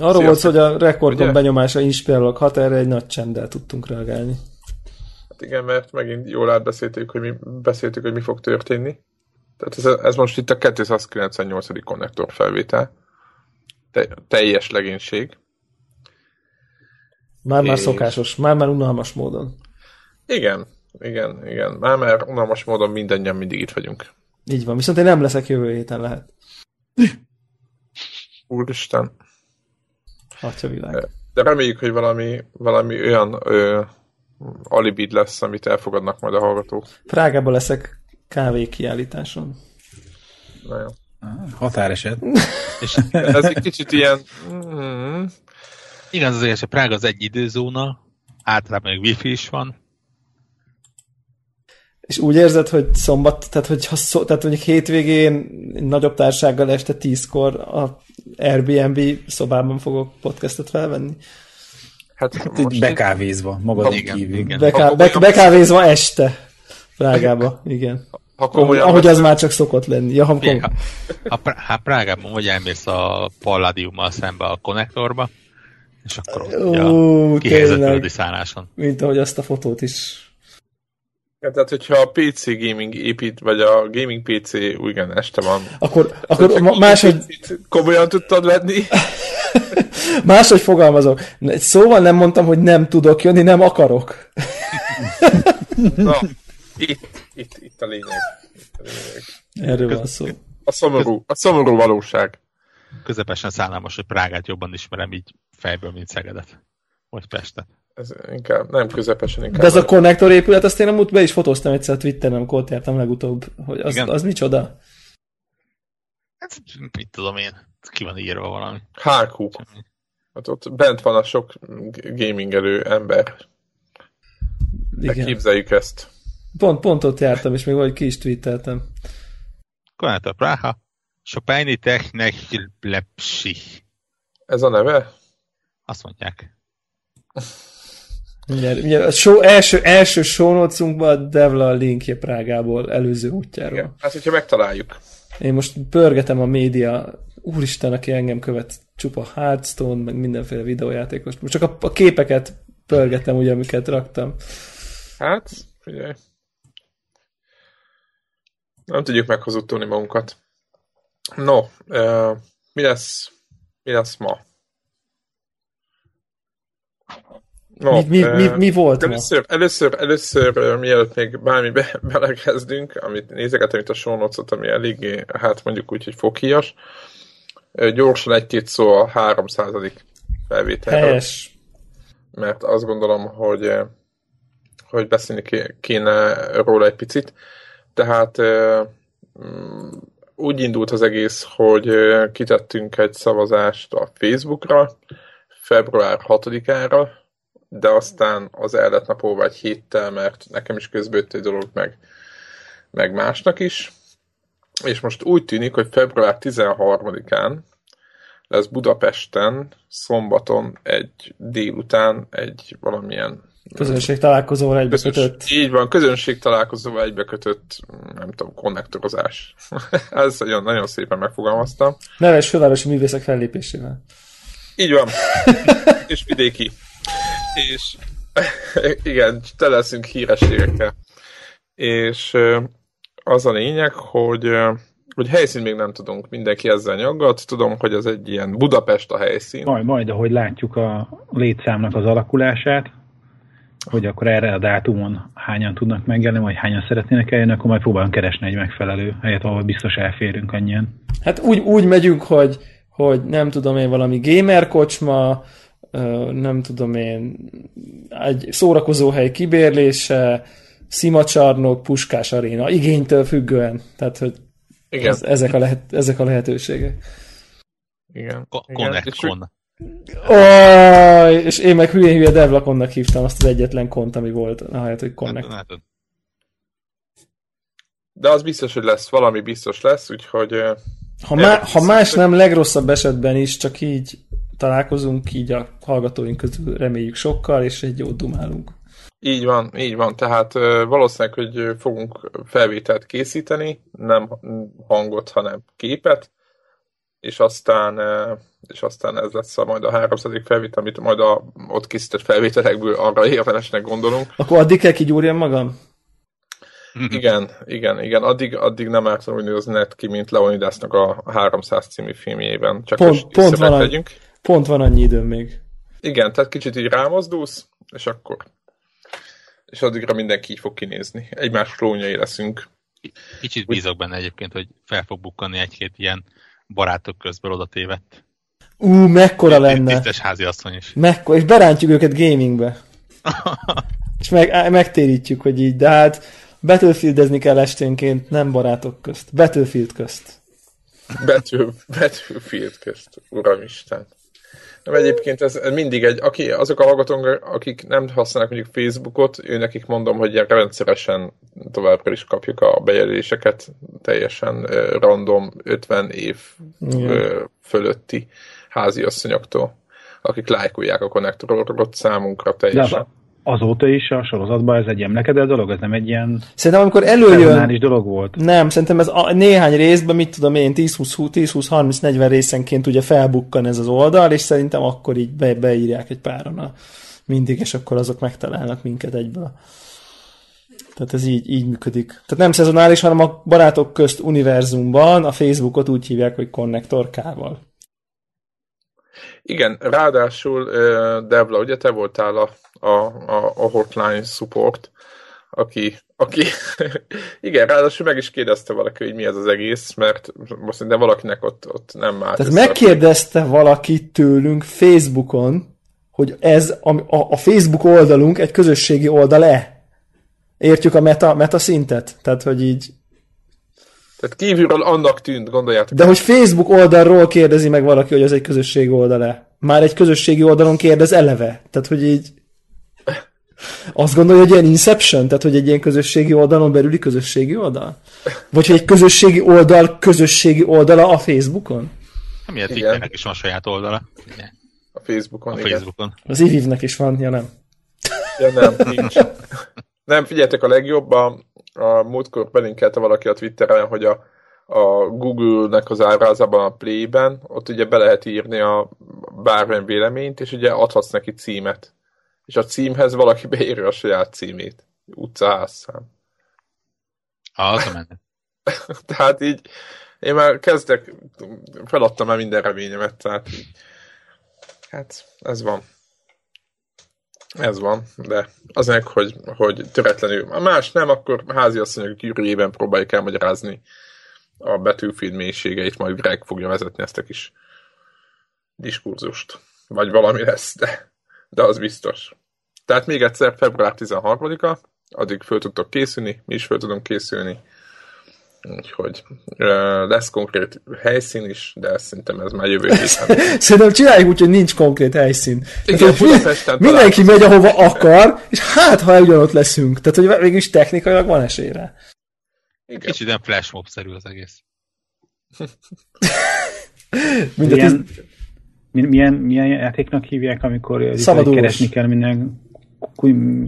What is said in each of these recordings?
Arról volt, hogy a rekordon benyomása inspirálóak hat, erre egy nagy csenddel tudtunk reagálni. Hát igen, mert megint jól átbeszéltük, hogy mi, beszéltük, hogy mi fog történni. Tehát ez, ez most itt a 298. konnektor felvétel. Te, teljes legénység. Már-már és... szokásos, már-már unalmas módon. Igen, igen, igen. Már-már unalmas módon mindannyian mindig itt vagyunk. Így van, viszont én nem leszek jövő héten lehet. Úristen. Atya világ. De reméljük, hogy valami, valami olyan ö, alibid lesz, amit elfogadnak majd a hallgatók. Prágában leszek kávé kiállításon. Na jó. Határeset. És ez egy kicsit ilyen... Mm, igen, az azért, Prága az egy időzóna, általában még wifi is van. És úgy érzed, hogy szombat, tehát hogy ha szó, tehát mondjuk hétvégén nagyobb társággal este tízkor a Airbnb szobában fogok podcastot felvenni? Hát, hát itt bekávézva, magad igen, kívül. Igen. Beká, be, bekávézva este. Prágába, igen. Ha komolyan Ahogy az már csak szokott lenni. Ja, ha, ha, ha, ha, ha Prágában vagy elmész a Palladiummal szembe a konnektorba, és akkor ott Ó, kihelyezett szálláson. Mint ahogy azt a fotót is Ja, tehát, hogyha a PC gaming épít, vagy a gaming PC igen, este van. Akkor, akkor ma, máshogy... Komolyan tudtad venni? máshogy fogalmazok. Szóval nem mondtam, hogy nem tudok jönni, nem akarok. Na, itt, itt, itt a lényeg. Itt a lényeg. Erről van szó. A szomorú, a szomorú valóság. Közepesen szállám hogy Prágát jobban ismerem így fejből, mint Szegedet. Vagy Pestet ez inkább nem közepesen inkább. De az a konnektor épület, azt én amúgy be is fotóztam egyszer a Twitteren, amikor ott jártam legutóbb, hogy az, az micsoda? Hát, mit tudom én, ki van írva valami. HQ. Hát ott bent van a sok gamingelő ember. Igen. képzeljük ezt. Pont, pont ott jártam, és még vagy ki is twitteltem. Konnektor Praha, Chopini Technik Lepsi. Ez a neve? Azt mondják. Mindjárt, mindjárt a show, első, első a Devla a linkje Prágából, előző útjáról. Igen, hát, hogyha megtaláljuk. Én most pörgetem a média, úristen, aki engem követ, csupa Hearthstone, meg mindenféle videójátékos. Most csak a, a képeket pörgetem, ugye, amiket raktam. Hát, figyelj. Nem tudjuk meghazudtolni magunkat. No, uh, mi lesz, mi lesz ma? No, mi, mi, mi, mi volt először, ma? Először, először, mielőtt még bármi be, belekezdünk, amit nézegetem itt a sónocot, ami eléggé, hát mondjuk úgy, hogy fokhíjas, gyorsan egy-két szó a 300. felvételről. Helyes. Mert azt gondolom, hogy, hogy beszélni kéne róla egy picit. Tehát mm, úgy indult az egész, hogy kitettünk egy szavazást a Facebookra, február 6-ára, de aztán az el lett napolva egy héttel, mert nekem is közbőtt egy dolog, meg, meg másnak is. És most úgy tűnik, hogy február 13-án lesz Budapesten szombaton egy délután egy valamilyen Közönség találkozóval egybekötött. Így van, közönség találkozóval egybekötött, nem tudom, konnektorozás. Ez nagyon, nagyon szépen megfogalmaztam. Neves fővárosi művészek fellépésével. Így van. És vidéki és igen, te leszünk hírességekkel. És az a lényeg, hogy hogy helyszín még nem tudunk, mindenki ezzel nyaggat. Tudom, hogy ez egy ilyen Budapest a helyszín. Majd, majd ahogy látjuk a létszámnak az alakulását, hogy akkor erre a dátumon hányan tudnak megjelenni, vagy hányan szeretnének eljönni, akkor majd próbálunk keresni egy megfelelő helyet, ahol biztos elférünk annyian. Hát úgy, úgy megyünk, hogy, hogy nem tudom én, valami gamer kocsma, nem tudom én, egy szórakozóhely kibérlése, szimacsarnok, puskás aréna, igénytől függően. Tehát, hogy Igen. Ez, ezek, a lehet, ezek a lehetőségek. Igen. Connect-con. Oh, és én meg hülyén hülye Devlakonnak hívtam azt az egyetlen kont, ami volt, ahelyett, hogy Connect. Hát, hát. De az biztos, hogy lesz, valami biztos lesz, úgyhogy... Ha, má, ha más nem, legrosszabb esetben is csak így találkozunk, így a hallgatóink közül reméljük sokkal, és egy jót dumálunk. Így van, így van. Tehát valószínűleg, hogy fogunk felvételt készíteni, nem hangot, hanem képet, és aztán, és aztán ez lesz a, majd a 300. felvétel, amit majd a ott készített felvételekből arra érdemesnek gondolunk. Akkor addig kell kigyúrjam magam? igen, igen, igen. Addig, addig nem ártam hogy az net ki, mint Leonidasnak a 300 című filmjében. Csak pont, pont, van, a, pont van annyi időm még. Igen, tehát kicsit így rámozdulsz, és akkor és addigra mindenki így fog kinézni. Egymás klónjai leszünk. Kicsit bízok benne egyébként, hogy fel fog bukkanni egy-két ilyen barátok közben oda tévedt. Ú, mekkora lenne. Tisztes házi asszony is. Mekkora, és berántjuk őket gamingbe. és meg, megtérítjük, hogy így, de hát Battlefieldezni kell esténként, nem barátok közt. Battlefield közt. Battle, Battlefield közt, uramisten. Nem, egyébként ez mindig egy, aki, azok a hallgatók, akik nem használnak mondjuk Facebookot, ő nekik mondom, hogy rendszeresen továbbra is kapjuk a bejelöléseket, teljesen random 50 év uh, fölötti háziasszonyoktól, akik lájkolják a konnektorokat számunkra teljesen azóta is a sorozatban ez egy emlekedett dolog, ez nem egy ilyen Szerintem amikor előjön... is dolog volt. Nem, szerintem ez a, néhány részben, mit tudom én, 10-20-30-40 részenként ugye felbukkan ez az oldal, és szerintem akkor így be, beírják egy páron a mindig, és akkor azok megtalálnak minket egyből. Tehát ez így, így működik. Tehát nem szezonális, hanem a barátok közt univerzumban a Facebookot úgy hívják, hogy Connector K-val. Igen, ráadásul Devla, ugye te voltál a a, a, a hotline support, aki, aki igen, ráadásul meg is kérdezte valaki, hogy mi ez az egész, mert most de valakinek ott, ott nem állt. Tehát megkérdezte a... valaki tőlünk Facebookon, hogy ez a, a, a Facebook oldalunk egy közösségi oldal-e? Értjük a meta, meta szintet? Tehát, hogy így... Tehát kívülről annak tűnt, gondoljátok. De hogy Facebook oldalról kérdezi meg valaki, hogy ez egy közösségi oldal-e? Már egy közösségi oldalon kérdez eleve. Tehát, hogy így... Azt gondolja, hogy ilyen Inception? Tehát, hogy egy ilyen közösségi oldalon belüli közösségi oldal? Vagy hogy egy közösségi oldal közösségi oldala a Facebookon? Miért Twitternek is van saját oldala? A Facebookon, a Facebookon. Az Ivivnek is van, ja nem. Ja nem, nincs. Nem, figyeljetek, a legjobb, a, a múltkor belinkelte valaki a Twitteren, hogy a, a Google-nek az ábrázában a Play-ben, ott ugye be lehet írni a bármilyen véleményt, és ugye adhatsz neki címet és a címhez valaki beírja a saját címét. Utcaházszám. Az a menet. tehát így én már kezdek, feladtam már minden reményemet, tehát így, hát ez van. Ez van, de az meg, hogy, hogy töretlenül. A más nem, akkor házi asszonyok gyűrűjében próbáljuk elmagyarázni a betűfield mélységeit, majd Greg fogja vezetni ezt a kis diskurzust. Vagy valami lesz, de de az biztos. Tehát még egyszer február 13-a, addig föl tudtok készülni, mi is föl tudunk készülni. Úgyhogy lesz konkrét helyszín is, de szerintem ez már jövő héten. szerintem csináljuk úgy, hogy nincs konkrét helyszín. Igen, Tehát, mindenki megy, ahova akar, és hát, ha ugyanott leszünk. Tehát, hogy mégis technikailag van esélyre. Igen. Kicsit nem flashmob-szerű az egész. Mindegy, ilyen, milyen, milyen játéknak hívják, amikor keresni kell minden...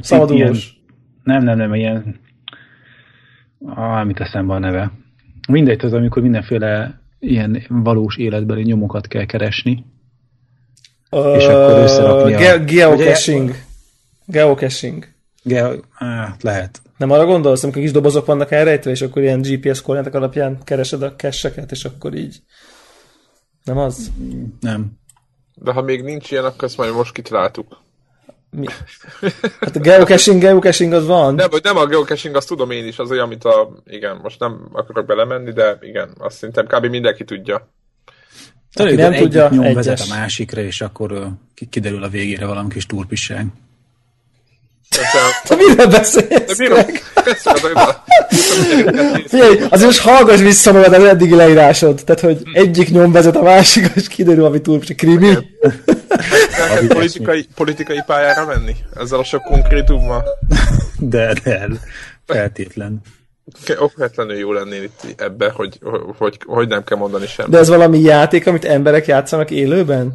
Szabadulós. Nem, nem, nem, ilyen... Ah, mit eszembe a neve. Mindegy, az, amikor mindenféle ilyen valós életbeli nyomokat kell keresni. Uh, és akkor összerakni ge- a... Geocaching. Geocaching. Ge- ah, lehet. Nem arra gondolsz, amikor kis dobozok vannak elrejtve, és akkor ilyen GPS koordinátok alapján keresed a kesseket, és akkor így... Nem az? Nem. De ha még nincs ilyen, akkor ezt majd most kitaláltuk. Mi? Hát a geocaching, geocaching az van. Nem, nem a geocaching, azt tudom én is, az olyan, mint a... Igen, most nem akarok belemenni, de igen, azt szerintem kb. mindenki tudja. Tudod, nem tudja, nyom egyes. vezet a másikra, és akkor kiderül a végére valami kis turpisság. Te miről beszélsz? Figyelj, azért most hallgass vissza magad az eddigi leírásod. Tehát, hogy egyik nyom vezet a másik, és kiderül, ami túl krimi. politikai, politikai pályára menni? Ezzel a sok konkrétummal? De, de, feltétlen. Okvetlenül jó lennél itt ebbe, hogy, hogy, hogy nem kell mondani semmit. De ez valami játék, amit emberek játszanak élőben?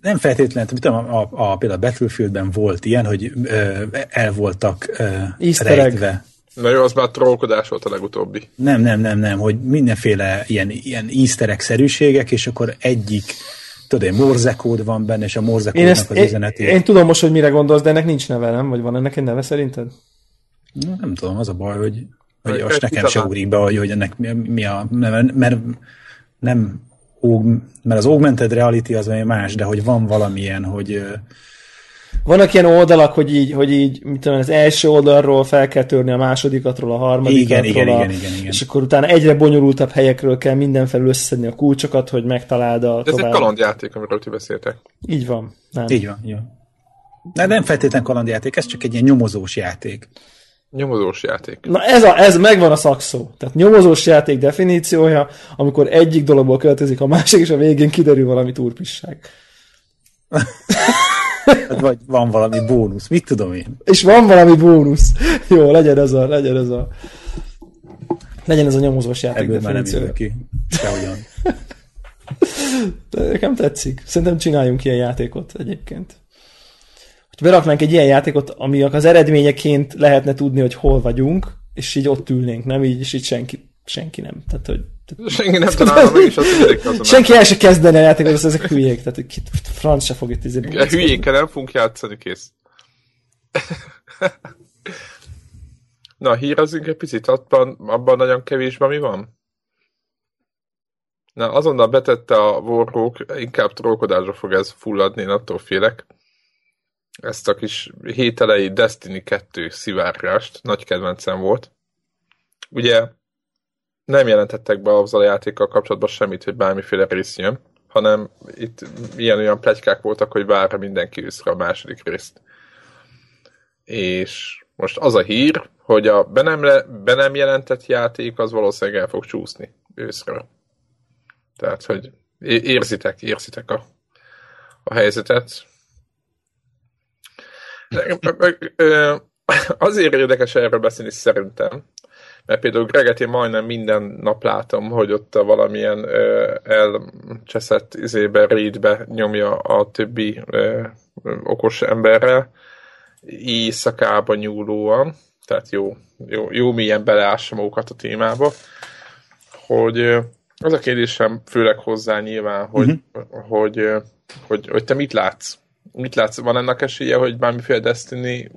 Nem feltétlenül, tudom, a, a, a, például a Battlefieldben volt ilyen, hogy ö, el voltak ö, rejtve Na jó, az már trollkodás volt a legutóbbi. Nem, nem, nem, nem, hogy mindenféle ilyen, ilyen easter szerűségek, és akkor egyik tudod, egy morzekód van benne, és a morzekódnak az én, üzenetét. Én, én tudom most, hogy mire gondolsz, de ennek nincs neve, nem? Vagy van ennek egy neve szerinted? Na, nem tudom, az a baj, hogy, hogy most nekem se ugrik be, hogy, hogy ennek mi, mi a neve, mert nem mert az augmented reality az valami más, de hogy van valamilyen, hogy Vannak ilyen oldalak, hogy így, hogy így mit tudom, az első oldalról fel kell törni a másodikatról, a harmadikatról, Igen, igen, a, igen, igen, igen. és akkor utána egyre bonyolultabb helyekről kell mindenfelül összeszedni a kulcsokat, hogy megtaláld a De ez egy tovább. kalandjáték, amiről ti beszéltek. Így van. Nem. így van, jó. De nem feltétlen kalandjáték, ez csak egy ilyen nyomozós játék. Nyomozós játék. Na ez, a, ez megvan a szakszó. Tehát nyomozós játék definíciója, amikor egyik dologból következik a másik, és a végén kiderül valami turpisság. Hát vagy van valami bónusz, mit tudom én. És van valami bónusz. Jó, legyen ez a, legyen ez a, legyen ez a nyomozós játék Ebből már nem ki. Sehogyan. De nekem tetszik. Szerintem csináljunk ilyen játékot egyébként. Hogy beraknánk egy ilyen játékot, ami az eredményeként lehetne tudni, hogy hol vagyunk, és így ott ülnénk, nem így, és így senki, senki nem. Tehát, hogy Senki nem találna meg, és azt senki el se kezdene a játékot, azt ezek hülyék, tehát hogy kit, franc se fog itt izé. A hülyékkel nem fogunk játszani, kész. Na, hírezzünk egy picit, abban, abban nagyon kevésben mi van? Na, azonnal betette a Warhawk, inkább trollkodásra fog ez fulladni, én attól félek. Ezt a kis hételei Destiny 2 szivárgást, nagy kedvencem volt. Ugye nem jelentettek be azzal a játékkal kapcsolatban semmit, hogy bármiféle rész jön, hanem itt ilyen-olyan plegykák voltak, hogy várja mindenki őszre a második részt. És most az a hír, hogy a be nem, le, be nem jelentett játék az valószínűleg el fog csúszni őszre. Tehát, hogy érzitek, érzitek a, a helyzetet. Azért érdekes erről beszélni szerintem, mert például Greget én majdnem minden nap látom, hogy ott a valamilyen ö, elcseszett izébe, raidbe nyomja a többi ö, okos emberrel, éjszakába nyúlóan, tehát jó, jó, jó mélyen beleássa magukat a témába, hogy az a kérdésem főleg hozzá nyilván, hogy, uh-huh. hogy, ö, hogy, hogy te mit látsz? Mit látsz? Van ennek esélye, hogy bármiféle Destiny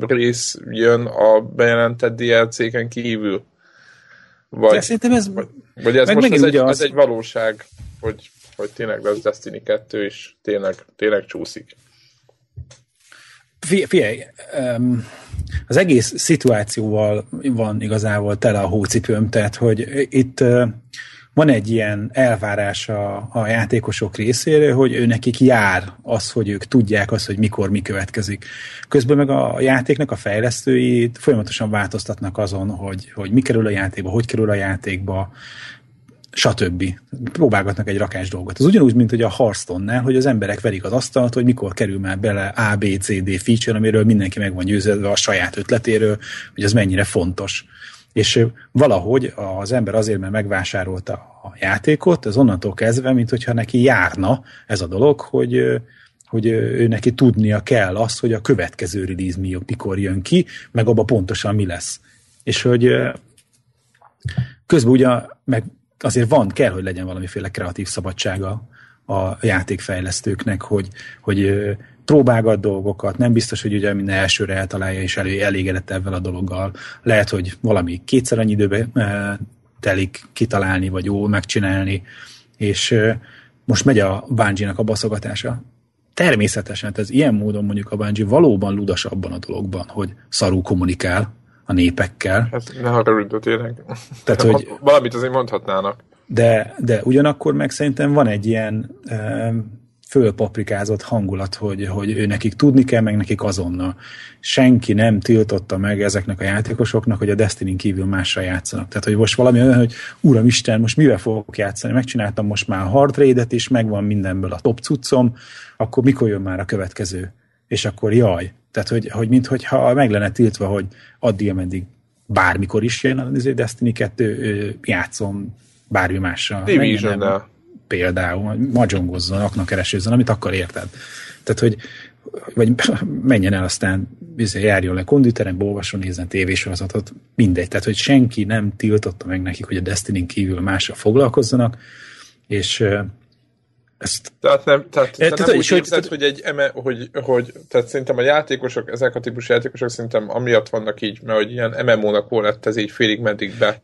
rész jön a bejelentett DLC-ken kívül? Vagy, szerintem ez, vagy ez meg most ez egy, ugye ez az- egy valóság, hogy, hogy tényleg lesz Destiny 2, és tényleg, tényleg csúszik. Figyelj, az egész szituációval van igazából tele a hócipőm, tehát hogy itt ö, van egy ilyen elvárás a, a játékosok részéről, hogy ő nekik jár az, hogy ők tudják azt, hogy mikor mi következik. Közben meg a játéknak a fejlesztői folyamatosan változtatnak azon, hogy, hogy mi kerül a játékba, hogy kerül a játékba, stb. Próbálgatnak egy rakás dolgot. Ez ugyanúgy, mint hogy a Hearthstone-nál, hogy az emberek verik az asztalt, hogy mikor kerül már bele A, B, C, D feature, amiről mindenki meg van győződve a saját ötletéről, hogy az mennyire fontos. És valahogy az ember azért, mert megvásárolta a játékot, ez onnantól kezdve, mint hogyha neki járna ez a dolog, hogy hogy ő neki tudnia kell azt, hogy a következő release mi- mikor jön ki, meg abban pontosan mi lesz. És hogy közben ugye meg azért van, kell, hogy legyen valamiféle kreatív szabadsága a játékfejlesztőknek, hogy, hogy próbálgat dolgokat, nem biztos, hogy ugye minden elsőre eltalálja és elő, elégedett ezzel a dologgal. Lehet, hogy valami kétszer annyi időbe ö, telik kitalálni, vagy jó megcsinálni, és ö, most megy a Bungie-nak a baszogatása. Természetesen, hát ez ilyen módon mondjuk a Bungie valóban ludas abban a dologban, hogy szarú kommunikál a népekkel, Hát ne haragudj, de tényleg. Tehát, hogy- Valamit azért mondhatnának. de, de ugyanakkor meg szerintem van egy ilyen e, fölpaprikázott hangulat, hogy, hogy ő nekik tudni kell, meg nekik azonnal. Senki nem tiltotta meg ezeknek a játékosoknak, hogy a Destiny kívül másra játszanak. Tehát, hogy most valami olyan, hogy Uram Isten, most mivel fogok játszani? Megcsináltam most már a hard raid és megvan mindenből a top cuccom, akkor mikor jön már a következő? És akkor jaj. Tehát, hogy, hogy minthogyha meg lenne tiltva, hogy addig, ameddig bármikor is jön a Destiny 2, ö, játszom bármi mással. Division-nel. Például, magyongozzon, aknakeresőzzön, amit akar, érted? Tehát, hogy vagy menjen el aztán bizony, járjon le konditerembe, olvasson, nézzen tévésorozatot, mindegy. Tehát, hogy senki nem tiltotta meg nekik, hogy a Destiny kívül másra foglalkozzanak, és ezt... Tehát nem, tehát, e, tehát nem úgy képzeld, hogy, egy eme, hogy, hogy, tehát szerintem a játékosok, ezek a típusú játékosok szerintem amiatt vannak így, mert hogy ilyen MMO-nak hol lett ez így félig meddig be.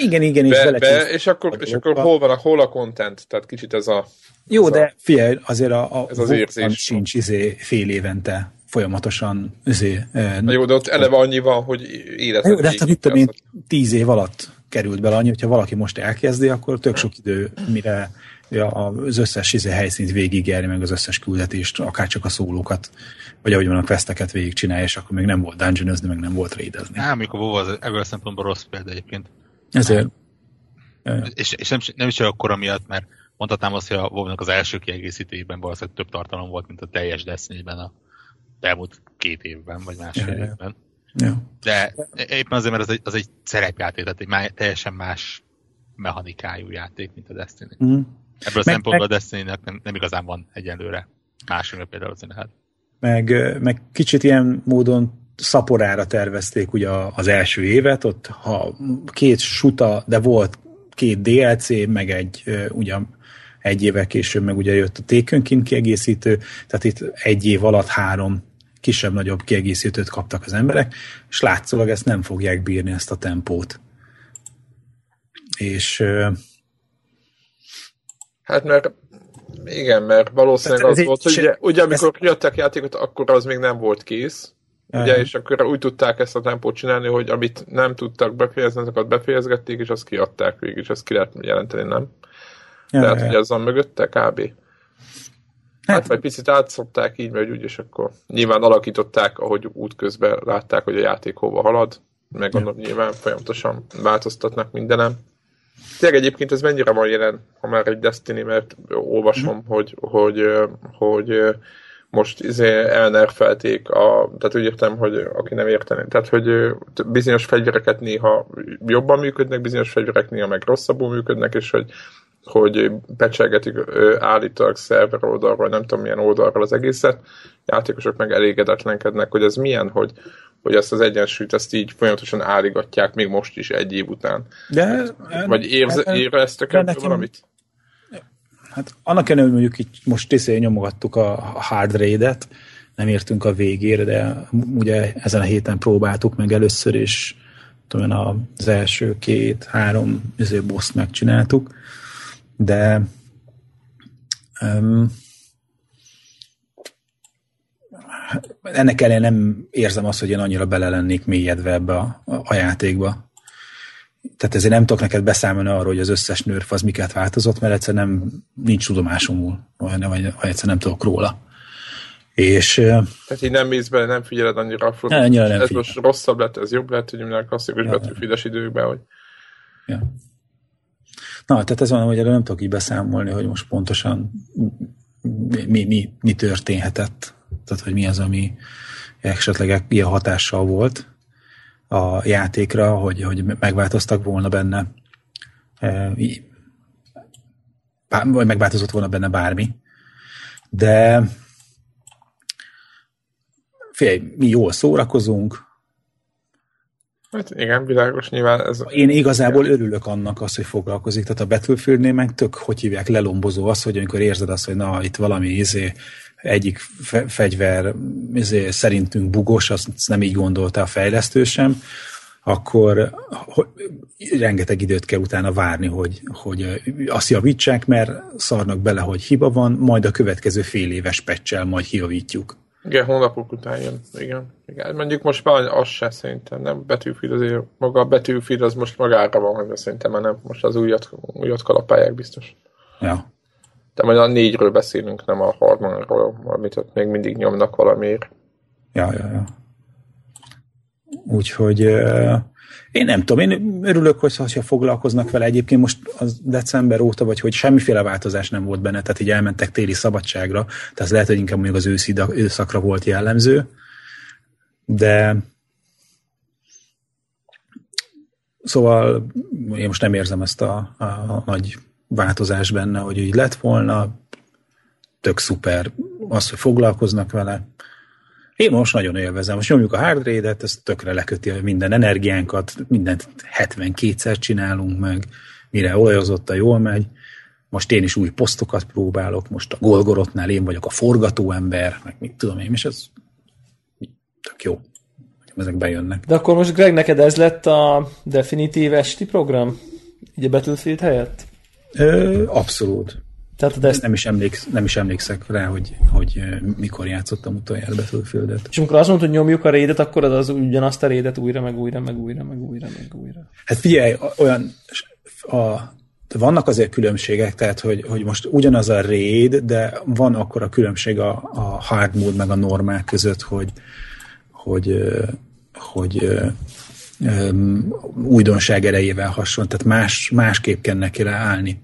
Igen, igen, be, és be, és akkor, és akkor hol van a, hol a content, tehát kicsit ez a... Jó, ez de a, figyelj, azért a, a ez az érzés. sincs izé fél évente folyamatosan izé, Na jó, de ott eleve annyi van, hogy életet... Jó, de hát tudom én, tíz év alatt került bele annyi, hogyha valaki most elkezdi, akkor tök sok idő, mire az összes izé, helyszínt végigjárni, meg az összes küldetést, akár csak a szólókat, vagy ahogy van a questeket végigcsinálja, és akkor még nem volt dungeonozni, meg nem volt raidezni. Á, amikor WoW az ebből a szempontból rossz példa egyébként. Ezért. És, és nem, nem is csak akkor miatt, mert mondhatnám azt, hogy a wow az első kiegészítőjében valószínűleg több tartalom volt, mint a teljes Destiny-ben a elmúlt két évben, vagy másfél ja, évben. Ja. De éppen azért, mert az egy, az egy szerepjáték, tehát egy má, teljesen más mechanikájú játék, mint a Destiny. Mm. Ebből a szempontból a destiny nem, nem igazán van egyelőre másról például az lehet. Meg, meg kicsit ilyen módon szaporára tervezték ugye az első évet, ott ha két suta, de volt két DLC, meg egy ugye egy évvel később meg ugye jött a Taken kiegészítő, tehát itt egy év alatt három kisebb-nagyobb kiegészítőt kaptak az emberek, és látszólag ezt nem fogják bírni, ezt a tempót. És Hát mert igen, mert valószínűleg az volt, hogy ugye, ugye amikor ez... kiadták játékot, akkor az még nem volt kész, ugye, és akkor úgy tudták ezt a tempót csinálni, hogy amit nem tudtak befejezni, azokat befejezgették, és azt kiadták végig, és azt ki lehet jelenteni, nem? Ja, Tehát, ja. hogy van mögötte kb. Hát, hát vagy picit átszopták így, vagy úgy, és akkor nyilván alakították, ahogy útközben látták, hogy a játék hova halad, meg ja. nyilván folyamatosan változtatnak mindenem. Tényleg egyébként ez mennyire van jelen, ha már egy Destiny, mert olvasom, mm. hogy, hogy, hogy most izé elnerfelték, a, tehát úgy értem, hogy aki nem érteni, tehát hogy bizonyos fegyvereket néha jobban működnek, bizonyos fegyverek néha meg rosszabbul működnek, és hogy hogy pecselgetik állítólag szerver oldalról, nem tudom milyen oldalról az egészet, játékosok meg elégedetlenkednek, hogy ez milyen, hogy, hogy ezt az egyensúlyt ezt így folyamatosan állígatják még most is egy év után. De, Vagy érze, éreztek ebből valamit? Hát annak ellenére, hogy mondjuk itt most tisztén nyomogattuk a hard raid-et, nem értünk a végére, de ugye ezen a héten próbáltuk meg először, és tudom, az első két-három boss megcsináltuk, de um, ennek ellenére nem érzem azt, hogy én annyira bele lennék mélyedve ebbe a, a játékba. Tehát ezért nem tudok neked beszámolni arról, hogy az összes nőrf az miket változott, mert egyszer nem nincs tudomásomul, vagy, vagy, vagy egyszer nem tudok róla. És, Tehát így nem mész bele, nem figyeled annyira a ne, annyira nem Ez figyel. most rosszabb lett, ez jobb lett, hogy minden klasszikus ja. betűfides időkben, hogy... Ja. Na, tehát ez van, hogy erről nem tudok így beszámolni, hogy most pontosan mi, mi, mi történhetett. Tehát, hogy mi az, ami esetleg ilyen hatással volt a játékra, hogy, hogy megváltoztak volna benne e, vagy megváltozott volna benne bármi. De figyelj, mi jól szórakozunk, Hát igen, világos nyilván ez... Én igazából örülök annak az, hogy foglalkozik. Tehát a Battlefieldnél meg tök, hogy hívják, lelombozó az, hogy amikor érzed azt, hogy na, itt valami izé, egyik fe- fegyver izé, szerintünk bugos, azt nem így gondolta a fejlesztő sem, akkor rengeteg időt kell utána várni, hogy, hogy azt javítsák, mert szarnak bele, hogy hiba van, majd a következő fél éves pecsel majd javítjuk. Igen, hónapok után jön. Igen. Igen. Mondjuk most már az se szerintem, nem betűfid azért, maga a betűfid az most magára van, de szerintem már nem, most az újat, újat kalapálják biztos. Ja. De majd a négyről beszélünk, nem a harmadról, amit ott még mindig nyomnak valamiért. Ja, ja, ja. Úgyhogy én nem tudom, én örülök, hogy ha foglalkoznak vele. Egyébként most az december óta, vagy hogy semmiféle változás nem volt benne, tehát így elmentek téli szabadságra, tehát lehet, hogy inkább mondjuk az őszi időszakra volt jellemző, de szóval én most nem érzem ezt a, a, a nagy változás benne, hogy így lett volna, tök szuper az, hogy foglalkoznak vele, Én most nagyon élvezem. Most nyomjuk a hard raid ez tökre leköti minden energiánkat, mindent 72-szer csinálunk meg, mire olajozott a jól megy. Most én is új posztokat próbálok, most a Golgorotnál én vagyok a forgatóember, meg mit tudom én, és ez tök jó. Ezek bejönnek. De akkor most Greg, neked ez lett a definitív esti program? Így a Battlefield helyett? Ö, abszolút. Tehát de ezt... nem, is emléksz, nem is emlékszek rá, hogy, hogy mikor játszottam utoljára Battlefield-et. És amikor azt mondod, hogy nyomjuk a rédet, akkor az, az ugyanazt a rédet újra, meg újra, meg újra, meg újra, meg újra. Hát figyelj, olyan a, vannak azért különbségek, tehát hogy, hogy most ugyanaz a raid, de van akkor a különbség a, a hard mode meg a normál között, hogy, hogy, hogy um, újdonság erejével hasonló, tehát más, másképp kell neki ráállni.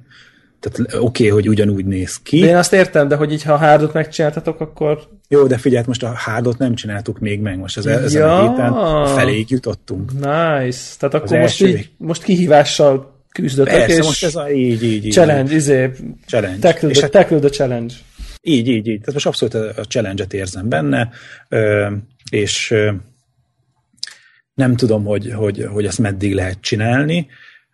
Tehát oké, okay, hogy ugyanúgy néz ki. De én azt értem, de hogy így ha a hárdot megcsináltatok, akkor... Jó, de figyelj, most a hárdot nem csináltuk még meg, most az ja. ezen a héten feléig jutottunk. Nice. Tehát akkor most, így, most kihívással küzdöttek, Persze, és most ez a így, így, így. Challenge, izé, challenge. Tackle, the, hát, tackle the challenge. Így, így, így. Tehát most abszolút a challenge-et érzem benne, és nem tudom, hogy, hogy, hogy ezt meddig lehet csinálni,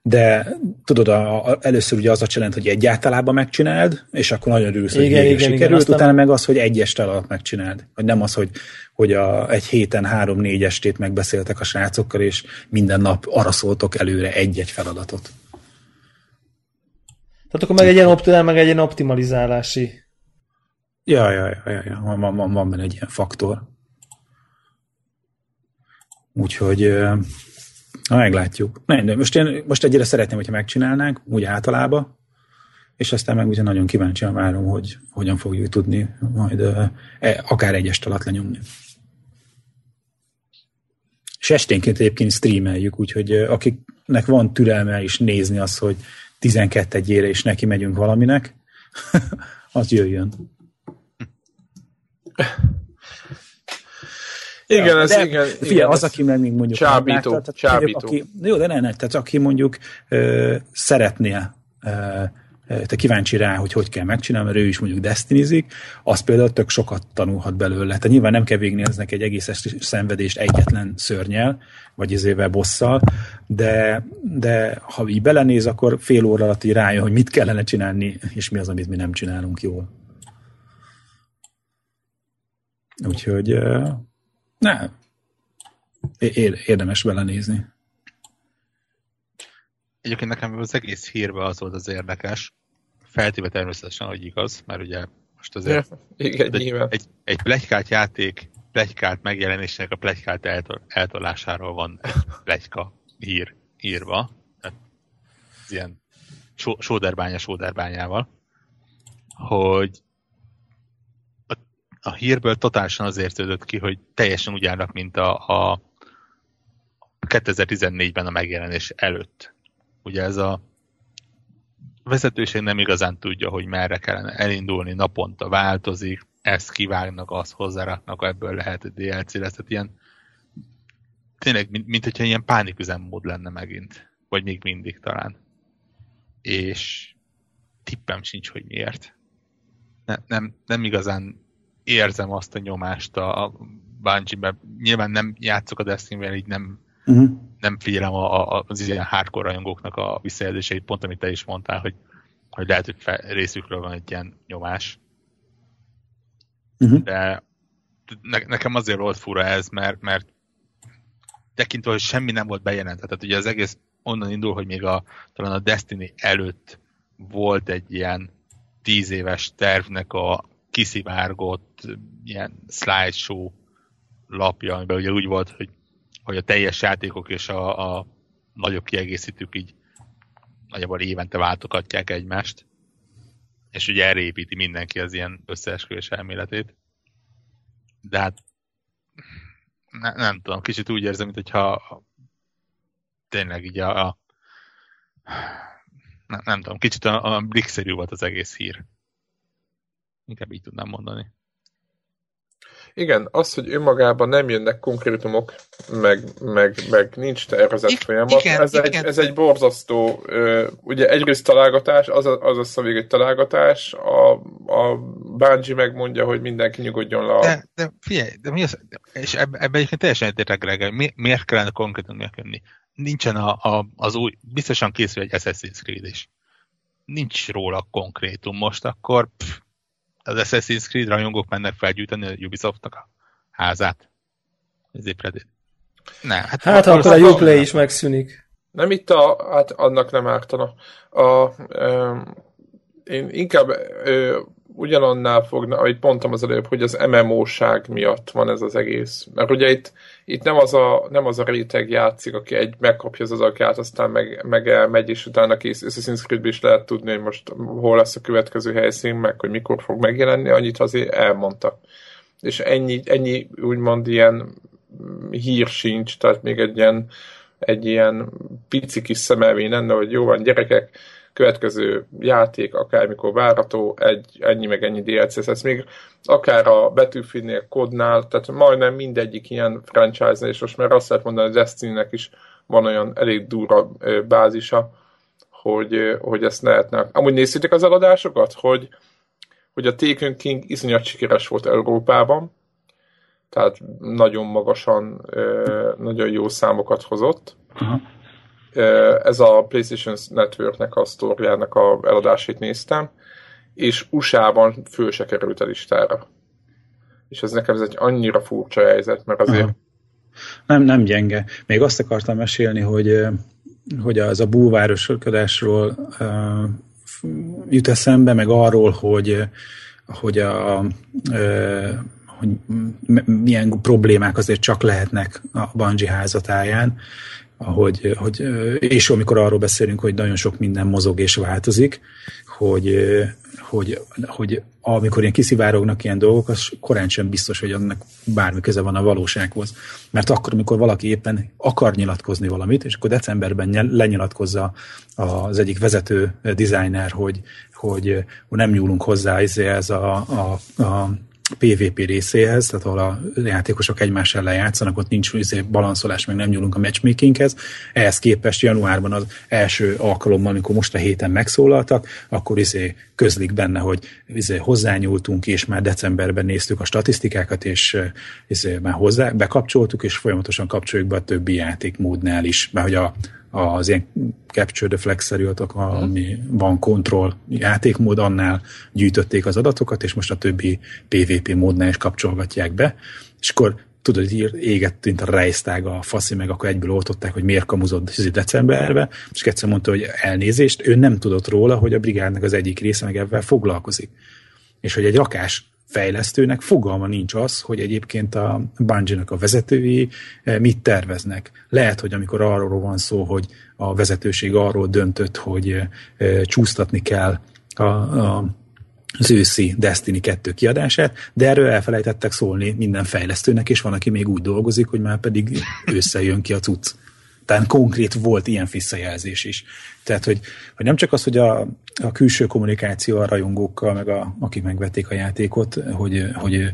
de tudod, a, a, először ugye az a challenge, hogy egyáltalában megcsináld, és akkor nagyon örülsz, hogy igen, igen, sikerült, igen, utána meg az, hogy egy este alatt megcsináld. Vagy nem az, hogy, hogy a, egy héten három-négy estét megbeszéltek a srácokkal, és minden nap arra szóltok előre egy-egy feladatot. Tehát akkor meg egy ilyen, optimál, meg egy ilyen optimalizálási. Ja, ja, ja, ja, ja. Van, van, van benne egy ilyen faktor. Úgyhogy Na, meglátjuk. Nem, de most, én, most egyre szeretném, hogyha megcsinálnánk, úgy általában, és aztán meg ugye nagyon kíváncsian várom, hogy hogyan fogjuk tudni majd e, akár egy est alatt lenyomni. És esténként egyébként streameljük, úgyhogy akiknek van türelme is nézni azt, hogy 12 egyére is neki megyünk valaminek, az jöjjön. Igen, ez de, igen. Figyelj, igen, az, aki meg még mondjuk... Csábító, látta, tehát, csábító. Aki, jó, de ne, ne, tehát aki mondjuk ö, szeretné ö, te kíváncsi rá, hogy hogy kell megcsinálni, mert ő is mondjuk destinizik, az például tök sokat tanulhat belőle. Tehát nyilván nem kell végignéznek egy egész szenvedést egyetlen szörnyel, vagy izével bosszal, de, de ha így belenéz, akkor fél óra alatt így rájön, hogy mit kellene csinálni, és mi az, amit mi nem csinálunk jól. Úgyhogy nem. Érdemes belenézni. Egyébként nekem az egész hírben az volt az érdekes, feltéve természetesen, hogy igaz, mert ugye most azért ja, igen, egy, egy, egy plegykált játék plegykált megjelenésének a plegykált eltol, eltolásáról van plegyka hír írva. Tehát ilyen sóderbánya sóderbányával, hogy a hírből totálisan az értődött ki, hogy teljesen úgy állnak, mint a, a 2014-ben a megjelenés előtt. Ugye ez a vezetőség nem igazán tudja, hogy merre kellene elindulni, naponta változik, ezt kivágnak, azt hozzáraknak, ebből lehet DLC lesz. Tehát ilyen tényleg, mint, mint hogyha ilyen pániküzemmód lenne megint. Vagy még mindig talán. És tippem sincs, hogy miért. Ne, nem, nem igazán érzem azt a nyomást a Bungie-ben. Nyilván nem játszok a destiny így nem, uh-huh. nem figyelem a, a, az ilyen hardcore rajongóknak a visszajelzéseit, pont amit te is mondtál, hogy, hogy lehet, hogy fel, részükről van egy ilyen nyomás. Uh-huh. De ne, nekem azért volt fura ez, mert, mert tekintve, hogy semmi nem volt bejelentve. Tehát ugye az egész onnan indul, hogy még a, talán a Destiny előtt volt egy ilyen tíz éves tervnek a kiszivárgott ilyen slideshow lapja, amiben ugye úgy volt, hogy, hogy a teljes játékok és a, a nagyobb kiegészítők így nagyjából évente váltogatják egymást, és ugye erre építi mindenki az ilyen összeesküvés elméletét. De hát ne, nem tudom, kicsit úgy érzem, mintha tényleg így a, a nem, nem tudom, kicsit a, a blikszerű volt az egész hír. Inkább így tudnám mondani. Igen, az, hogy önmagában nem jönnek konkrétumok, meg, meg, meg nincs tervezett I- folyamat, igen, ez, igen. Egy, ez egy borzasztó, ugye egyrészt találgatás, az a, az a szavég egy találgatás, a, a Bungie megmondja, hogy mindenki nyugodjon le. De, de figyelj, de mi az, és ebben ebbe egyébként teljesen egyetértek, Greg, mi, miért kellene konkrétan megkönni? Nincsen a, a, az új, biztosan készül egy Assassin's Creed is. Nincs róla konkrétum most, akkor pff, az Assassin's Creed rajongók mennek felgyűjteni a Ubisoftnak a házát. Ez épredét. Ne, hát, hát akkor a Uplay is megszűnik. Nem itt a, hát annak nem ártana. A, ö, én inkább ö, ugyanannál fogna, ahogy mondtam az előbb, hogy az MMO-ság miatt van ez az egész. Mert ugye itt, itt nem, az a, nem az a réteg játszik, aki egy megkapja az adagát, aztán meg, meg elmegy, és utána kész Assassin's creed is lehet tudni, hogy most hol lesz a következő helyszín, meg hogy mikor fog megjelenni, annyit azért elmondta. És ennyi, ennyi úgymond ilyen hír sincs, tehát még egy ilyen, egy ilyen pici kis szemelvény lenne, hogy jó van, gyerekek, következő játék, akármikor várható, egy, ennyi meg ennyi DLC, ez még akár a Betűfinnél, Kodnál, tehát majdnem mindegyik ilyen franchise és most már azt lehet mondani, hogy Destiny-nek is van olyan elég durva bázisa, hogy, hogy ezt lehetne. Amúgy néztétek az eladásokat, hogy, hogy a Taken King iszonyat sikeres volt Európában, tehát nagyon magasan, nagyon jó számokat hozott. Uh-huh. Ez a PlayStation Networknek a sztorjának a eladásait néztem, és USA-ban föl se került a listára. És ez nekem ez egy annyira furcsa helyzet, mert azért... Nem, nem gyenge. Még azt akartam mesélni, hogy, hogy az a búvároskodásról uh, jut eszembe, meg arról, hogy, hogy a uh, hogy milyen problémák azért csak lehetnek a Bungie házatáján, ahogy, hogy, és amikor arról beszélünk, hogy nagyon sok minden mozog és változik, hogy, hogy, hogy amikor ilyen kiszivárognak ilyen dolgok, az korán sem biztos, hogy annak bármi köze van a valósághoz. Mert akkor, amikor valaki éppen akar nyilatkozni valamit, és akkor decemberben lenyilatkozza az egyik vezető designer, hogy, hogy nem nyúlunk hozzá ez a, a, a PvP részéhez, tehát ahol a játékosok egymás ellen játszanak, ott nincs izé, balanszolás, meg nem nyúlunk a matchmakinghez. Ehhez képest januárban az első alkalommal, amikor most a héten megszólaltak, akkor izé közlik benne, hogy izé hozzányúltunk, és már decemberben néztük a statisztikákat, és izé már hozzá bekapcsoltuk, és folyamatosan kapcsoljuk be a többi játékmódnál is, mert hogy a, az ilyen Capture the flag mhm. ami van kontroll játékmód, annál gyűjtötték az adatokat, és most a többi PvP módnál is kapcsolgatják be, és akkor tudod, hogy égett, mint a rejsztág a faszi, meg akkor egyből oltották, hogy miért kamuzott decemberbe, és egyszer mondta, hogy elnézést, ő nem tudott róla, hogy a brigádnak az egyik része meg ebben foglalkozik. És hogy egy rakás fejlesztőnek fogalma nincs az, hogy egyébként a Bungie-nak a vezetői eh, mit terveznek. Lehet, hogy amikor arról van szó, hogy a vezetőség arról döntött, hogy eh, eh, csúsztatni kell a, a az őszi Destiny 2 kiadását, de erről elfelejtettek szólni minden fejlesztőnek, és van, aki még úgy dolgozik, hogy már pedig összejön ki a cucc. Tehát konkrét volt ilyen visszajelzés is. Tehát, hogy, hogy nem csak az, hogy a, a külső kommunikáció a rajongókkal, meg a, akik megvették a játékot, hogy, hogy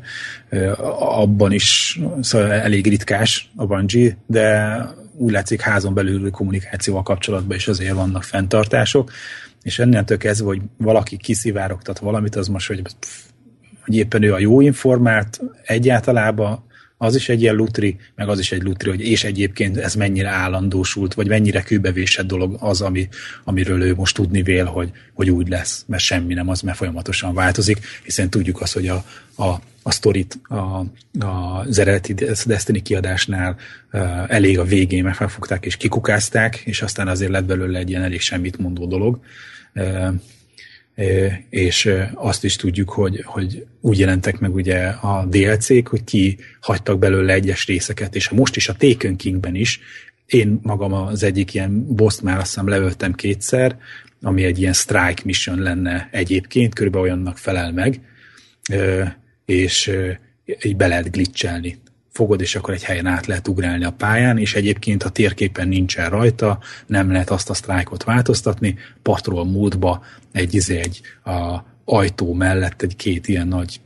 abban is szóval elég ritkás a Bungie, de úgy látszik házon belül kommunikációval kapcsolatban is azért vannak fenntartások, és ennentől kezdve, hogy valaki kiszivárogtat valamit, az most, hogy, pff, hogy éppen ő a jó informált egyáltalában, az is egy ilyen lutri, meg az is egy lutri, hogy és egyébként ez mennyire állandósult, vagy mennyire kőbevésett dolog az, ami, amiről ő most tudni vél, hogy, hogy úgy lesz, mert semmi nem az, mert folyamatosan változik, hiszen tudjuk azt, hogy a, a, a sztorit a, az eredeti Destiny kiadásnál uh, elég a végén megfogták és kikukázták, és aztán azért lett belőle egy ilyen elég semmit mondó dolog. Uh, és azt is tudjuk, hogy, hogy úgy jelentek meg ugye a DLC-k, hogy ki hagytak belőle egyes részeket, és most is a Taken Kingben is, én magam az egyik ilyen boss már azt hiszem leöltem kétszer, ami egy ilyen strike mission lenne egyébként, körülbelül olyannak felel meg, és így be lehet glitchelni fogod, és akkor egy helyen át lehet ugrálni a pályán, és egyébként a térképen nincsen rajta, nem lehet azt a sztrájkot változtatni, patrol módba egy, izé, egy a ajtó mellett, egy két ilyen nagy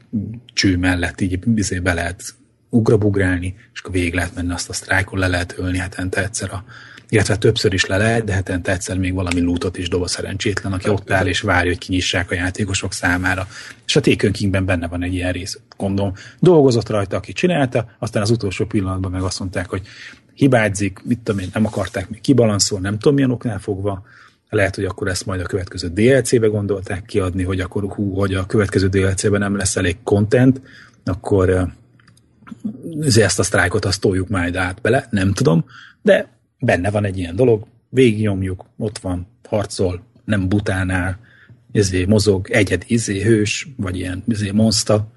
cső mellett így izé be lehet ugrabugrálni, és akkor végig lehet menni azt a sztrájkon, le lehet ölni hetente egyszer a, illetve többször is le lehet, de hetente egyszer még valami lootot is dob a szerencsétlen, aki ott áll és várja, hogy kinyissák a játékosok számára. És a Taken Kingben benne van egy ilyen rész. Gondolom, dolgozott rajta, aki csinálta, aztán az utolsó pillanatban meg azt mondták, hogy hibázik, mit tudom én, nem akarták még kibalanszolni, nem tudom milyen oknál fogva, lehet, hogy akkor ezt majd a következő DLC-be gondolták kiadni, hogy akkor hú, hogy a következő DLC-ben nem lesz elég content, akkor ezt a sztrájkot azt toljuk majd át bele, nem tudom, de benne van egy ilyen dolog, végignyomjuk, ott van, harcol, nem butánál, izé, mozog, egyed izé, hős, vagy ilyen izé, monsta,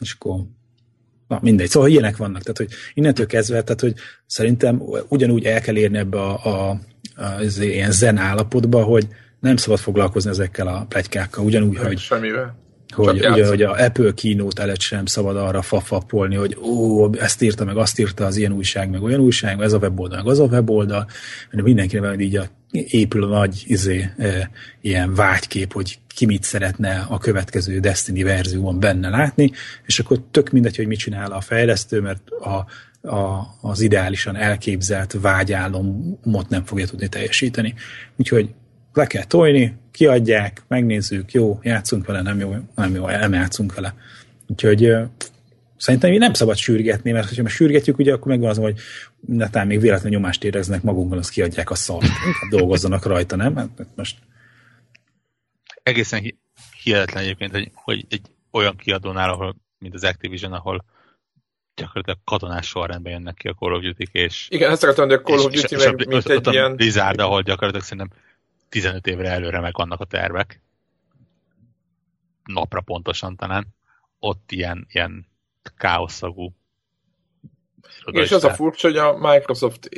és akkor na mindegy, szóval ilyenek vannak, tehát hogy innentől kezdve, tehát hogy szerintem ugyanúgy el kell érni ebbe a, a, a, a izé, ilyen zen állapotba, hogy nem szabad foglalkozni ezekkel a plegykákkal, ugyanúgy, nem, hogy semmivel hogy, ugye, hogy a Apple kínót előtt sem szabad arra fafapolni, hogy ó, ezt írta, meg azt írta az ilyen újság, meg olyan újság, meg ez a weboldal, meg az a weboldal, mert mindenkinek van így a, épül a nagy izé, e, ilyen vágykép, hogy ki mit szeretne a következő Destiny verzióban benne látni, és akkor tök mindegy, hogy mit csinál a fejlesztő, mert a, a, az ideálisan elképzelt vágyálomot nem fogja tudni teljesíteni. Úgyhogy le kell tojni, kiadják, megnézzük, jó, játszunk vele, nem jó, nem jó, nem játszunk vele. Úgyhogy szerintem nem szabad sürgetni, mert ha sürgetjük, ugye akkor megvan az, hogy netán még véletlenül nyomást éreznek magunkon, azt kiadják a szart. dolgozzanak rajta, nem? Hát, hát most... Egészen hihetetlen egyébként, hogy, hogy egy olyan kiadónál, ahol, mint az Activision, ahol gyakorlatilag katonás sorrendben jönnek ki a Call of Duty-k, és... Igen, ezt akartam, hogy a Call of Duty meg mint egy ilyen... Blizzard, ahol gyakorlatilag szerintem 15 évre előre meg vannak a tervek. Napra pontosan talán. Ott ilyen, ilyen káoszagú és az a furcsa, hogy a Microsoft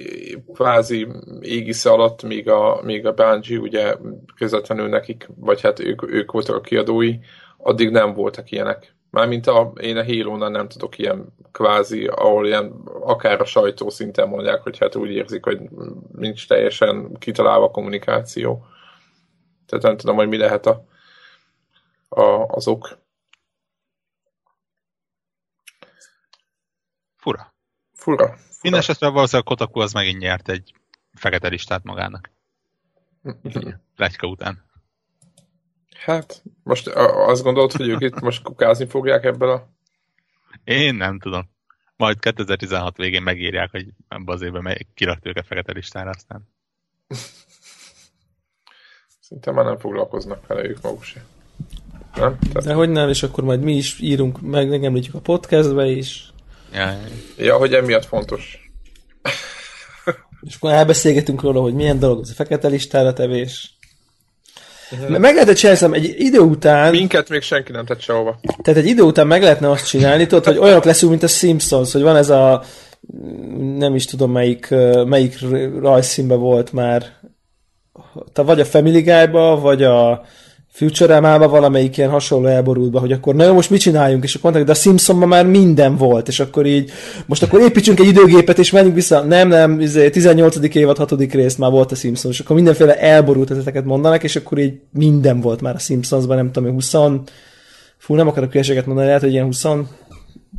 kvázi égisze alatt, míg a, míg a Bungie ugye közvetlenül nekik, vagy hát ők, ők voltak a kiadói, addig nem voltak ilyenek. Mármint a, én a halo nem tudok ilyen kvázi, ahol ilyen akár a sajtó szinten mondják, hogy hát úgy érzik, hogy nincs teljesen kitalálva a kommunikáció. Tehát nem tudom, hogy mi lehet a, a, az ok. Fura. Fura. Fura. Mindenesetre valószínűleg Kotaku az megint nyert egy fekete listát magának. Legyka után. Hát, most azt gondolod, hogy ők itt most kukázni fogják ebből a... Én nem tudom. Majd 2016 végén megírják, hogy ebben az évben kirakt őket fekete listára, aztán... Szinte már nem foglalkoznak vele ők maguk sem. Nem? Tehát... De hogy nem, és akkor majd mi is írunk, meg megemlítjük a podcastbe is. Ja, ja hogy emiatt fontos. és akkor elbeszélgetünk róla, hogy milyen dolog az a fekete listára tevés. Meg lehetett csinálni, egy idő után... Minket még senki nem tett sehova. Tehát egy idő után meg lehetne azt csinálni, tudod, hogy olyanok leszünk, mint a Simpsons, hogy van ez a nem is tudom melyik, melyik rajzszínben volt már, vagy a Family Guy-ba, vagy a Futurama-ba valamelyik ilyen hasonló elborultba, hogy akkor na jó, most mit csináljunk, és akkor mondták, de a Simpsonban már minden volt, és akkor így, most akkor építsünk egy időgépet, és menjünk vissza, nem, nem, 18. Izé, évad, 6. rész már volt a Simpsons, és akkor mindenféle elborult ezeket mondanak, és akkor így minden volt már a Simpsonsban, nem tudom, 20, fú, nem akarok hülyeséget mondani, lehet, hogy ilyen 20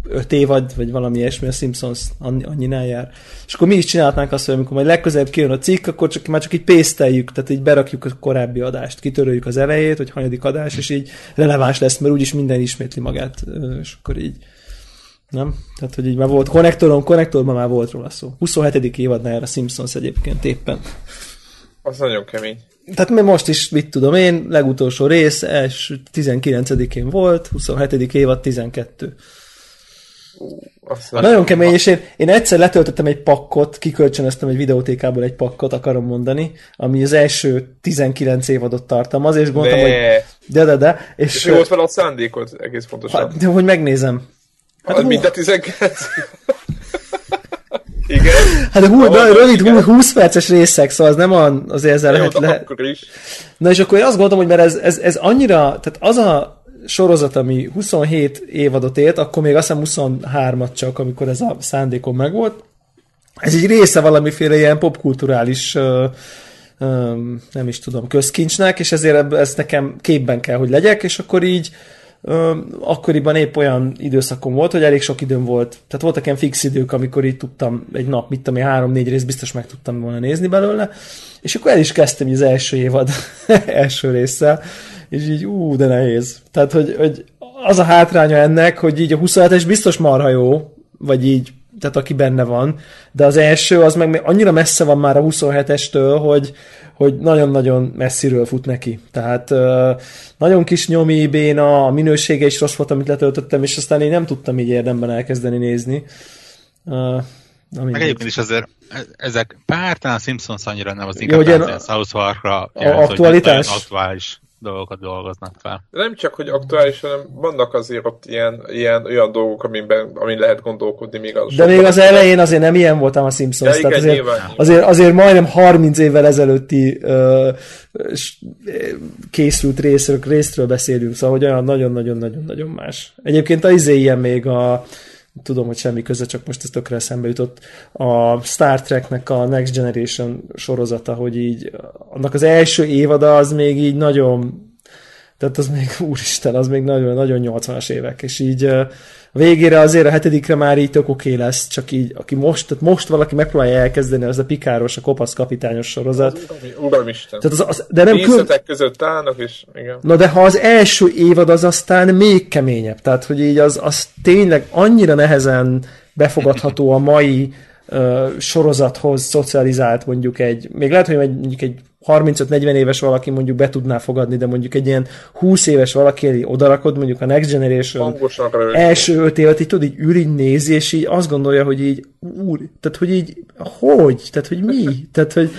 öt évad, vagy valami ilyesmi, a Simpsons annyi, jár. És akkor mi is csinálhatnánk azt, hogy amikor majd legközelebb kijön a cikk, akkor csak, már csak így pészteljük, tehát így berakjuk a korábbi adást, kitöröljük az elejét, hogy hanyadik adás, és így releváns lesz, mert úgyis minden ismétli magát, és akkor így nem? Tehát, hogy így már volt konnektoron, konnektorban már volt róla szó. 27. évadnál a Simpsons egyébként éppen. Az nagyon kemény. Tehát mi most is, mit tudom én, legutolsó rész, és 19-én volt, 27. évad 12. Aztán Nagyon kemény, és én, én egyszer letöltöttem egy pakkot, kikölcsönöztem egy videótékából egy pakkot, akarom mondani, ami az első 19 évadot tartalmaz, és gondoltam, hogy de, de, de. És, és volt vele a szándékot, egész pontosan. Hát, de hogy megnézem. Hát, hát mind a 19 Igen. Hát a hú, de rövid, hú, 20 perces részek, szóval az nem a, azért ezzel lehet, lehet. Na és akkor én azt gondolom, hogy mert ez, ez, ez annyira, tehát az a sorozat, ami 27 évadot élt, akkor még azt hiszem 23-at csak, amikor ez a szándékom megvolt. Ez egy része valamiféle ilyen popkulturális nem is tudom, közkincsnek, és ezért ez nekem képben kell, hogy legyek, és akkor így akkoriban épp olyan időszakom volt, hogy elég sok időm volt. Tehát voltak ilyen fix idők, amikor így tudtam egy nap, mit tudom én, három-négy rész biztos meg tudtam volna nézni belőle, és akkor el is kezdtem az első évad első résszel, és így ú, de nehéz. Tehát, hogy, hogy az a hátránya ennek, hogy így a 27-es biztos marha jó, vagy így, tehát aki benne van, de az első az meg annyira messze van már a 27-estől, hogy, hogy nagyon-nagyon messziről fut neki. Tehát nagyon kis nyomi, béna, a minősége is rossz volt, amit letöltöttem, és aztán én nem tudtam így érdemben elkezdeni nézni. Na, Meg egyébként is azért e- ezek, bár talán a Simpsons annyira nem az inkább Jó, South Park-ra aktualitás. aktuális dolgokat dolgoznak fel. De nem csak, hogy aktuális, hanem vannak azért ott ilyen, ilyen olyan dolgok, amiben, amin lehet gondolkodni még az. De még az elején azért nem ilyen voltam a Simpsons. Ja, igen, azért, nyilván, azért, azért majdnem 30 évvel ezelőtti uh, készült részről, részről beszélünk, szóval hogy olyan nagyon-nagyon-nagyon-nagyon más. Egyébként az izé ilyen még a tudom, hogy semmi köze, csak most ez tökre eszembe jutott, a Star Treknek a Next Generation sorozata, hogy így annak az első évada az még így nagyon tehát az még, úristen, az még nagyon, nagyon 80-as évek, és így végére azért a hetedikre már így tök oké lesz, csak így, aki most, tehát most valaki megpróbálja elkezdeni, az a pikáros, a kopasz kapitányos sorozat. Uramisten. Tehát az, az, de nem kül... között állnak, és igen. Na de ha az első évad az aztán még keményebb, tehát hogy így az, az tényleg annyira nehezen befogadható a mai uh, sorozathoz szocializált mondjuk egy, még lehet, hogy mondjuk egy 35-40 éves valaki mondjuk be tudná fogadni, de mondjuk egy ilyen 20 éves valaki odarakod, mondjuk a Next Generation első 5 évet, így tudod, így ül, így nézi, és így azt gondolja, hogy így, úr, tehát hogy így, hogy? Tehát, hogy mi? Tehát, hogy...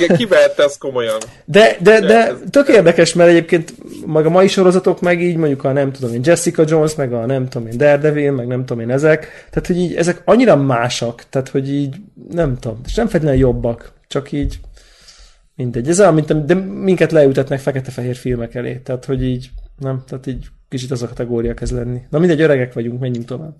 Igen, ki ezt komolyan? De, de, de tök érdekes, mert egyébként meg a mai sorozatok meg így mondjuk a nem tudom én Jessica Jones, meg a nem tudom én Daredevil, meg nem tudom én ezek, tehát hogy így ezek annyira másak, tehát hogy így nem tudom, és nem feltétlenül jobbak, csak így mindegy. Ez olyan, mint, de minket leütetnek fekete-fehér filmek elé, tehát hogy így, nem, tehát így kicsit az a kategória kezd lenni. Na mindegy, öregek vagyunk, menjünk tovább.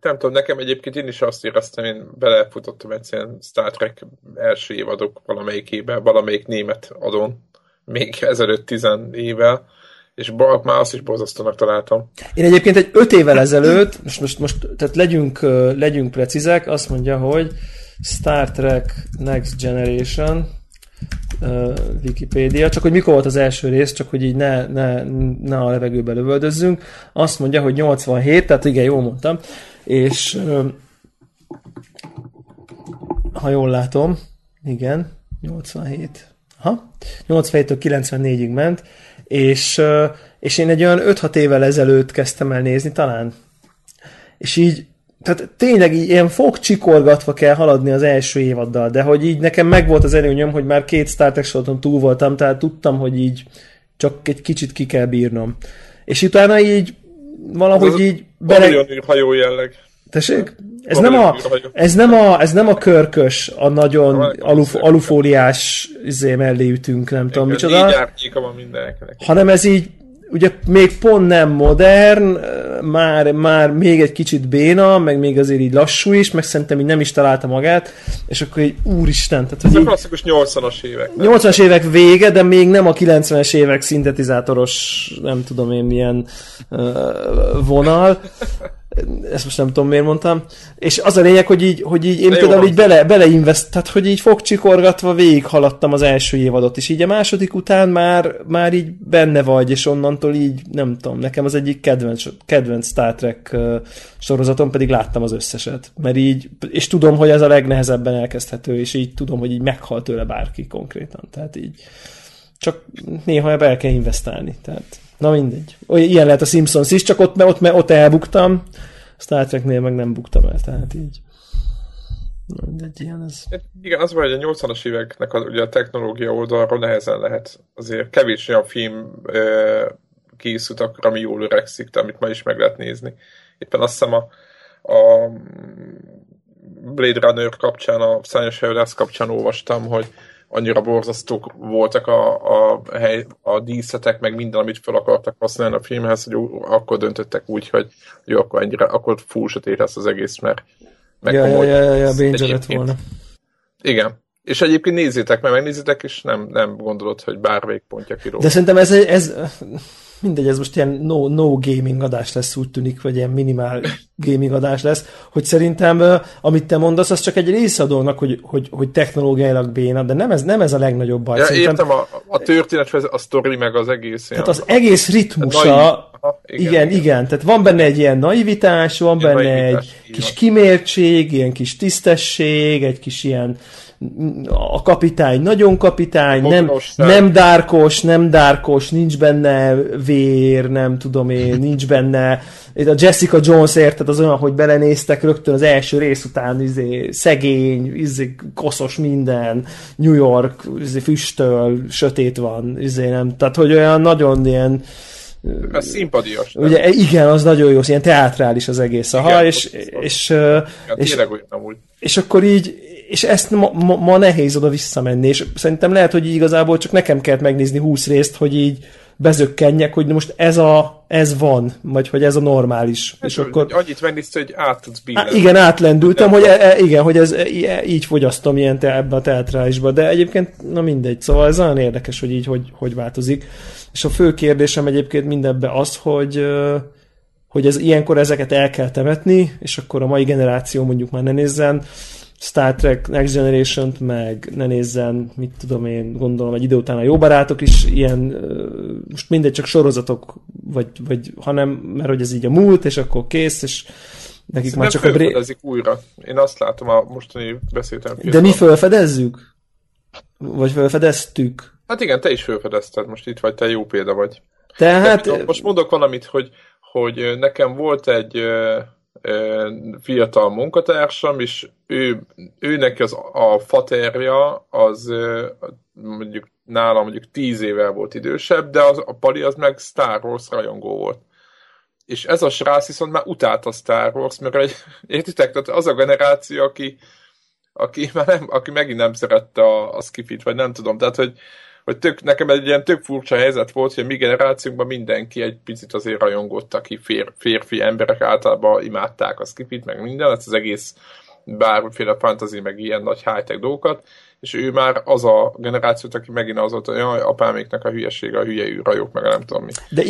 Nem tudom, nekem egyébként én is azt éreztem, én belefutottam egy ilyen Star Trek első évadok valamelyikébe, valamelyik német adón, még ezelőtt tizen évvel, és már azt is borzasztónak találtam. Én egyébként egy öt évvel ezelőtt, most, most, most tehát legyünk, legyünk precízek, azt mondja, hogy Star Trek Next Generation, uh, Wikipédia, csak hogy mikor volt az első rész, csak hogy így ne, ne, ne a levegőbe lövöldözzünk. Azt mondja, hogy 87, tehát igen, jól mondtam, és uh, ha jól látom, igen, 87. Ha? 87-től 94-ig ment, és, uh, és én egy olyan 5-6 évvel ezelőtt kezdtem el nézni, talán. És így tehát tényleg így ilyen fogcsikorgatva kell haladni az első évaddal, de hogy így nekem megvolt az előnyöm, hogy már két Star Trek sorozaton túl voltam, tehát tudtam, hogy így csak egy kicsit ki kell bírnom. És utána így valahogy ez így... Bele... hajó jelleg. Tessék? Ez nem, a, ez, nem a, ez nem a körkös, a nagyon aluf, alufóliás izé mellé ütünk, nem tudom micsoda. Így van mindenkinek. Hanem ez így ugye még pont nem modern, már, már még egy kicsit béna, meg még azért így lassú is, meg szerintem így nem is találta magát, és akkor így úristen. Tehát, hogy Ez így, a klasszikus 80-as évek. 80-as évek vége, de még nem a 90-es évek szintetizátoros, nem tudom én milyen uh, vonal ezt most nem tudom miért mondtam, és az a lényeg, hogy így, hogy így én De például így bele, beleinvest, tehát hogy így fogcsikorgatva végig haladtam az első évadot, és így a második után már, már így benne vagy, és onnantól így, nem tudom, nekem az egyik kedvenc, kedvenc Star Trek sorozatom, pedig láttam az összeset, mert így, és tudom, hogy ez a legnehezebben elkezdhető, és így tudom, hogy így meghal tőle bárki konkrétan, tehát így csak néha ebbe el kell investálni, tehát Na mindegy. Olyan, ilyen lehet a Simpsons is, csak ott, ott, ott elbuktam. Star Treknél meg nem buktam el, tehát így. Mindegy, ilyen ez. Igen, az van, hogy a 80-as éveknek a, ugye a technológia oldalról nehezen lehet. Azért kevés olyan film e, készült akkor, ami jól öregszik, amit ma is meg lehet nézni. Éppen azt hiszem a, a Blade Runner kapcsán, a Szányos Hajódász kapcsán olvastam, hogy annyira borzasztók voltak a, a, hely, a díszetek, meg minden, amit fel akartak használni a filmhez, hogy akkor döntöttek úgy, hogy jó, akkor ennyire, akkor full sötét lesz az egész, mert meg ja, komoly, ja, ja, ja, ja lett volna. Igen. És egyébként nézzétek meg, megnézzétek, és nem, nem gondolod, hogy bár végpontja kiró. De szerintem ez, ez mindegy, ez most ilyen no, no gaming adás lesz, úgy tűnik, vagy ilyen minimál gaming adás lesz, hogy szerintem, amit te mondasz, az csak egy része a dolognak, hogy, hogy, hogy technológiailag béna, de nem ez, nem ez a legnagyobb baj. Ja, szerintem, értem, a, a történet, a sztori, meg az egész. Tehát az egész ritmusa, Aha, igen, igen, igen, igen, tehát van benne egy ilyen naivitás, van ilyen benne naivitás, egy kis kimértség, ilyen kis tisztesség, egy kis ilyen a kapitány nagyon kapitány, nem, nem dárkos, nem dárkos, nincs benne vér, nem tudom én, nincs benne a Jessica Jones érted, az olyan, hogy belenéztek rögtön az első rész után, izé, szegény, izé, koszos minden, New York, izé, füstöl, sötét van, izé, nem, tehát hogy olyan nagyon ilyen ez szimpadias. Ugye, igen, az nagyon jó, ilyen teátrális az egész. Aha, igen, és, és, és, és, és akkor így, és ezt ma, ma, ma nehéz oda visszamenni, és szerintem lehet, hogy igazából csak nekem kellett megnézni 20 részt, hogy így bezökkenjek, hogy most ez, a, ez van, vagy hogy ez a normális. Hát, és akkor... Annyit megnézsz, hogy át tudsz bírni. Igen, átlendültem, hogy e, e, igen, hogy ez e, így fogyasztom ilyen te, ebbe a teatrálisba, de egyébként, na mindegy, szóval ez olyan érdekes, hogy így hogy, hogy változik. És a fő kérdésem egyébként mindebben az, hogy hogy ez ilyenkor ezeket el kell temetni, és akkor a mai generáció mondjuk már ne nézzen, Star Trek Next Generation-t, meg ne nézzen, mit tudom én, gondolom egy idő után a jó barátok is ilyen, most mindegy, csak sorozatok, vagy, vagy hanem, mert hogy ez így a múlt, és akkor kész, és nekik már csak a bré... újra. Én azt látom a mostani beszéltem. De mi felfedezzük? Vagy felfedeztük? Hát igen, te is felfedezted, most itt vagy, te jó példa vagy. Tehát... Most mondok valamit, hogy, hogy nekem volt egy fiatal munkatársam, és ő, ő neki az, a faterja az mondjuk nálam mondjuk tíz évvel volt idősebb, de az, a Pali az meg Star Wars rajongó volt. És ez a srác viszont már utálta Star Wars, mert egy, értitek, tehát az a generáció, aki, aki, már nem, aki megint nem szerette a, a skifit, vagy nem tudom, tehát hogy, hogy tök, nekem egy ilyen tök furcsa helyzet volt, hogy a mi generációnkban mindenki egy picit azért rajongott, aki fér, férfi emberek általában imádták a skifit, meg minden, ez az egész bármiféle fantasy, meg ilyen nagy high-tech dolgokat, és ő már az a generációt, aki megint az volt, hogy jaj, apáméknak a hülyesége, a hülye űrhajók, meg nem tudom mi. De,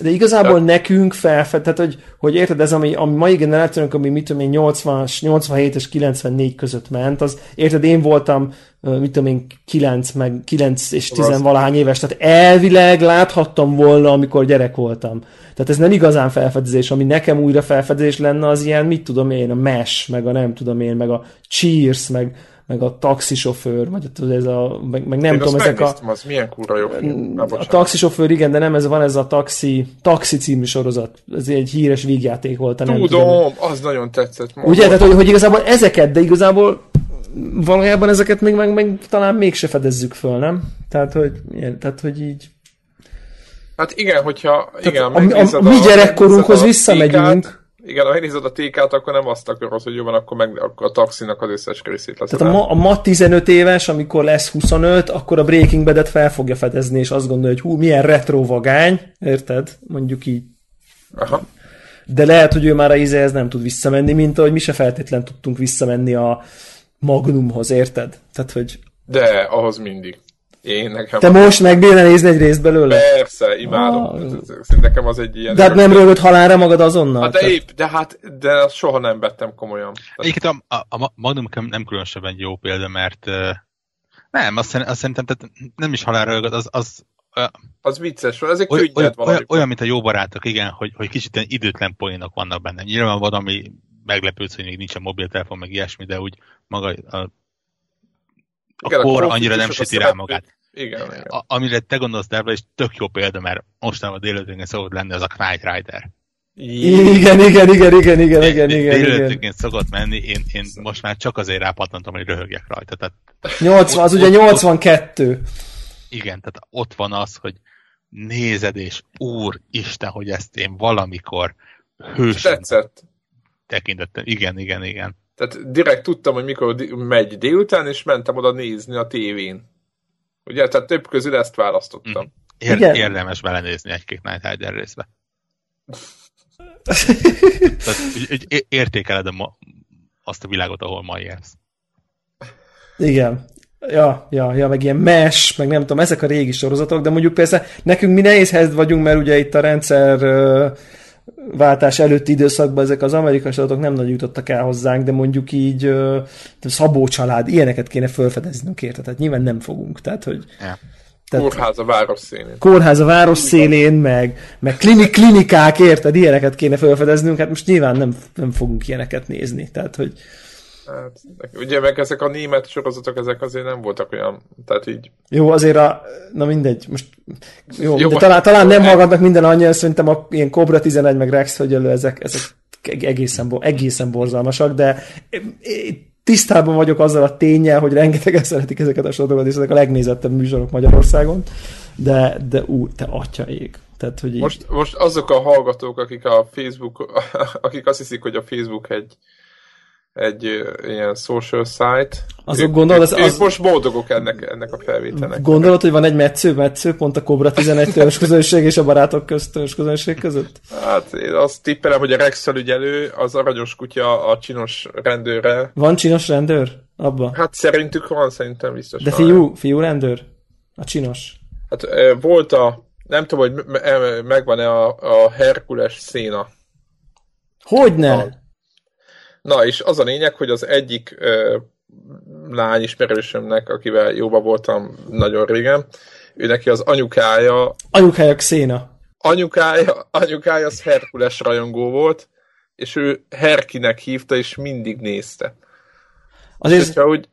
de igazából de... nekünk felfed, tehát hogy, hogy érted, ez ami, ami mai generációnak, ami mit tudom én, 80, 87 és 94 között ment, az érted, én voltam mit tudom én, 9, meg 9 és 10 valahány éves, tehát elvileg láthattam volna, amikor gyerek voltam. Tehát ez nem igazán felfedezés, ami nekem újra felfedezés lenne, az ilyen, mit tudom én, a Mesh, meg a nem tudom én, meg a Cheers, meg, meg a taxisofőr, vagy ez a, meg, meg nem Én tudom, ezek a... az milyen kurva jó film. A taxisofőr, igen, de nem, ez van ez a taxi, taxi című sorozat. Ez egy híres vígjáték volt. Tudom, nem tudom. az nagyon tetszett. Ugye, tehát, hogy, hogy igazából ezeket, de igazából valójában ezeket még meg, meg talán mégse fedezzük föl, nem? Tehát, hogy, ilyen, tehát, hogy így... Hát igen, hogyha igen, a, a, a, a mi gyerekkorunkhoz visszamegyünk, igen, ha megnézed a TK-t, akkor nem azt akarod, hogy jó van, akkor, meg, akkor a taxinak az összes részét lesz. Tehát a ma, a ma 15 éves, amikor lesz 25, akkor a Breaking Bad-et fel fogja fedezni, és azt gondolja, hogy hú, milyen retro vagány, érted? Mondjuk így. Aha. De lehet, hogy ő már a ízehez nem tud visszamenni, mint ahogy mi se feltétlen tudtunk visszamenni a Magnumhoz, érted? Tehát, hogy... De, ahhoz mindig. Én nekem... Te most megbírne nézni egy részt belőle? Persze, imádom. Ah. Nekem az egy ilyen... De hát nem rögött halálra magad azonnal? Hát de épp, de hát de soha nem vettem komolyan. Egyébként a, a, a Magnum nem különösebben jó példa, mert nem, azt, azt szerintem tehát nem is halálra rögött, az, az az vicces, ez egy oly, olyan, olyan, olyan, mint a jó barátok, igen, hogy, hogy kicsit ilyen időtlen poénok vannak benne. Nyilván van, ami meglepődsz, hogy még nincs a mobiltelefon, meg ilyesmi, de úgy maga a igen, kor annyira nem süti rá magát. Igen, igen. A, amire te gondolsz, Debla, és tök jó példa, mert mostanában délután szokott lenni az a Knight Rider. Igen, igen, igen, igen, igen, igen, igen. Délutánként szokott menni, én, én most már csak azért rápattantam, hogy röhögjek rajta. Tehát 80, az ugye 82. Ott, igen, tehát ott van az, hogy nézed, és úr Isten, hogy ezt én valamikor hősen tekintettem. Igen, igen, igen. Tehát direkt tudtam, hogy mikor megy délután, és mentem oda nézni a tévén. Ugye, tehát több közül ezt választottam. Mm. Ér- Igen. Érdemes belenézni egy-két Night Rider részbe. tehát, értékeled a ma, azt a világot, ahol ma élsz. Igen. Ja, ja, ja, meg ilyen mesh, meg nem tudom, ezek a régi sorozatok, de mondjuk persze nekünk mi nehéz helyzet vagyunk, mert ugye itt a rendszer váltás előtti időszakban ezek az amerikai sorozatok nem nagyon jutottak el hozzánk, de mondjuk így Szabó család, ilyeneket kéne felfedeznünk érte, tehát nyilván nem fogunk, tehát hogy... Ja. Tehát, kórház a város szélén. Kórház a város szélén, meg, meg klinik, klinikák, érted? Ilyeneket kéne felfedeznünk, hát most nyilván nem, nem fogunk ilyeneket nézni. Tehát, hogy, Hát, ugye meg ezek a német sorozatok, ezek azért nem voltak olyan, tehát így... Jó, azért a, na mindegy, most jó, jó talán, talán nem hallgatnak minden annyian, szerintem a ilyen Cobra 11 meg Rex hogy ezek, ezek egészen, egészen borzalmasak, de tisztában vagyok azzal a tényel, hogy rengetegen szeretik ezeket a sorozatokat, és ezek a legnézettebb műsorok Magyarországon, de, de ú, te atya ég. Tehát, hogy így... most, most azok a hallgatók, akik a Facebook, akik azt hiszik, hogy a Facebook egy, egy ilyen social site. Azok ők, gondolod, az, az... most boldogok ennek, ennek a felvételnek. Gondolod, hogy van egy metsző, metsző, pont a Cobra 11 törzs közönség és a barátok közt törzs közönség között? Hát én azt tippelem, hogy a Rex ügyelő, az aranyos kutya a csinos rendőrre. Van csinos rendőr abba? Hát szerintük van, szerintem biztos. De fiú, fiú rendőr? A csinos? Hát volt a, nem tudom, hogy megvan-e a, a Herkules széna. Hogyne? A, Na, és az a lényeg, hogy az egyik ö, lány ismerősömnek, akivel jóba voltam nagyon régen, ő neki az anyukája... Anyukája Xéna. Anyukája, anyukája az Herkules rajongó volt, és ő Herkinek hívta, és mindig nézte. Azért... És hogyha úgy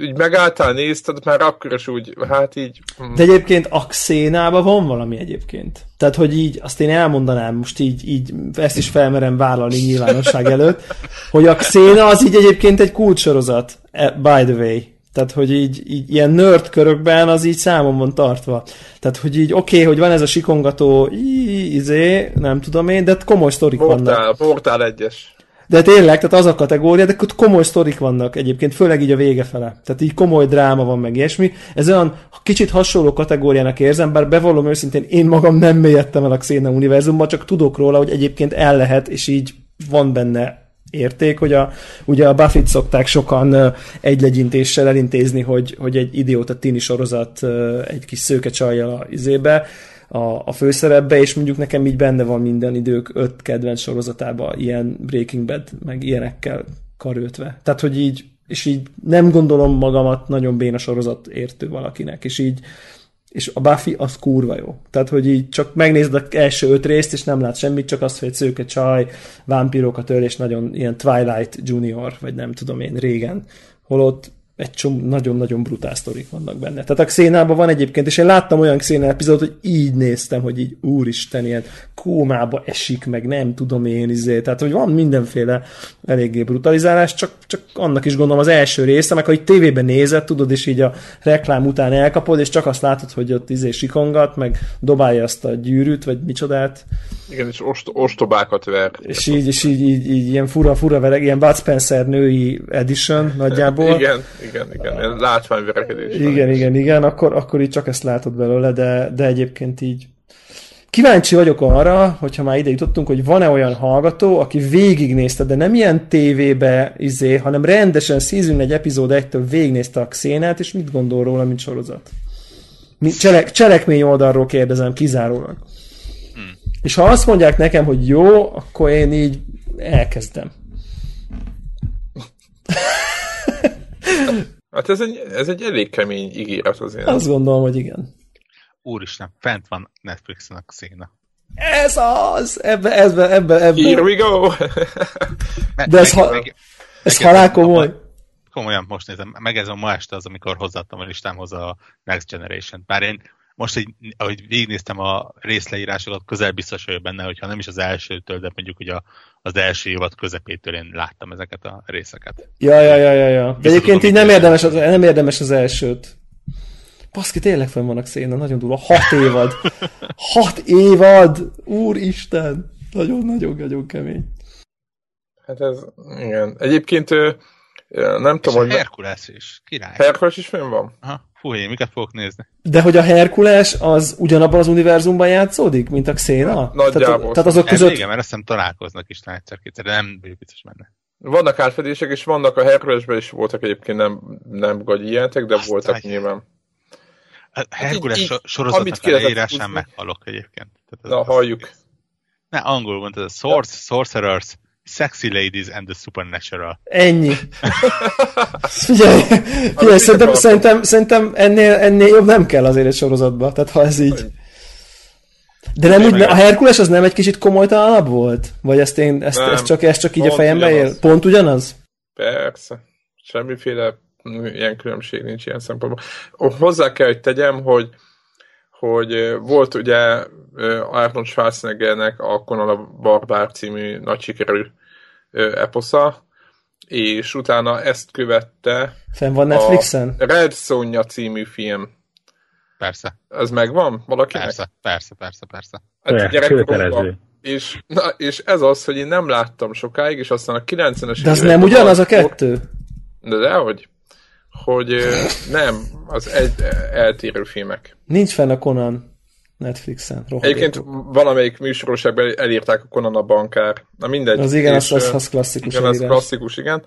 úgy megálltál, nézted, már akkor is úgy, hát így... Mm. De egyébként a Xénában van valami egyébként. Tehát, hogy így, azt én elmondanám most így, így ezt is felmerem vállalni nyilvánosság előtt, hogy a Xéna az így egyébként egy kulcsorozat, e, by the way. Tehát, hogy így, így ilyen nerd körökben az így számon van tartva. Tehát, hogy így oké, okay, hogy van ez a sikongató izé, nem tudom én, de komoly sztorik portál, vannak. Portál egyes. De tényleg, tehát az a kategória, de komoly sztorik vannak egyébként, főleg így a vége fele. Tehát így komoly dráma van, meg ilyesmi. Ez olyan kicsit hasonló kategóriának érzem, bár bevallom őszintén, én magam nem mélyedtem el a Xena univerzumban, csak tudok róla, hogy egyébként el lehet, és így van benne érték, hogy a, ugye a Buffy-t szokták sokan egy legyintéssel elintézni, hogy, hogy egy idióta tini sorozat egy kis szőke csajjal a izébe, a, a főszerepbe, és mondjuk nekem így benne van minden idők öt kedvenc sorozatában ilyen Breaking Bad, meg ilyenekkel karöltve. Tehát, hogy így, és így nem gondolom magamat nagyon béna sorozat értő valakinek, és így és a Buffy az kurva jó. Tehát, hogy így csak megnézd az első öt részt, és nem lát semmit, csak azt, hogy egy szőke csaj, vámpírokat öl, és nagyon ilyen Twilight Junior, vagy nem tudom én, régen. Holott egy csomó nagyon-nagyon brutál sztorik vannak benne. Tehát a Xénában van egyébként, és én láttam olyan Xéna epizódot, hogy így néztem, hogy így úristen, ilyen kómába esik, meg nem tudom én, izé. Tehát, hogy van mindenféle eléggé brutalizálás, csak, csak annak is gondolom az első része, meg ha így tévében nézed, tudod, és így a reklám után elkapod, és csak azt látod, hogy ott izé sikongat, meg dobálja azt a gyűrűt, vagy micsodát. Igen, és ost- ostobákat ver. És így, és így, így, így, ilyen fura, fura vereg, ilyen Bud Spencer női edition nagyjából. igen, igen, igen, látványverekedés. Igen, igen, igen, akkor, akkor így csak ezt látod belőle, de, de egyébként így Kíváncsi vagyok arra, hogyha már ide jutottunk, hogy van-e olyan hallgató, aki végignézte, de nem ilyen tévébe izé, hanem rendesen season egy epizód egytől végignézte a Xénát, és mit gondol róla, mint sorozat? Cselek, cselekmény oldalról kérdezem kizárólag. Hmm. És ha azt mondják nekem, hogy jó, akkor én így elkezdem. Hát ez egy, ez egy elég kemény ígéret azért. Azt gondolom, hogy igen. Úristen, fent van Netflixen a széna. Ez az! Ebbe, ebbe, ebbe, ebbe. Here we go! De ez, ha, meg, ez halál komoly. Komolyan most nézem, meg ez a ma este az, amikor hozzáadtam a listámhoz a Next Generation. Bár én most, így, ahogy végignéztem a részleírásokat, közel biztos vagyok benne, hogyha nem is az elsőtől, de mondjuk hogy a, az első évad közepétől én láttam ezeket a részeket. Ja, ja, ja, ja. ja. De egyébként így nem érdemes, az, nem érdemes az elsőt. Baszki, tényleg fenn vannak széna, nagyon durva. Hat évad. Hat évad! Úristen! Nagyon-nagyon-nagyon kemény. Hát ez, igen. Egyébként nem tudom, hogy... Herkules is, király. Herkules is fenn van? Aha. Fú, én miket fogok nézni? De hogy a Herkules az ugyanabban az univerzumban játszódik, mint a Xena? Nagyjából. Tehát, tehát azok között... igen, mert azt hiszem találkoznak is egyszer-kétszer, de nem vagyok biztos benne. Vannak átfedések, és vannak a Herkulesben is voltak egyébként nem, nem gagyi ilyenek, de Aztán voltak egy- nyilván. A Herkules így- so- amit sorozatnak a leírásán meghalok egyébként. Tehát ez- Na, az- halljuk. Ne, angolul mondta, ez a Swords, Sorcerers, Sexy Ladies and the Supernatural. Ennyi. Figyelj, figyelj szerintem, szerintem, szerintem ennél, ennél jobb nem kell azért egy sorozatba, tehát ha ez így. De nem úgy, a Herkules az nem egy kicsit komolytalanabb volt? Vagy ezt én, ezt, Nem. ezt, csak, ezt csak így a fejembe él? ugyanaz. Pont ugyanaz? Persze. Semmiféle mm, ilyen különbség nincs ilyen szempontból. Hozzá kell, hogy tegyem, hogy, hogy volt ugye Arnold Schwarzeneggernek a Conan a Barbár című nagy sikerű eposza, és utána ezt követte Fenn van Netflixen? a Red Sonja című film. Persze, Ez megvan valakinek? persze, persze, persze, persze. Hát gyerekkoromban. És, na, és ez az, hogy én nem láttam sokáig, és aztán a 90-es De az nem ugyanaz a kettő? De dehogy. Hogy nem, az egy eltérő filmek. Nincs fenn a Conan Netflixen. rohadékok. Egyébként valamelyik műsorosságban elírták a Conan a bankár. Na mindegy. Az igen, az, És, az, az klasszikus Igen, az elírás. klasszikus, igen.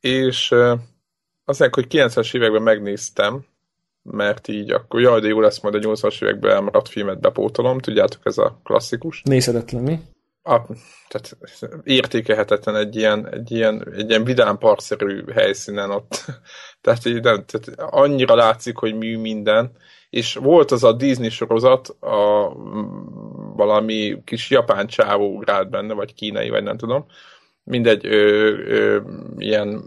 És ö, azt mondják, hogy 90-es években megnéztem, mert így akkor jaj, de jó lesz majd a 80-as években elmaradt filmet bepótolom, tudjátok, ez a klasszikus. Nézhetetlen, mi? A, tehát értékelhetetlen egy ilyen, egy ilyen, egy ilyen vidám parkszerű helyszínen ott. Tehát, így nem, tehát annyira látszik, hogy mű minden. És volt az a Disney sorozat, a valami kis japán csávó ugrált benne, vagy kínai, vagy nem tudom. Mindegy, ö, ö, ilyen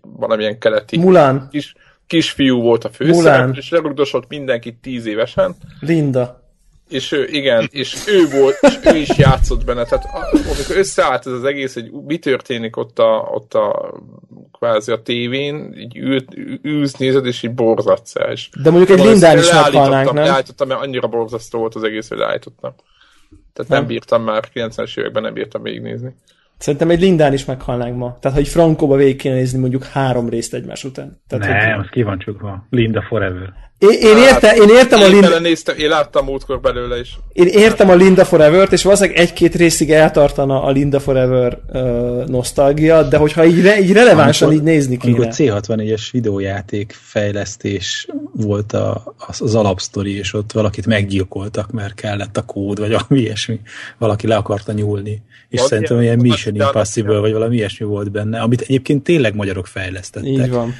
valamilyen keleti Mulan, kis, kisfiú volt a főszereplő, és lerugdosott mindenkit tíz évesen, Linda. És ő, igen, és ő volt, és ő is játszott benne, tehát amikor összeállt ez az egész, hogy mi történik ott a, ott a kvázi a tévén, így ült, ülsz, nézed, és így borzadsz el. És De mondjuk egy Lindán is meghalnánk, nem? Leállítottam, mert annyira borzasztó volt az egész, hogy leállítottam. Tehát nem, Nem. bírtam már, 90-es években nem bírtam végignézni. Szerintem egy Lindán is meghalnánk ma. Tehát, hogy Frankóba végig kéne nézni mondjuk három részt egymás után. Tehát, Nem, hogy... az ki van csukva. Linda Forever. Én, én, érte, én értem a Hát, Én Linda, belenéztem, én láttam múltkor belőle is. én értem a Linda Forever-t, és valószínűleg egy-két részig eltartana a Linda Forever uh, nosztalgia, de hogyha így, re, így relevánsan így nézni kéne. Amikor C64-es videójáték fejlesztés volt a, az, az alapsztori, és ott valakit meggyilkoltak, mert kellett a kód, vagy valami ilyesmi. Valaki le akarta nyúlni. És Van szerintem ilyen? Van Mission ilyen? Impossible, vagy valami ilyesmi volt benne, amit egyébként tényleg magyarok fejlesztettek. Így van.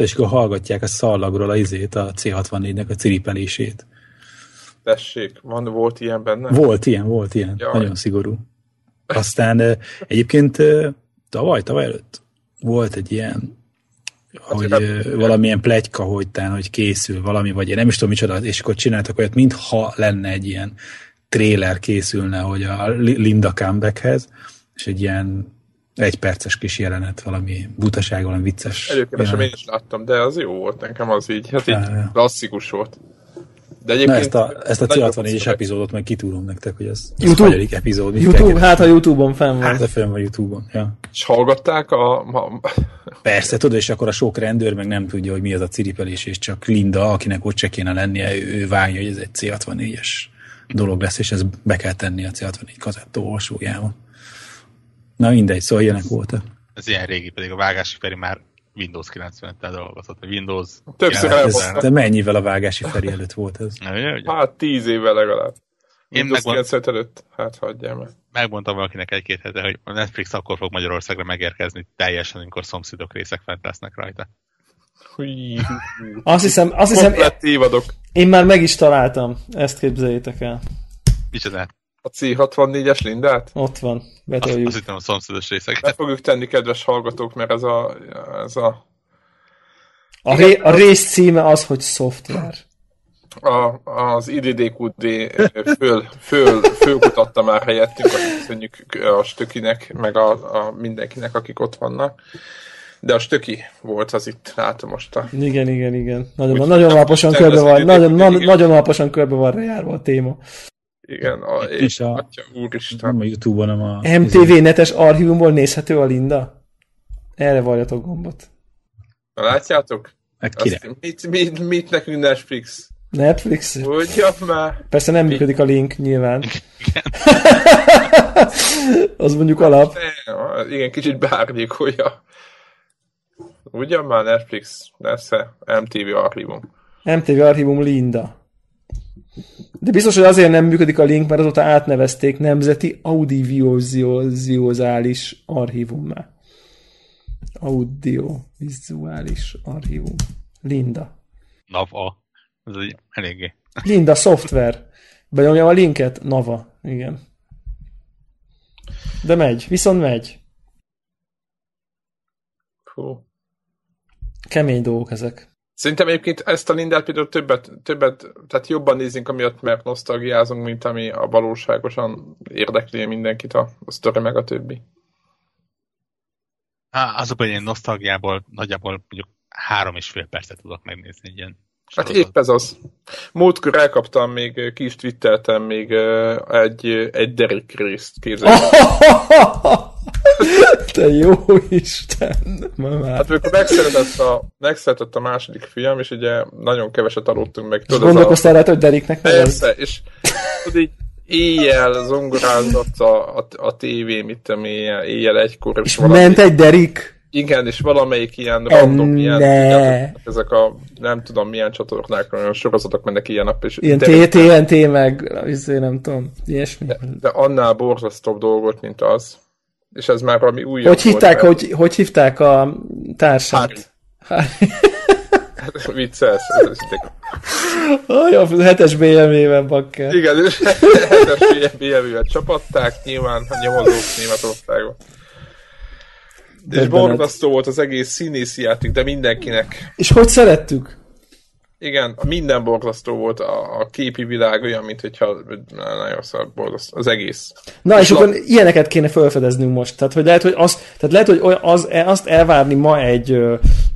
És akkor hallgatják a szallagról a izét, a C64-nek a ciripelését. Tessék, van, volt ilyen benne? Volt ilyen, volt ilyen. Jaj. Nagyon szigorú. Aztán egyébként tavaly, tavaly előtt volt egy ilyen, hogy hát- valamilyen plegyka, hogy tán, hogy készül valami, vagy én nem is tudom micsoda, és akkor csináltak olyat, mintha lenne egy ilyen tréler készülne, hogy a Li- Linda comebackhez, és egy ilyen egyperces kis jelenet, valami butaság, valami vicces. Előkeresem, én is láttam, de az jó volt nekem az így. Hát így Ja, klasszikus volt. De Na egyébként... ezt a, ezt a nagyon C64-es szöveg. epizódot meg kitúrom nektek, hogy ez, ez YouTube. hagyadik epizód. YouTube, hát a YouTube-on fenn van. Hát, a fönn van YouTube-on, ja. És hallgatták a... Persze, tudod, és akkor a sok rendőr meg nem tudja, hogy mi az a ciripelés, és csak Linda, akinek ott se kéne lennie, ő, ő vágja, hogy ez egy C64-es dolog lesz, és ez be kell tenni a C64 kazettó olvasójába. Na mindegy, szóval ilyenek voltak. Ez ilyen régi, pedig a Vágási Feri már Windows 95-tel dolgozott, vagy Windows Többször 90-tel. elmondtam. De mennyivel a vágási Feri előtt volt ez? Na, ugye, ugye? Hát tíz évvel legalább. Én Windows megmond- 95 előtt? Hát hagyjál meg. Megmondtam valakinek egy-két hete, hogy a Netflix akkor fog Magyarországra megérkezni teljesen, amikor szomszédok részek fent lesznek rajta. Húj. Azt hiszem, azt hiszem évadok. én már meg is találtam. Ezt képzeljétek el. Micsoda? A C64-es Lindát? Ott van. Betoljuk. azt hittem a szomszédos részek. Meg fogjuk tenni, kedves hallgatók, mert ez a, ez a, A, ré, a rész címe az, hogy szoftver. a, az IDDQD föl, föl, fölkutatta már helyettünk, azt köszönjük a Stökinek, meg a, a mindenkinek, akik ott vannak. De a Stöki volt az itt, látom most a... Igen, igen, igen. Nagyon, Úgy nagyon alaposan körbe van, nagyon, nagyon alaposan körbe van rejárva a téma. Igen, a, És és a- Atya, úristen. Nem a YouTube-on, hanem a... MTV netes archívumból nézhető a Linda? Erre valljatok gombot. Na, látjátok? Kire? Azt, mit, mit, mit nekünk Netflix? Netflix? Hogyan már? Persze nem működik a link, nyilván. az mondjuk alap. Ne, igen, kicsit beárnyékolja. Ugyan már Netflix, lesz-e MTV archívum. MTV archívum Linda. De biztos, hogy azért nem működik a link, mert azóta átnevezték Nemzeti Audiovizuális Archívummá. Audiovizuális Archívum. Linda. Nava. Ez egy eléggé. Linda Software. Benyomjam a linket? Nava. Igen. De megy. Viszont megy. Fú. Kemény dolgok ezek. Szerintem egyébként ezt a Lindát például többet, többet, tehát jobban nézzünk amiatt, mert nosztalgiázunk, mint ami a valóságosan érdekli mindenkit a, a sztori meg a többi. Há, azokban ilyen nosztalgiából nagyjából mondjuk három és fél percet tudok megnézni egy ilyen Hát épp ez az. Múltkor elkaptam, még ki is twitteltem még egy, egy Derek részt képzelni. Te jó Isten! Már. Hát amikor megszeretett a, megszeretett a második fiam, és ugye nagyon keveset aludtunk meg. És gondolkoztál rá, hogy Deriknek Persze, és tudod így éjjel zongorázott a, a, a tévé, mit tudom, éjjel, éjjel egykor. És, és ment egy Derik? Igen, és valamelyik ilyen random, ilyen, ilyen, ezek a nem tudom milyen csatornák, olyan sorozatok mennek ilyen nap. És ilyen TNT meg, izé, nem tudom, ilyesmi. De, de annál borzasztóbb dolgot, mint az. És ez már valami újabb Hogy hívták, volt, hogy, hogy hívták a társát? Harry. Vicces. Aj, a hetes BMW-ben bakker. Igen, és hetes BMW-vel csapatták, nyilván nyomozók Németországon. És borzasztó volt az egész színészi játék, de mindenkinek. És hogy szerettük? Igen, minden borzasztó volt a, a képi világ, olyan, mint hogyha nagyon szar borzasztó, az egész. Na, és, és akkor la... ilyeneket kéne felfedeznünk most. Tehát, hogy lehet, hogy, az, tehát lehet, hogy az, azt elvárni ma egy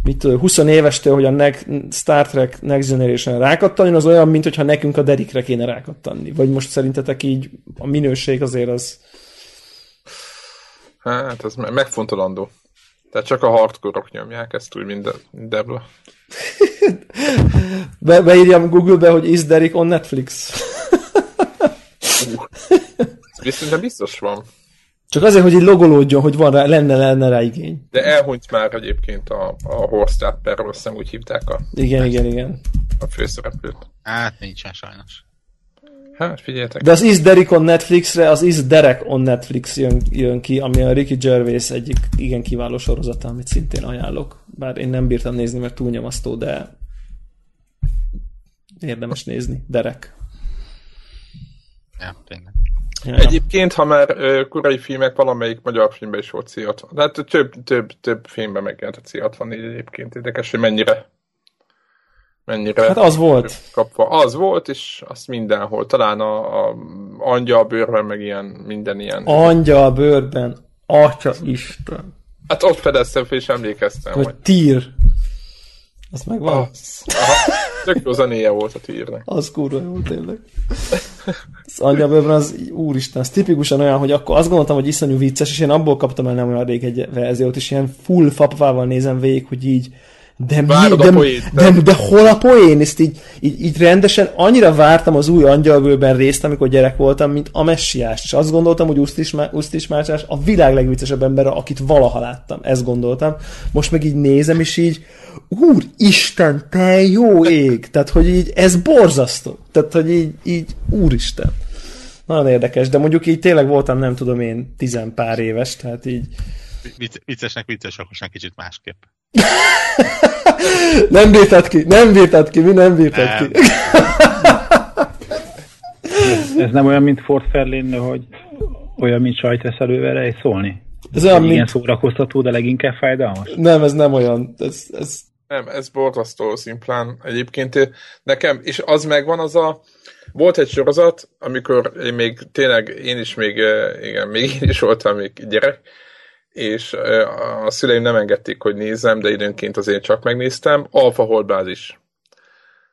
mit, 20 évestől, hogy a ne- Star Trek Next Generation rákattanjon, az olyan, mint hogyha nekünk a Derikre kéne rákattanni. Vagy most szerintetek így a minőség azért az... Hát, ez megfontolandó. Tehát csak a hardcore nyomják ezt úgy, mint Debla. Be, beírjam Google-be, hogy is Derek on Netflix. uh, Viszont biztos van. Csak azért, hogy így logolódjon, hogy van rá, lenne, lenne rá igény. De elhunyt már egyébként a, a Horst Tapper, azt úgy hívták a... Igen, igen, igen. A főszereplőt. Hát nincsen sajnos. Hát figyeljetek. De az Is Derek on Netflixre, az Is Derek on Netflix jön, jön ki, ami a Ricky Gervais egyik igen kiváló sorozata, amit szintén ajánlok. Bár én nem bírtam nézni, mert túl nyomasztó, de érdemes nézni. Derek. Ja, tényleg. Ja. Egyébként, ha már uh, korai filmek, valamelyik magyar filmben is volt C60. De hát több, több, több filmben megjelent a C64 egyébként. Érdekes, hogy mennyire mennyire hát az volt. kapva. Az volt, és azt mindenhol. Talán a, a angyal bőrben, meg ilyen, minden ilyen. Angyal bőrben, atya Isten. Hát ott fedeztem fel, és emlékeztem. Vagy hogy... tír. Az megvan? Az, aha, tök jó zenéje volt a tírnek. Az kurva jó, tényleg. Az angyalbőrben az, úristen, az tipikusan olyan, hogy akkor azt gondoltam, hogy iszonyú vicces, és én abból kaptam el nem olyan rég egy verziót, és ilyen full fapvával nézem végig, hogy így de, mi, de, poént, de, de, de, hol a poén? Ezt így, így, így rendesen annyira vártam az új angyalbőrben részt, amikor gyerek voltam, mint a messiás. És azt gondoltam, hogy Usztis Mácsás a világ legviccesebb ember, akit valaha láttam. Ezt gondoltam. Most meg így nézem, és így Úr, Isten, te jó ég! Tehát, hogy így, ez borzasztó. Tehát, hogy így, így Úristen. Nagyon érdekes, de mondjuk így tényleg voltam, nem tudom én, tizen pár éves, tehát így... Viccesnek vicces, akkor kicsit másképp. nem bírtad ki, nem bírtad ki, mi nem bírtad nem. ki. ez nem olyan, mint Ford Fairlane, hogy olyan, mint sajtreszelővel egy szólni? Ez olyan, mint... Szórakoztató, de leginkább fájdalmas? Nem, ez nem olyan. Ez, ez... Nem, ez borzasztó szimplán. Egyébként nekem, és az megvan az a, volt egy sorozat, amikor én még tényleg, én is még, igen, még én is voltam még gyerek, és a szüleim nem engedték, hogy nézzem, de időnként azért csak megnéztem. Alfa Holdbázis.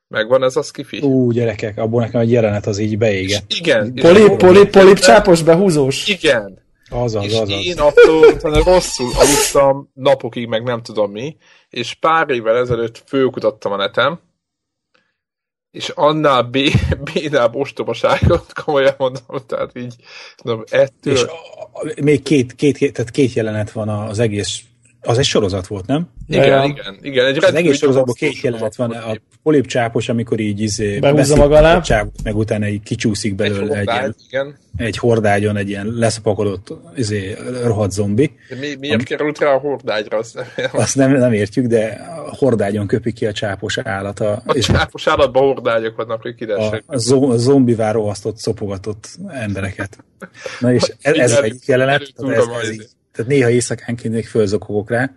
Megvan ez a skifi? Ú, gyerekek, abból nekem egy jelenet az így beégett. És igen. Polip, polip, polip, csápos, behúzós. Igen. Az az, és az, én attól utána rosszul aludtam napokig, meg nem tudom mi, és pár évvel ezelőtt fölkutattam a netem, és annál bé, bénább ostobaságot, komolyan mondom, tehát így, tudom, ettől... És még két, két, tehát két jelenet van az egész az egy sorozat volt, nem? Igen, ja. igen, igen. Egy az egész sorozatban két jelenet van. A polip csápos, amikor így izé, behúzza maga alá. A csápot, meg utána így kicsúszik belőle egy, hordágy, egy, ilyen, egy hordágyon, egy ilyen leszapakodott izé, rohadt zombi. De mi, miért Am, került rá a hordágyra? Azt nem, azt nem, nem értjük, de a hordágyon köpi ki a csápos állat. A, a csápos állatban hordágyok vannak, hogy kidessek. A, a, a zombivá rohasztott, szopogatott embereket. Na és ez, ez egy jelenet, ez, ez, ez így, tehát néha éjszakánként még fölzokogok rá.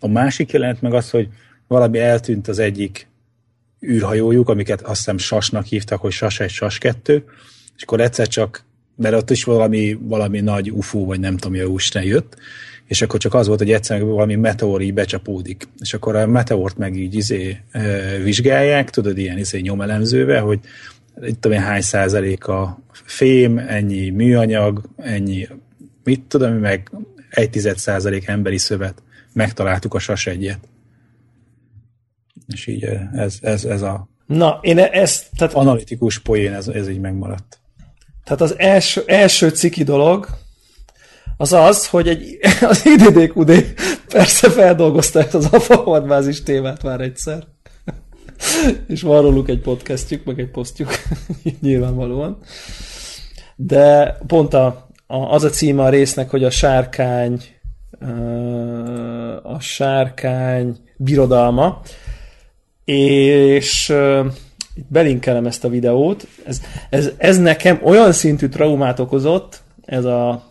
A másik jelent meg az, hogy valami eltűnt az egyik űrhajójuk, amiket azt hiszem Sasnak hívtak, hogy Sas 1, Sas 2, és akkor egyszer csak, mert ott is valami, valami nagy UFO, vagy nem tudom, hogy Isten jött, és akkor csak az volt, hogy egyszer valami meteor így becsapódik. És akkor a meteort meg így izé, vizsgálják, tudod, ilyen izé nyomelemzővel, hogy itt tudom én hány százalék a fém, ennyi műanyag, ennyi mit tudom, meg egy tized százalék emberi szövet. Megtaláltuk a sas egyet. És így ez, ez, ez a Na, én ezt... Tehát, analitikus poén, ez, ez így megmaradt. Tehát az első, első ciki dolog, az az, hogy egy, az IDDQD persze feldolgozta ezt az AFA témát már egyszer. És van róluk egy podcastjuk, meg egy posztjuk, nyilvánvalóan. De pont a, az a címe a résznek, hogy a sárkány a sárkány birodalma, és belinkelem ezt a videót. Ez, ez, ez nekem olyan szintű traumát okozott, ez a,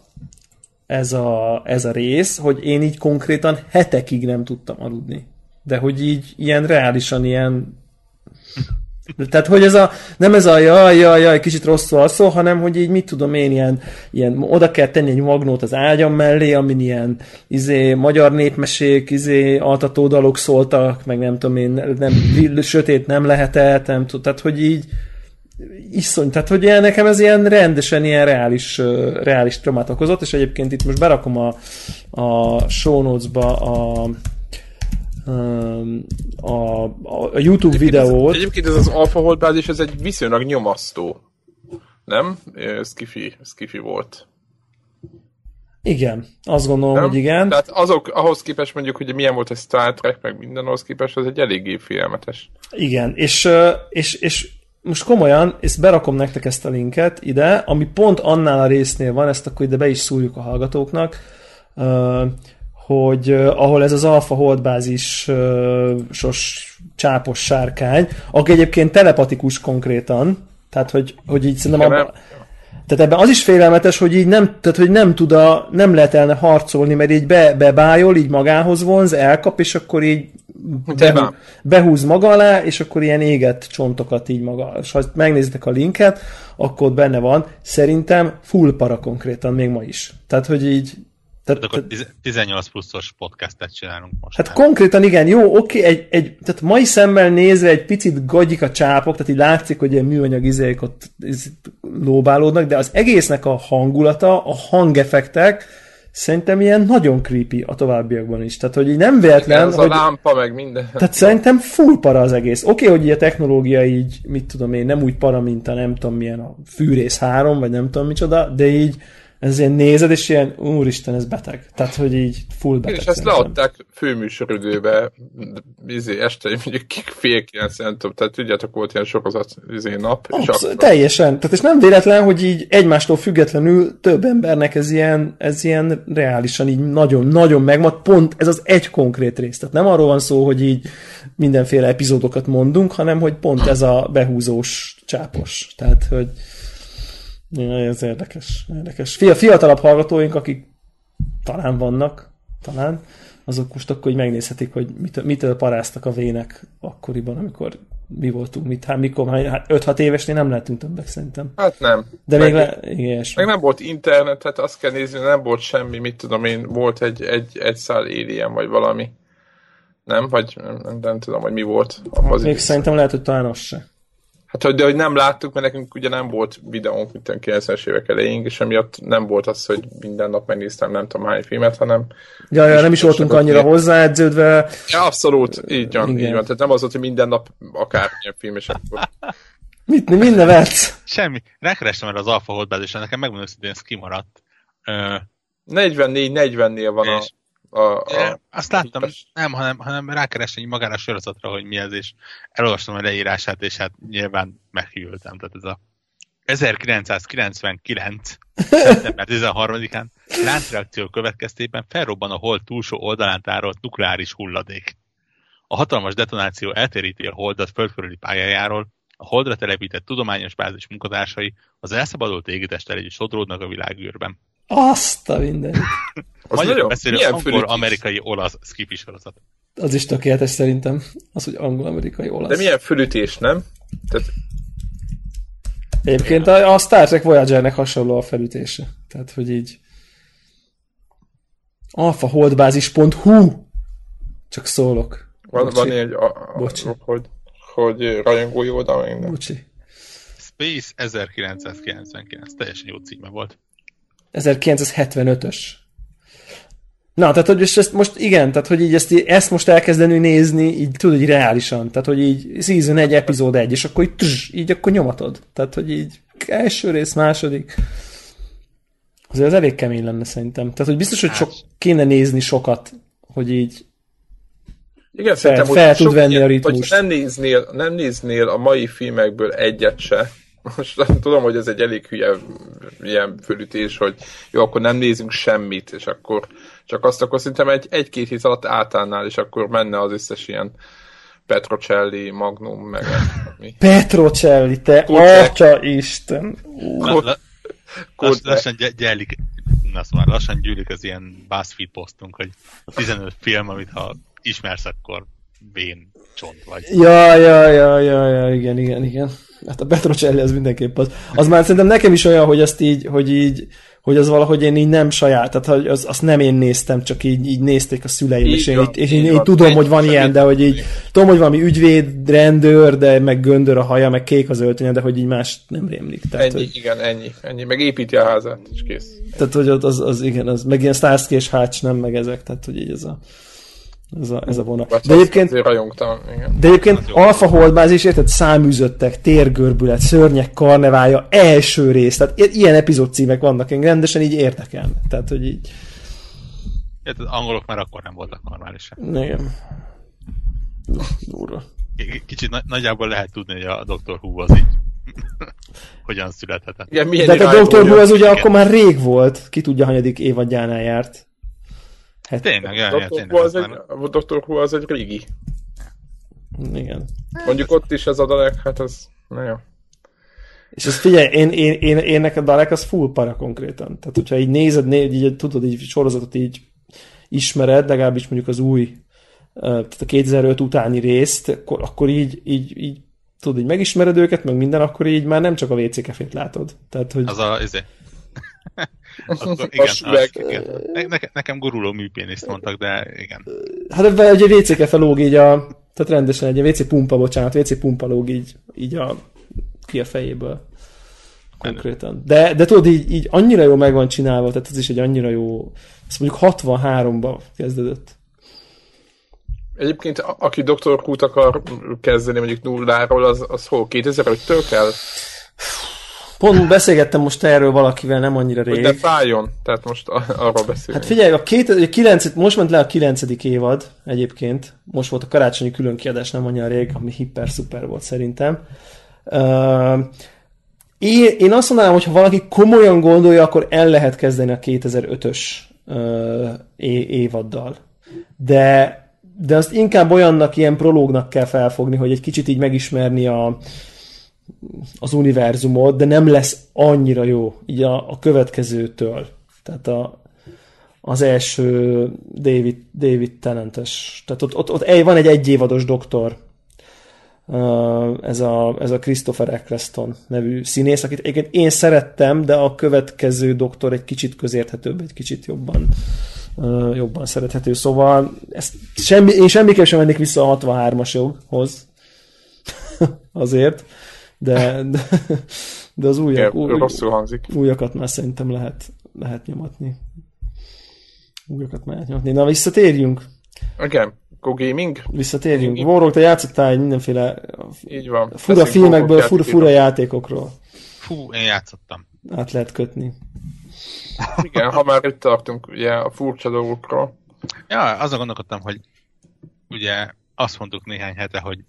ez, a, ez a rész, hogy én így konkrétan hetekig nem tudtam aludni. De hogy így ilyen reálisan ilyen tehát, hogy ez a, nem ez a jaj, jaj, jaj, kicsit rosszul alszó, hanem, hogy így mit tudom én, ilyen, ilyen oda kell tenni egy magnót az ágyam mellé, amin ilyen izé, magyar népmesék, izé, altatódalok szóltak, meg nem tudom én, nem, sötét nem lehetett, nem tudom, tehát, hogy így iszony, tehát, hogy ilyen, nekem ez ilyen rendesen ilyen reális, reális traumát okozott, és egyébként itt most berakom a, a show notes-ba a, a, a YouTube egyébként videót. Ez, egyébként ez az Alpha bázis, ez egy viszonylag nyomasztó. Nem? Skiffy, skiffy volt. Igen, azt gondolom, nem? hogy igen. Tehát azok, ahhoz képest mondjuk, hogy milyen volt a Star Trek, meg mindenhoz képest, az egy eléggé félelmetes. Igen, és, és, és most komolyan, és berakom nektek ezt a linket ide, ami pont annál a résznél van, ezt akkor ide be is szúrjuk a hallgatóknak, hogy uh, ahol ez az alfa holdbázis uh, sos csápos sárkány, aki egyébként telepatikus konkrétan, tehát hogy, hogy így szerintem abba, tehát ebben az is félelmetes, hogy így nem, tehát, hogy nem tud a, nem lehet elne harcolni, mert így be, bebájol, így magához vonz, elkap, és akkor így behú, behúz maga alá, és akkor ilyen égett csontokat így maga. És ha megnézitek a linket, akkor ott benne van, szerintem full para konkrétan, még ma is. Tehát, hogy így tehát, tehát akkor 18 pluszos podcastet csinálunk most. Hát nem? konkrétan igen, jó, oké, egy, egy, tehát mai szemmel nézve egy picit gagyik a csápok, tehát így látszik, hogy ilyen műanyag izék ott lóbálódnak, de az egésznek a hangulata, a hangeffektek, szerintem ilyen nagyon creepy a továbbiakban is. Tehát, hogy így nem véletlen, Igen, az hogy... a lámpa, meg minden. Tehát szerintem full para az egész. Oké, okay, hogy a technológia így, mit tudom én, nem úgy para, mint a nem tudom milyen a fűrész 3, vagy nem tudom micsoda, de így ez ilyen nézed, és ilyen, úristen, ez beteg. Tehát, hogy így full beteg. És ezt leadták főműsoridőbe, izé, este mondjuk fél kilenc, nem tudom, tehát tudjátok, volt ilyen sorozat izé nap. Absz- és akkor... Teljesen. Tehát és nem véletlen, hogy így egymástól függetlenül több embernek ez ilyen, ez ilyen reálisan így nagyon-nagyon megmad, pont ez az egy konkrét rész. Tehát nem arról van szó, hogy így mindenféle epizódokat mondunk, hanem hogy pont ez a behúzós csápos. Tehát, hogy Ja, ez érdekes. érdekes. Fia, fiatalabb hallgatóink, akik talán vannak, talán, azok most akkor hogy megnézhetik, hogy mitől, mitől paráztak a vének akkoriban, amikor mi voltunk, mit, hát mikor, hát 5-6 évesnél nem lehetünk többek szerintem. Hát nem. De meg, még le, igen, meg nem volt internet, tehát azt kell nézni, nem volt semmi, mit tudom én, volt egy, egy, egy szál alien, vagy valami. Nem? Vagy nem, nem, nem tudom, hogy mi volt. Még szerintem lehet, hogy talán az se. Hát, hogy, de hogy nem láttuk, mert nekünk ugye nem volt videónk, mint a 90-es évek elején, és emiatt nem volt az, hogy minden nap megnéztem nem tudom hány filmet, hanem... Ja, ja nem is voltunk annyira mi... hozzáedződve. Ja, abszolút, így van, Igen. így van. Tehát nem az volt, hogy minden nap akármilyen film, és akkor... Mit, mi, nevetsz? Semmi. Rákerestem erre az Alpha Holdbázisra, nekem megmondom, hogy ez kimaradt. 44-40-nél van a, a, a, Azt láttam, a... nem, hanem, hanem rákeresni magára a sorozatra, hogy mi ez, és elolvastam a leírását, és hát nyilván meghűltem. Tehát ez a 1999. szeptember 13-án láncreakció következtében felrobban a hold túlsó oldalán tárolt nukleáris hulladék. A hatalmas detonáció eltéríti a holdat földkörüli pályájáról, a holdra telepített tudományos bázis munkatársai az elszabadult égitesttel együtt sodródnak a világűrben. Azt a minden. Magyarul beszélő angol-amerikai olasz skifi sorozat. Az is tökéletes szerintem, az, hogy angol-amerikai olasz. De milyen fölütés, nem? Tehát... Egyébként a, a Star Trek Voyager-nek hasonló a felütése. Tehát, hogy így alfaholdbázis.hu Csak szólok. Van, van egy, a, a, hogy, hogy rajongói oldal minden. Bocsi. Space 1999. Teljesen jó címe volt. 1975-ös. Na, tehát hogy ezt most igen, tehát hogy így ezt, ezt most elkezdeni nézni, így tudod, hogy reálisan, tehát hogy így season egy, epizód egy, és akkor így, tss, így akkor nyomatod. Tehát, hogy így első rész, második. Azért az elég kemény lenne szerintem. Tehát, hogy biztos, hogy sok, kéne nézni sokat, hogy így igen, fel, fel tud venni ilyen, a ritmust. nem néznél, nem néznél a mai filmekből egyet se, most tudom, hogy ez egy elég hülye ilyen fölütés, hogy jó, akkor nem nézünk semmit, és akkor csak azt akkor szerintem egy, egy-két hét alatt átállnál, és akkor menne az összes ilyen Petrocelli, Magnum, meg mi. Petrocelli, te atya Isten! lassan gyerlik, na szóval lassan gyűlik az ilyen BuzzFeed posztunk, hogy 15 film, amit ha ismersz, akkor vén csont vagy. Ja, ja, ja, ja, ja, igen, igen, igen. Hát a Petrocelli az mindenképp az. Az már szerintem nekem is olyan, hogy azt így, hogy így, hogy az valahogy én így nem saját, tehát hogy az, azt nem én néztem, csak így, így nézték a szüleim, így és én, így, és én, így, így tudom, hogy van ilyen, de hogy így, tudom, hogy valami ügyvéd, rendőr, de meg göndör a haja, meg kék az öltönye, de hogy így más nem rémlik. Tehát, ennyi, hogy, igen, ennyi, ennyi, meg építi a házát, és kész. Tehát, hogy az, az, az igen, az, meg ilyen Starsky és Hatch nem, meg ezek, tehát, hogy így ez a ez a, ez a vonal. De egyébként, igen. de egyébként Alfa Holdbázis, érted, száműzöttek, térgörbület, szörnyek karnevája, első rész, tehát ilyen epizód címek vannak, én rendesen így érdekel. Tehát, hogy így... Érted, angolok már akkor nem voltak normálisak. Igen. Durva. Kicsit na- nagyjából lehet tudni, hogy a Dr. Who az így hogyan születhetett. Igen, De hát a Dr. Who az ugye igen. akkor már rég volt, ki tudja, hanyadik évadjánál járt. Hát, tényleg, jaj, Dr. tényleg. Who az egy, a Dr. Who az egy régi. Igen. Mondjuk ott is ez a Dalek, hát az, na jó. És ezt figyelj, én, én, én, én nekem Dalek az full para konkrétan. Tehát, hogyha így nézed, nézed, így, tudod, így sorozatot így ismered, legalábbis mondjuk az új, tehát a 2005 utáni részt, akkor, akkor így, így, így tudod, így megismered őket, meg minden, akkor így már nem csak a WC kefét látod. Tehát, hogy... Az a, izé, akkor igen, az, igen. Ne, nekem guruló műpéniszt mondtak, de igen. Hát ebben egy WC felóg így a, tehát rendesen egy WC pumpa, bocsánat, WC pumpa lóg így, így a, ki a fejéből. Konkrétan. De, de tudod, így, így annyira jó meg van csinálva, tehát ez is egy annyira jó, azt mondjuk 63-ba kezdődött. Egyébként, aki Dr. Kút akar kezdeni mondjuk nulláról, az, az hol 2005-től kell? Pont beszélgettem most erről valakivel nem annyira rég. De fájjon, tehát most arról beszélünk. Hát figyelj, a, két, a kilenc, most ment le a kilencedik évad egyébként. Most volt a karácsonyi különkiadás nem annyira rég, ami hiper-szuper volt szerintem. Uh, én, én azt mondanám, hogy ha valaki komolyan gondolja, akkor el lehet kezdeni a 2005-ös uh, évaddal. De, de azt inkább olyannak, ilyen prológnak kell felfogni, hogy egy kicsit így megismerni a, az univerzumot, de nem lesz annyira jó így a, a következőtől. Tehát a, az első David, David Tennantes. Tehát ott, ott, ott van egy egyévados doktor, ez a, ez a Christopher Eccleston nevű színész, akit egyébként én szerettem, de a következő doktor egy kicsit közérthetőbb, egy kicsit jobban jobban szerethető. Szóval ezt semmi, én semmiképp sem mennék vissza a 63-ashoz azért, de, de, de az újak, új, rosszul hangzik. újakat már szerintem lehet, lehet nyomatni. Újakat már lehet nyomatni. Na, visszatérjünk. Igen, Go Gaming. Visszatérjünk. Vorog, te játszottál egy mindenféle Így van. fura Beszünk filmekből, fura, fura játékokról. Fú, én játszottam. Át lehet kötni. Igen, ha már itt tartunk ugye a furcsa dolgokról. Ja, azon gondolkodtam, hogy ugye azt mondtuk néhány hete, hogy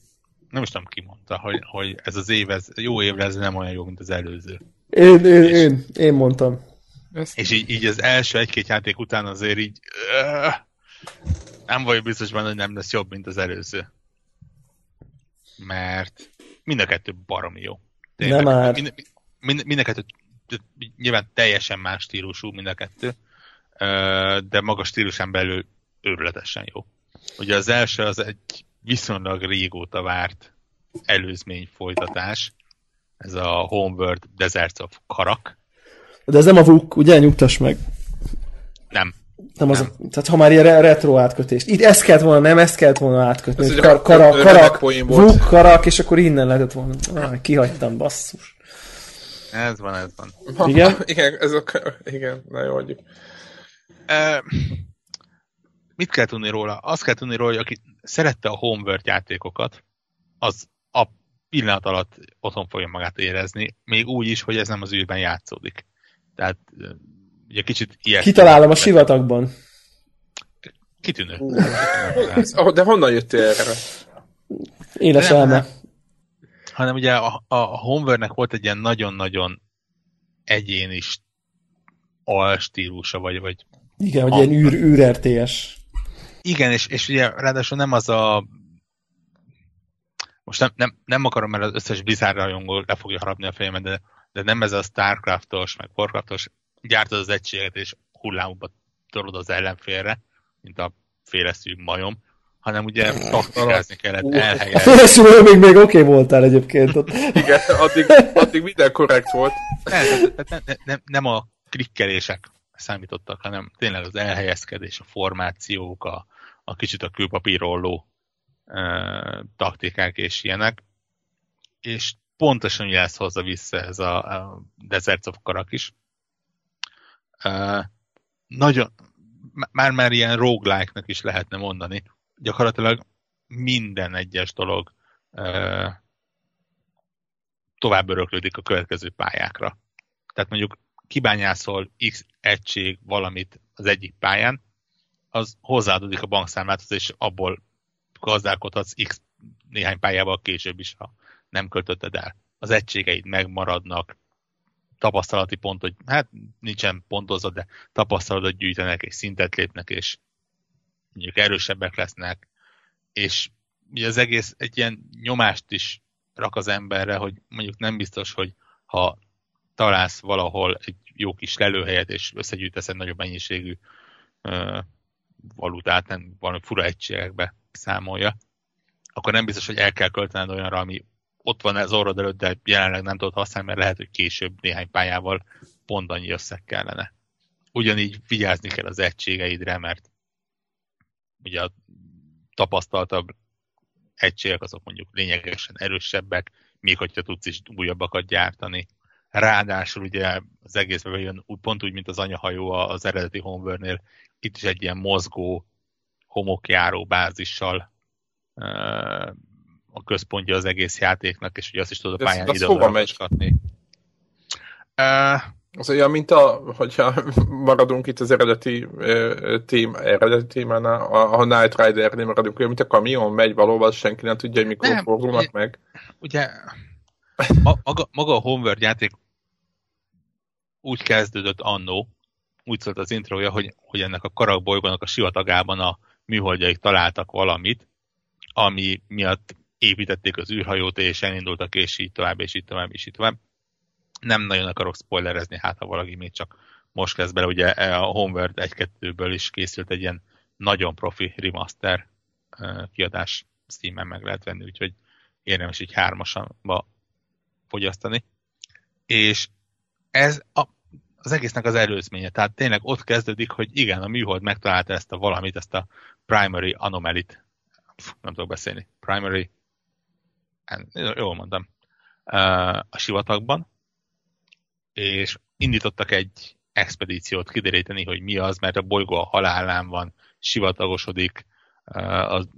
nem is tudom ki mondta, hogy, hogy ez az év, ez jó évre ez nem olyan jó, mint az előző. Én, én, és, én, én mondtam. És így, így az első egy-két játék után azért így uh, nem vagyok biztos benne, hogy nem lesz jobb, mint az előző. Mert mind a kettő baromi jó. Tényleg. Nem már. Mind, mind, mind a kettő nyilván teljesen más stílusú mind a kettő, de maga stílusán belül őrületesen jó. Ugye az első az egy viszonylag régóta várt előzmény folytatás, ez a Homeworld Deserts of Karak. De ez nem a VUK, ugye? Nyugtass meg. Nem. Nem, az, nem. tehát ha már ilyen retro átkötést. Itt ezt kellett volna, nem ezt kellett volna átkötni. Ez kar, karak, karak, VUK, karak, és akkor innen lehetett volna. Ah, kihagytam, basszus. Ez van, ez van. Igen? igen, ez a, igen, na jó. Uh, mit kell tudni róla? Azt kell tudni róla, hogy aki szerette a Homeworld játékokat, az a pillanat alatt otthon fogja magát érezni, még úgy is, hogy ez nem az űrben játszódik. Tehát ugye kicsit ilyen. Kitalálom a sivatagban. Kitűnő. De honnan jöttél erre? Éles elme. Hanem ugye a, a Homeworld-nek volt egy ilyen nagyon-nagyon egyéni alstílusa, vagy, vagy igen, hogy ilyen űr, űr RTS. Igen, és, és ugye ráadásul nem az a most nem, nem, nem akarom, mert az összes Blizzard rajongó le fogja harapni a fejemet, de, de nem ez a Starcraftos, meg Warcraftos, gyártod az egységet, és hullámokba tolod az ellenfélre, mint a féleszű majom, hanem ugye taktikázni kellett elhelyezni. A féleszű majom még, még oké okay voltál egyébként ott. Igen, addig, addig minden korrekt volt. Nem, nem, nem, nem, nem a klikkelések számítottak, hanem tényleg az elhelyezkedés, a formációk, a, a kicsit a külpapírolló e, taktikák és ilyenek. És pontosan ugye ezt hozza vissza ez a, a Deserts of Karak is. E, nagyon, már-már ilyen roguelike-nak is lehetne mondani. Gyakorlatilag minden egyes dolog e, tovább öröklődik a következő pályákra. Tehát mondjuk kibányászol X egység valamit az egyik pályán, az hozzáadódik a bankszámláthoz, és abból gazdálkodhatsz X néhány pályával később is, ha nem költötted el. Az egységeid megmaradnak, tapasztalati pont, hogy hát nincsen pontozva, de tapasztalatot gyűjtenek, és szintet lépnek, és mondjuk erősebbek lesznek, és ugye az egész egy ilyen nyomást is rak az emberre, hogy mondjuk nem biztos, hogy ha találsz valahol egy jó kis lelőhelyet, és összegyűjtesz egy nagyobb mennyiségű valutát, nem valami fura egységekbe számolja, akkor nem biztos, hogy el kell költened olyanra, ami ott van az orrod előtt, de jelenleg nem tudod használni, mert lehet, hogy később néhány pályával pont annyi összeg kellene. Ugyanígy vigyázni kell az egységeidre, mert ugye a tapasztaltabb egységek azok mondjuk lényegesen erősebbek, még hogyha tudsz is újabbakat gyártani. Ráadásul ugye az egészben bejön pont úgy, mint az anyahajó az eredeti Homeworld-nél, itt is egy ilyen mozgó, homokjáró bázissal a központja az egész játéknak, és ugye azt is tudod a pályán ide Uh, az olyan, mint a, hogyha maradunk itt az eredeti uh, tém, eredeti témánál, a, a Night Rider-nél maradunk, olyan, mint a kamion megy valóban, senki nem tudja, hogy mikor nem, fordulnak ugye, meg. Ugye maga, maga a Homeworld játék úgy kezdődött annó, úgy szólt az introja, hogy, hogy ennek a karakbolygónak a sivatagában a műholdjaik találtak valamit, ami miatt építették az űrhajót, és elindultak, és így tovább, és így tovább, és így tovább. Nem nagyon akarok spoilerezni, hát ha valaki még csak most kezd bele, ugye a Homeworld 1-2-ből is készült egy ilyen nagyon profi remaster kiadás Steam-en meg lehet venni, úgyhogy érdemes így hármasanba fogyasztani. És ez a, az egésznek az előzménye. Tehát tényleg ott kezdődik, hogy igen, a műhold megtalálta ezt a valamit, ezt a primary anomalit. Nem tudok beszélni. Primary, jól mondtam, a sivatagban, és indítottak egy expedíciót kideríteni, hogy mi az, mert a bolygó a halálán van, sivatagosodik, az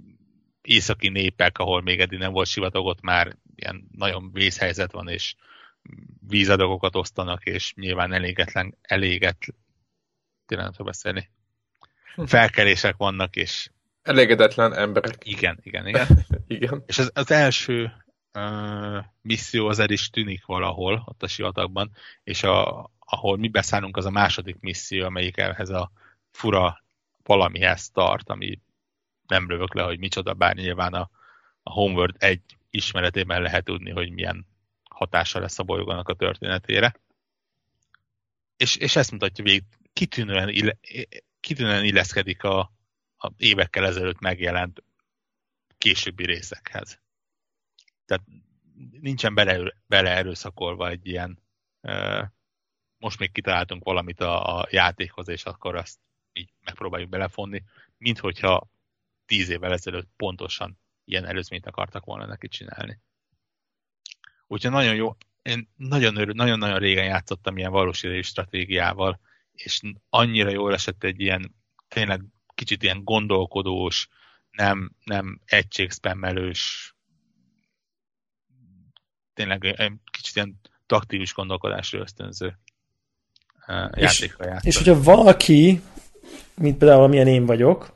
északi népek, ahol még eddig nem volt sivatagot, már ilyen nagyon vészhelyzet van, és vízadagokat osztanak, és nyilván elégetlen, eléget, pillanatra beszélni. Felkelések vannak, és... Elégedetlen emberek. Igen, igen, igen. igen. És az, az első uh, misszió az el is tűnik valahol, ott a sivatagban, és a, ahol mi beszállunk, az a második misszió, amelyik ehhez a fura valamihez tart, ami nem lövök le, hogy micsoda, bár nyilván a, a Homeworld egy ismeretében lehet tudni, hogy milyen hatása lesz a bolygónak a történetére. És, és ezt mutatja végig, kitűnően, ille, kitűnően illeszkedik a, a évekkel ezelőtt megjelent későbbi részekhez. Tehát nincsen bele, beleerőszakolva egy ilyen most még kitaláltunk valamit a, a játékhoz, és akkor azt így megpróbáljuk belefonni, mint hogyha tíz évvel ezelőtt pontosan ilyen előzményt akartak volna neki csinálni. Úgyhogy nagyon jó, én nagyon-nagyon nagyon régen játszottam ilyen valós stratégiával, és annyira jól esett egy ilyen tényleg kicsit ilyen gondolkodós, nem, nem egységszpemmelős, tényleg kicsit ilyen taktikus gondolkodásra ösztönző játékra játszani. És hogyha valaki, mint például amilyen én vagyok,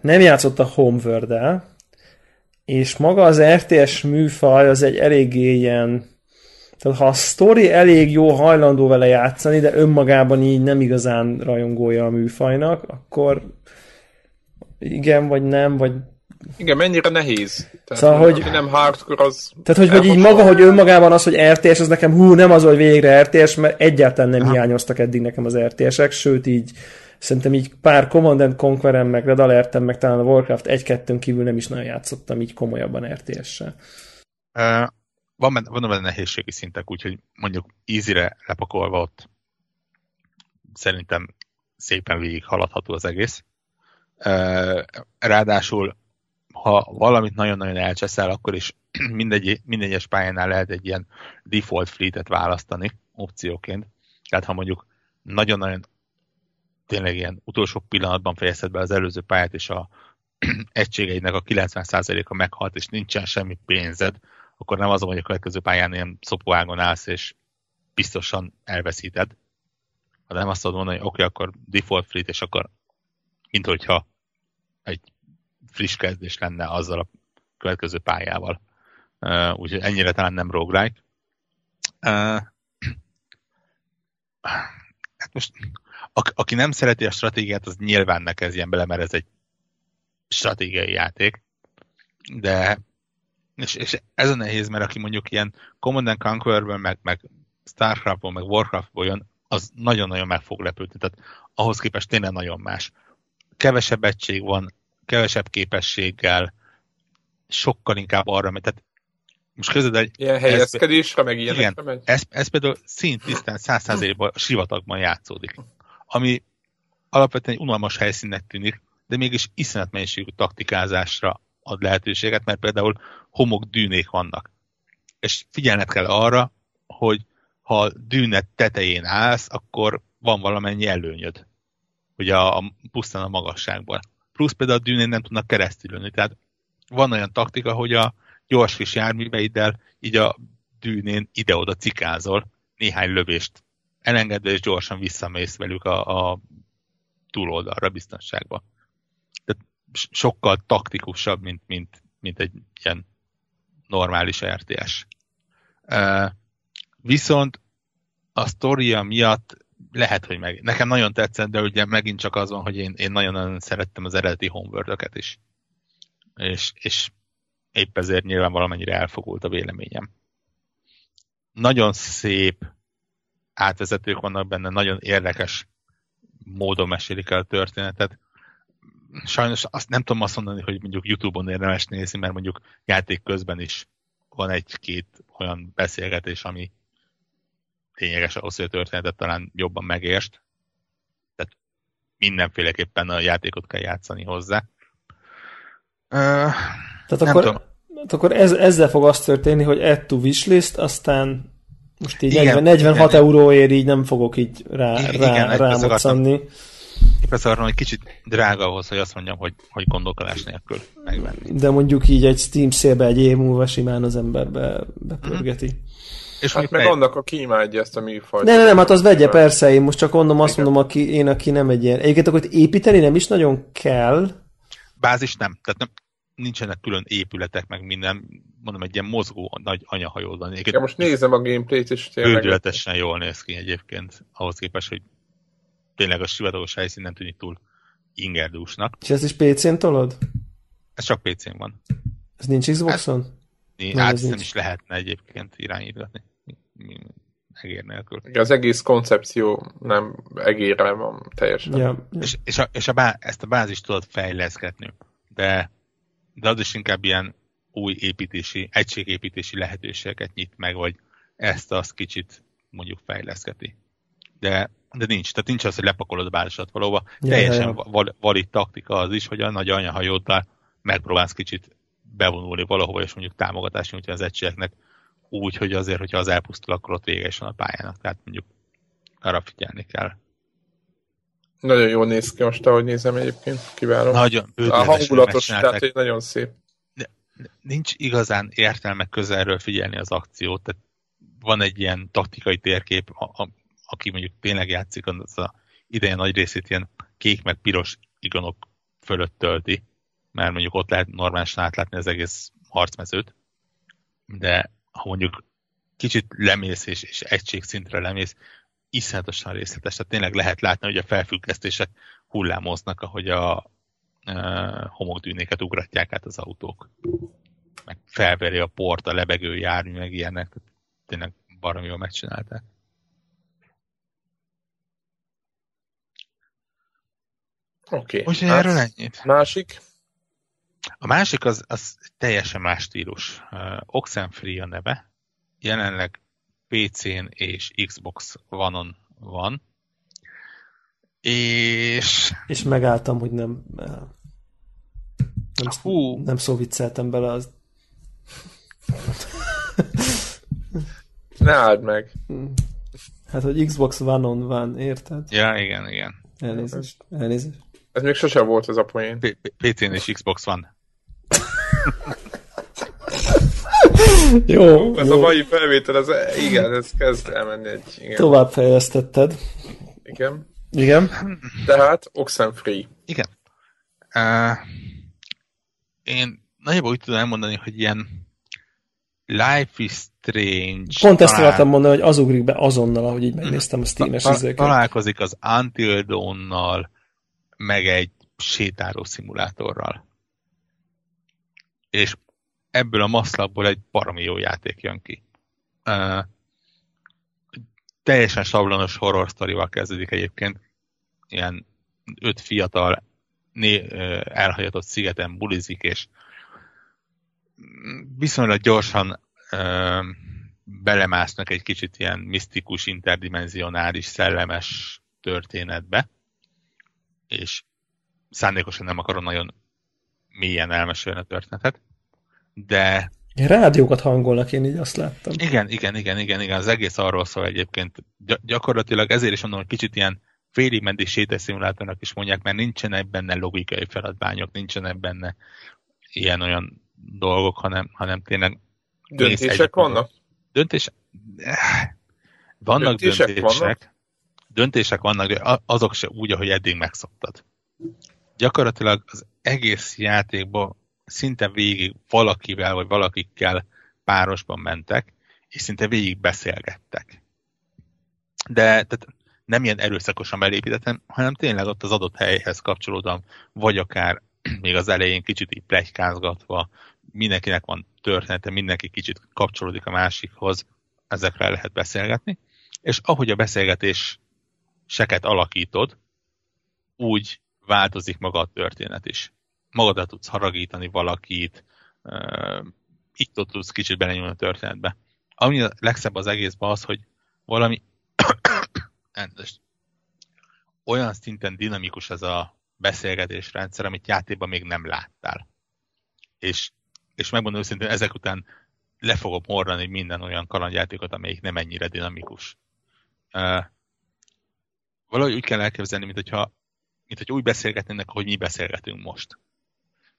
nem játszott a homeworld és maga az RTS műfaj az egy eléggé ilyen tehát ha a sztori elég jó hajlandó vele játszani, de önmagában így nem igazán rajongója a műfajnak, akkor igen, vagy nem, vagy igen, mennyire nehéz. Tehát, szóval, hogy, nem hardcore, az... Tehát, hogy, hogy így maga, hogy önmagában az, hogy RTS, az nekem hú, nem az, hogy végre RTS, mert egyáltalán nem Aha. hiányoztak eddig nekem az RTS-ek, sőt így szerintem így pár Command conquer meg Red alert meg talán a Warcraft 1-2-n kívül nem is nagyon játszottam így komolyabban RTS-sel. Uh, van, benne, van benne nehézségi szintek, úgyhogy mondjuk easy-re lepakolva ott szerintem szépen végig haladható az egész. Uh, ráadásul ha valamit nagyon-nagyon elcseszel, akkor is mindegy, mindegyes pályánál lehet egy ilyen default fleetet választani opcióként. Tehát ha mondjuk nagyon-nagyon tényleg ilyen utolsó pillanatban fejezted be az előző pályát, és a egységeidnek a 90%-a meghalt, és nincsen semmi pénzed, akkor nem az, hogy a következő pályán ilyen szopóágon állsz, és biztosan elveszíted, hanem azt tudod mondani, hogy oké, okay, akkor default fleet, és akkor mint hogyha egy friss kezdés lenne azzal a következő pályával. Uh, úgyhogy ennyire talán nem roguelike. Uh, hát most, a, aki nem szereti a stratégiát, az nyilván ne kezdjen bele, mert ez egy stratégiai játék. De és, és ez a nehéz, mert aki mondjuk ilyen Command Conquer-ből, meg, meg Starcraft-ból, meg Warcraft-ból jön, az nagyon-nagyon meg fog lepődni. Tehát ahhoz képest tényleg nagyon más. Kevesebb egység van, kevesebb képességgel, sokkal inkább arra megy. Tehát most közöd egy... Ilyen helyezkedésre, meg ilyenekre igen, megy? Ez, ez például szintisztán százszázalékban sivatagban játszódik. Ami alapvetően egy unalmas helyszínnek tűnik, de mégis iszonyat mennyiségű taktikázásra ad lehetőséget, mert például homok dűnék vannak. És figyelned kell arra, hogy ha dűnet tetején állsz, akkor van valamennyi előnyöd. Ugye a, a pusztán a magasságból plusz például a dűnén nem tudnak keresztülni. Tehát van olyan taktika, hogy a gyors kis járműveiddel így a dűnén ide-oda cikázol, néhány lövést elengedve, és gyorsan visszamész velük a, a túloldalra biztonságba. Tehát sokkal taktikusabb, mint, mint, mint egy ilyen normális RTS. Uh, viszont a sztoria miatt lehet, hogy meg. Nekem nagyon tetszett, de ugye megint csak az van, hogy én, én nagyon-nagyon szerettem az eredeti homeworld is. És, és épp ezért nyilván valamennyire elfogult a véleményem. Nagyon szép átvezetők vannak benne, nagyon érdekes módon mesélik el a történetet. Sajnos azt nem tudom azt mondani, hogy mondjuk Youtube-on érdemes nézni, mert mondjuk játék közben is van egy-két olyan beszélgetés, ami lényeges ahhoz, hogy a történetet talán jobban megérst. Tehát mindenféleképpen a játékot kell játszani hozzá. Tehát akkor, tehát akkor ez, ezzel fog az történni, hogy add to wishlist, aztán most így igen, 40, 46 igen, euróért így nem fogok így rá, igen, rá, rámoccanni. Persze arra, hogy kicsit drága ahhoz, hogy azt mondjam, hogy, hogy gondolkodás nélkül megvenni. De mondjuk így egy Steam szélbe egy év múlva simán az emberbe bepörgeti. Mm-hmm. És hát meg fej... annak, aki imádja ezt a műfajt. Ne, ne, nem, hát az vegye, persze, én most csak mondom, azt mondom, aki, én, aki nem egy ilyen. Egyébként akkor építeni nem is nagyon kell. Bázis nem, tehát nem, nincsenek külön épületek, meg minden, mondom, egy ilyen mozgó nagy anyahajód van. Egyébként ja, most nézem a gameplayt, és tényleg... Bődületesen jól néz ki egyébként, ahhoz képest, hogy tényleg a sivatagos helyszín nem tűnik túl ingerdúsnak. És ez is PC-n tolod? Ez csak PC-n van. Ez nincs Xboxon? Hát, hát ez nem is lehetne egyébként irányítani egér nélkül. Az egész koncepció nem egérre van teljesen. Ja. És, és, a, és a bá, ezt a bázist tudod fejleszgetni, de, de az is inkább ilyen új építési, egységépítési lehetőségeket nyit meg, vagy ezt azt kicsit mondjuk fejleszgeti. De, de nincs, tehát nincs az, hogy lepakolod a valóba. Ja, Teljesen ja. Val, valid taktika az is, hogy a nagy anyahajóddal megpróbálsz kicsit bevonulni valahova, és mondjuk támogatást nyújtani az egységeknek úgy, hogy azért, hogyha az elpusztul, akkor ott vége is van a pályának. Tehát mondjuk arra figyelni kell. Nagyon jól néz ki most, ahogy nézem egyébként, kiváló. Nagyon A hangulatos, tehát hogy nagyon szép. Nincs igazán értelme közelről figyelni az akciót, tehát van egy ilyen taktikai térkép, a, a, aki mondjuk tényleg játszik, az a ideje nagy részét ilyen kék meg piros igonok fölött tölti, mert mondjuk ott lehet normálisan átlátni az egész harcmezőt, de ha mondjuk kicsit lemész és, és egységszintre lemész, iszonyatosan részletes. Tehát tényleg lehet látni, hogy a felfüggesztések hullámoznak, ahogy a homokdűnéket ugratják át az autók. Meg felveri a port, a lebegő jármű, meg ilyenek. Tényleg baromi jól megcsinálták. Oké. Okay. hát erről ennyit. Másik? A másik az, az teljesen más stílus. Uh, Oxenfree a neve. Jelenleg PC-n és Xbox One-on van. És... És megálltam, hogy nem... Nem, Hú. nem szó vicceltem bele az... ne álld meg. Hát, hogy Xbox One-on van, érted? Ja, igen, igen. Elnézést. Elnézést. Ez még sosem volt az a poén. PC-n és Xbox van. jó. Ez jó. a mai felvétel, ez, igen, ez kezd elmenni egy... Igen. Tovább fejlesztetted. Igen. Igen. Tehát Oxenfree. Igen. Uh, én nagyjából úgy tudom elmondani, hogy ilyen Life is Strange. Pont ezt akartam mondani, hogy az ugrik be azonnal, ahogy így megnéztem a Steam-es ta- Találkozik az Until Dawn-nal, meg egy sétáló szimulátorral. És ebből a maszlapból egy baromi jó játék jön ki. Uh, teljesen sablonos horror sztorival kezdődik egyébként. Ilyen öt fiatal né, elhagyatott szigeten bulizik, és viszonylag gyorsan uh, belemásznak egy kicsit ilyen misztikus, interdimenzionális, szellemes történetbe, és szándékosan nem akarom nagyon mélyen elmesélni a történetet, de... Rádiókat hangolnak, én így azt láttam. Igen, igen, igen, igen, igen, az egész arról szól egyébként. Gy- gyakorlatilag ezért is mondom, hogy kicsit ilyen félig meddig séteszimulátornak is mondják, mert nincsenek benne logikai feladványok, nincsenek benne ilyen-olyan dolgok, hanem, hanem tényleg... Döntések vannak? Döntés... Vannak döntések. Döntések vannak, döntések vannak de azok se úgy, ahogy eddig megszoktad. Gyakorlatilag az egész játékban szinte végig valakivel vagy valakikkel párosban mentek, és szinte végig beszélgettek. De tehát nem ilyen erőszakosan belépítettem, hanem tényleg ott az adott helyhez kapcsolódom, vagy akár még az elején kicsit így plegykázgatva, mindenkinek van története, mindenki kicsit kapcsolódik a másikhoz, ezekre lehet beszélgetni, és ahogy a beszélgetés seket alakítod, úgy változik maga a történet is magadat tudsz haragítani valakit, itt ott tudsz kicsit belenyúlni a történetbe. Ami a legszebb az egészben az, hogy valami olyan szinten dinamikus ez a beszélgetésrendszer, amit játékban még nem láttál. És, és megmondom őszintén, ezek után le fogom hordani minden olyan kalandjátékot, amelyik nem ennyire dinamikus. Uh, valahogy úgy kell elképzelni, mint hogyha, mint hogy úgy beszélgetnének, ahogy mi beszélgetünk most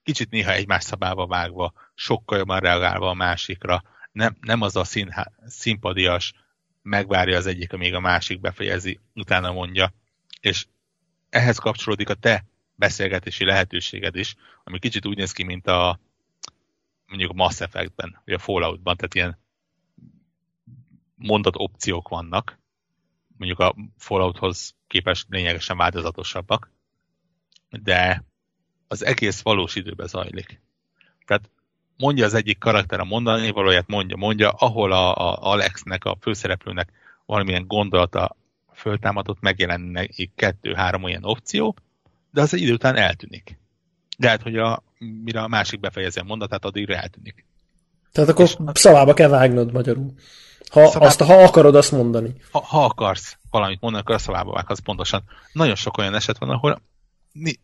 kicsit néha egymás szabába vágva, sokkal jobban reagálva a másikra, Nem, nem az a színhá, színpadias, megvárja az egyik, amíg a másik befejezi, utána mondja. És ehhez kapcsolódik a te beszélgetési lehetőséged is, ami kicsit úgy néz ki, mint a mondjuk Mass Effect-ben, vagy a Fallout-ban, tehát ilyen mondat opciók vannak, mondjuk a Fallouthoz képest lényegesen változatosabbak, de az egész valós időben zajlik. Tehát mondja az egyik karakter a mondani valóját, mondja, mondja, ahol a, a Alexnek, a főszereplőnek valamilyen gondolata föltámadott, megjelennek kettő-három olyan opció, de az egy idő után eltűnik. Lehet, hogy a, mire a másik befejezi a mondatát, addigra eltűnik. Tehát akkor És, szavába kell vágnod magyarul. Ha, szavába, azt, ha akarod azt mondani. Ha, ha akarsz valamit mondani, akkor a szavába vághatsz pontosan. Nagyon sok olyan eset van, ahol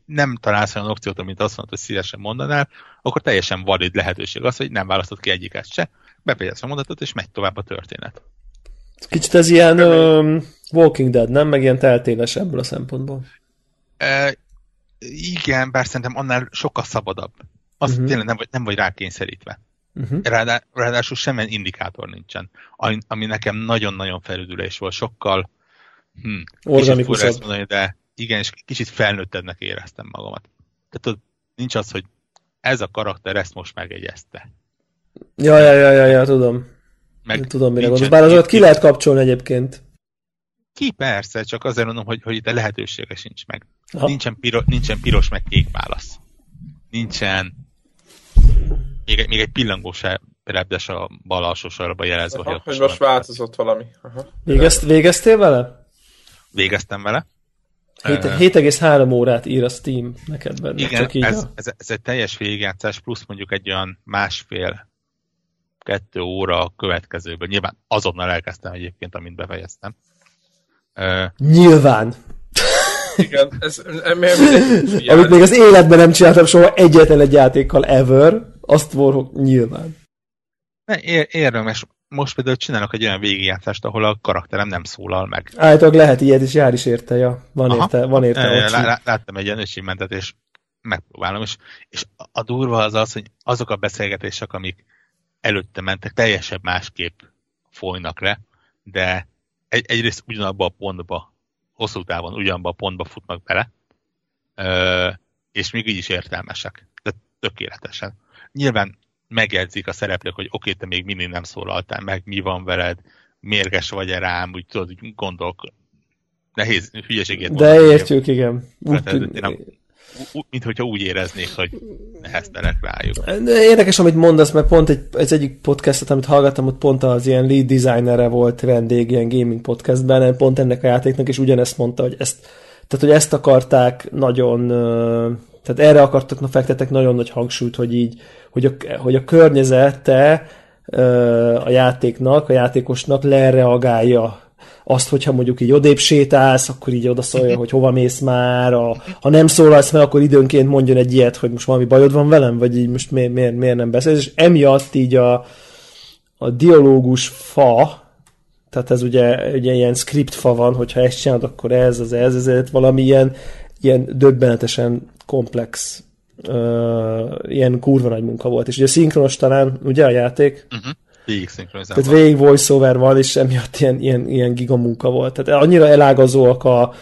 nem találsz olyan opciót, amit azt mondod, hogy szívesen mondanál, akkor teljesen valid lehetőség az, hogy nem választod ki egyiket se, befejezed a mondatot, és megy tovább a történet. Kicsit ez ilyen um, Walking Dead, nem? Meg ilyen teltéles ebből a szempontból. E, igen, bár szerintem annál sokkal szabadabb. Azt uh-huh. tényleg nem vagy, nem vagy rákényszerítve. Uh-huh. Ráadá, ráadásul semmilyen indikátor nincsen. Ami, ami nekem nagyon-nagyon felüdülés volt, sokkal hm, organikusabb. Mondani, de igen, és kicsit felnőttebbnek éreztem magamat. Tehát ott nincs az, hogy ez a karakter ezt most megegyezte. Ja, ja, ja, ja, ja tudom. Meg tudom, mire gondolsz. Bár azokat ki lehet kapcsolni egyébként. Ki persze, csak azért mondom, hogy, hogy itt a lehetősége sincs meg. Nincsen, piro, nincsen piros meg kék válasz. Nincsen még egy, még egy pillangó se repdes a bal alsó sorba jelezve. Aha, hogy most változott valami. Aha. Végezt, végeztél vele? Végeztem vele. 7,3 órát ír a Steam neked benne. Igen, csak így ez, a... ez, ez egy teljes végigjátszás, plusz mondjuk egy olyan másfél kettő óra a következőből. Nyilván azonnal elkezdtem egyébként, amint befejeztem. Nyilván. Igen, ez, miért Amit még az életben nem csináltam soha egyetlen egy játékkal ever, azt vorhok nyilván. Ne, ér, érdemes. Most például csinálok egy olyan végigjátszást, ahol a karakterem nem szólal meg. Állítólag lehet ilyet, és jár is érte, ja. Van Aha. érte, van érte. E, lá, láttam egy ilyen achievementet, és megpróbálom, és, és a durva az az, hogy azok a beszélgetések, amik előtte mentek, teljesen másképp folynak le, de egy, egyrészt ugyanabba a pontba, hosszú távon ugyanabba a pontba futnak bele, és még így is értelmesek. De tökéletesen. Nyilván megjegyzik a szereplők, hogy oké, okay, te még mindig nem szólaltál meg, mi van veled, mérges vagy -e rám, úgy tudod, úgy gondolk. Nehéz, hülyeségét De értjük, igen. Úgy, mint hogyha úgy éreznék, hogy neheztelek rájuk. Érdekes, amit mondasz, mert pont egy, egy egyik podcastot, amit hallgattam, ott pont az ilyen lead designerre volt vendég ilyen gaming podcastben, pont ennek a játéknak, és ugyanezt mondta, hogy ezt, tehát, hogy ezt akarták nagyon, tehát erre akartak, na fektetek nagyon nagy hangsúlyt, hogy így, hogy a, hogy a környezete a játéknak, a játékosnak lereagálja azt, hogyha mondjuk így odébb sétálsz, akkor így odaszólja, hogy hova mész már, a, ha nem szólalsz meg, akkor időnként mondjon egy ilyet, hogy most valami bajod van velem, vagy így most miért, miért, miért nem beszélsz, és emiatt így a, a dialógus fa, tehát ez ugye, ugye ilyen script fa van, hogyha ezt csinálod, akkor ez, az ez, ez, ez valami ilyen, ilyen döbbenetesen komplex uh, ilyen kurva nagy munka volt. És ugye szinkronos talán, ugye a játék? Uh-huh. Végig Tehát végig voiceover van, és emiatt ilyen, ilyen, ilyen gigamunka volt. Tehát annyira elágazóak a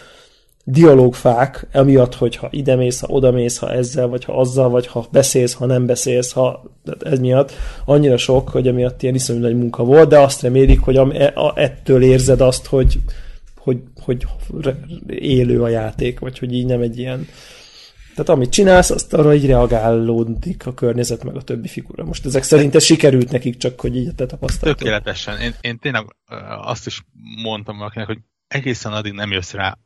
dialógfák, emiatt, hogyha ide mész, ha oda mész, ha ezzel, vagy ha azzal, vagy ha beszélsz, ha nem beszélsz, ha ez miatt annyira sok, hogy emiatt ilyen iszonyú nagy munka volt, de azt remélik, hogy am, e, a, ettől érzed azt, hogy, hogy, hogy élő a játék, vagy hogy így nem egy ilyen tehát amit csinálsz, azt arra így reagálódik a környezet, meg a többi figura. Most ezek szerint ez sikerült nekik, csak hogy így te tapasztaltad. Tökéletesen. Én, én tényleg azt is mondtam valakinek, hogy egészen addig nem jössz rá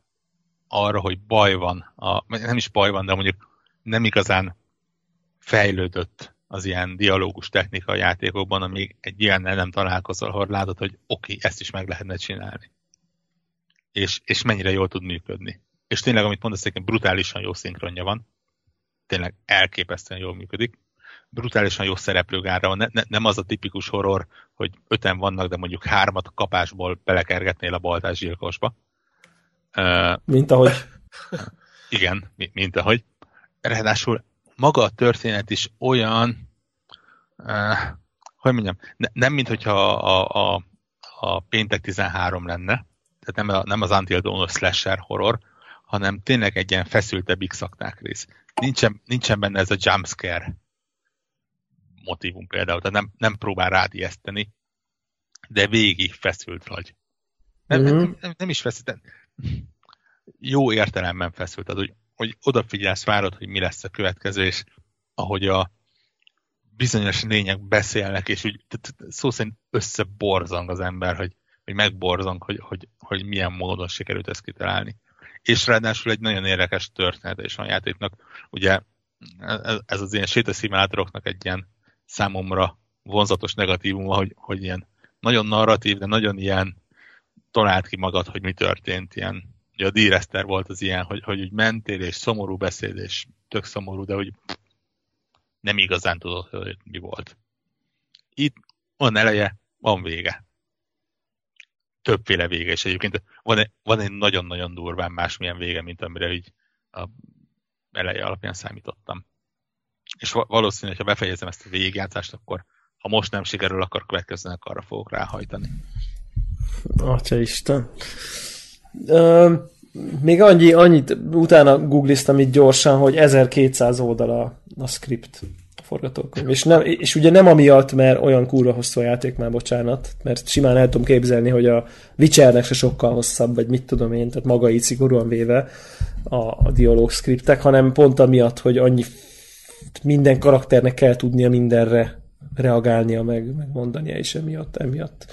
arra, hogy baj van. A, nem is baj van, de mondjuk nem igazán fejlődött az ilyen dialógus technika a játékokban, amíg egy ilyennel nem találkozol, ahol látod, hogy oké, okay, ezt is meg lehetne csinálni. És, és mennyire jól tud működni és tényleg, amit mondasz, hogy brutálisan jó szinkronja van, tényleg elképesztően jól működik, brutálisan jó szereplőgárra van, ne, ne, nem az a tipikus horror, hogy öten vannak, de mondjuk hármat a kapásból belekergetnél a baltás gyilkosba. Uh, mint ahogy. Igen, mint, ahogy. Ráadásul maga a történet is olyan, uh, hogy mondjam, ne, nem mint hogyha a, a, a péntek 13 lenne, tehát nem, a, nem az Until Dawn slasher horror, hanem tényleg egy ilyen feszültebb x rész. Nincsen, nincsen benne ez a jumpscare motivum például, tehát nem, nem próbál rád ijeszteni, de végig feszült vagy. Nem, mm-hmm. nem, nem, nem is feszült, jó értelemben feszült, az, hogy, hogy odafigyelsz, várod, hogy mi lesz a következő, és ahogy a bizonyos lények beszélnek, és úgy szó szerint összeborzang az ember, hogy, hogy megborzang, hogy, hogy, hogy milyen módon sikerült ezt kitalálni. És ráadásul egy nagyon érdekes történet is van a játéknak. Ugye ez az ilyen sétaszimátoroknak egy ilyen számomra vonzatos negatívum, hogy, hogy ilyen nagyon narratív, de nagyon ilyen talált ki magad, hogy mi történt, ilyen ugye a d volt az ilyen, hogy, hogy úgy mentél, és szomorú beszéd, és tök szomorú, de hogy nem igazán tudod, hogy mi volt. Itt van eleje, van vége. Többféle vége, és egyébként van egy, van egy nagyon-nagyon durván másmilyen vége, mint amire így a eleje alapján számítottam. És valószínűleg, ha befejezem ezt a végigjátszást, akkor ha most nem sikerül, akkor következőnek arra fogok ráhajtani. Atya Isten. Ö, még annyi, annyit utána googliztam itt gyorsan, hogy 1200 oldala a script forgatókönyv. És, nem, és ugye nem amiatt, mert olyan kurva hosszú a játék már, bocsánat, mert simán el tudom képzelni, hogy a Witchernek se sokkal hosszabb, vagy mit tudom én, tehát maga így szigorúan véve a, a dialóg scriptek, hanem pont amiatt, hogy annyi minden karakternek kell tudnia mindenre reagálnia, meg, meg mondania, és emiatt, emiatt.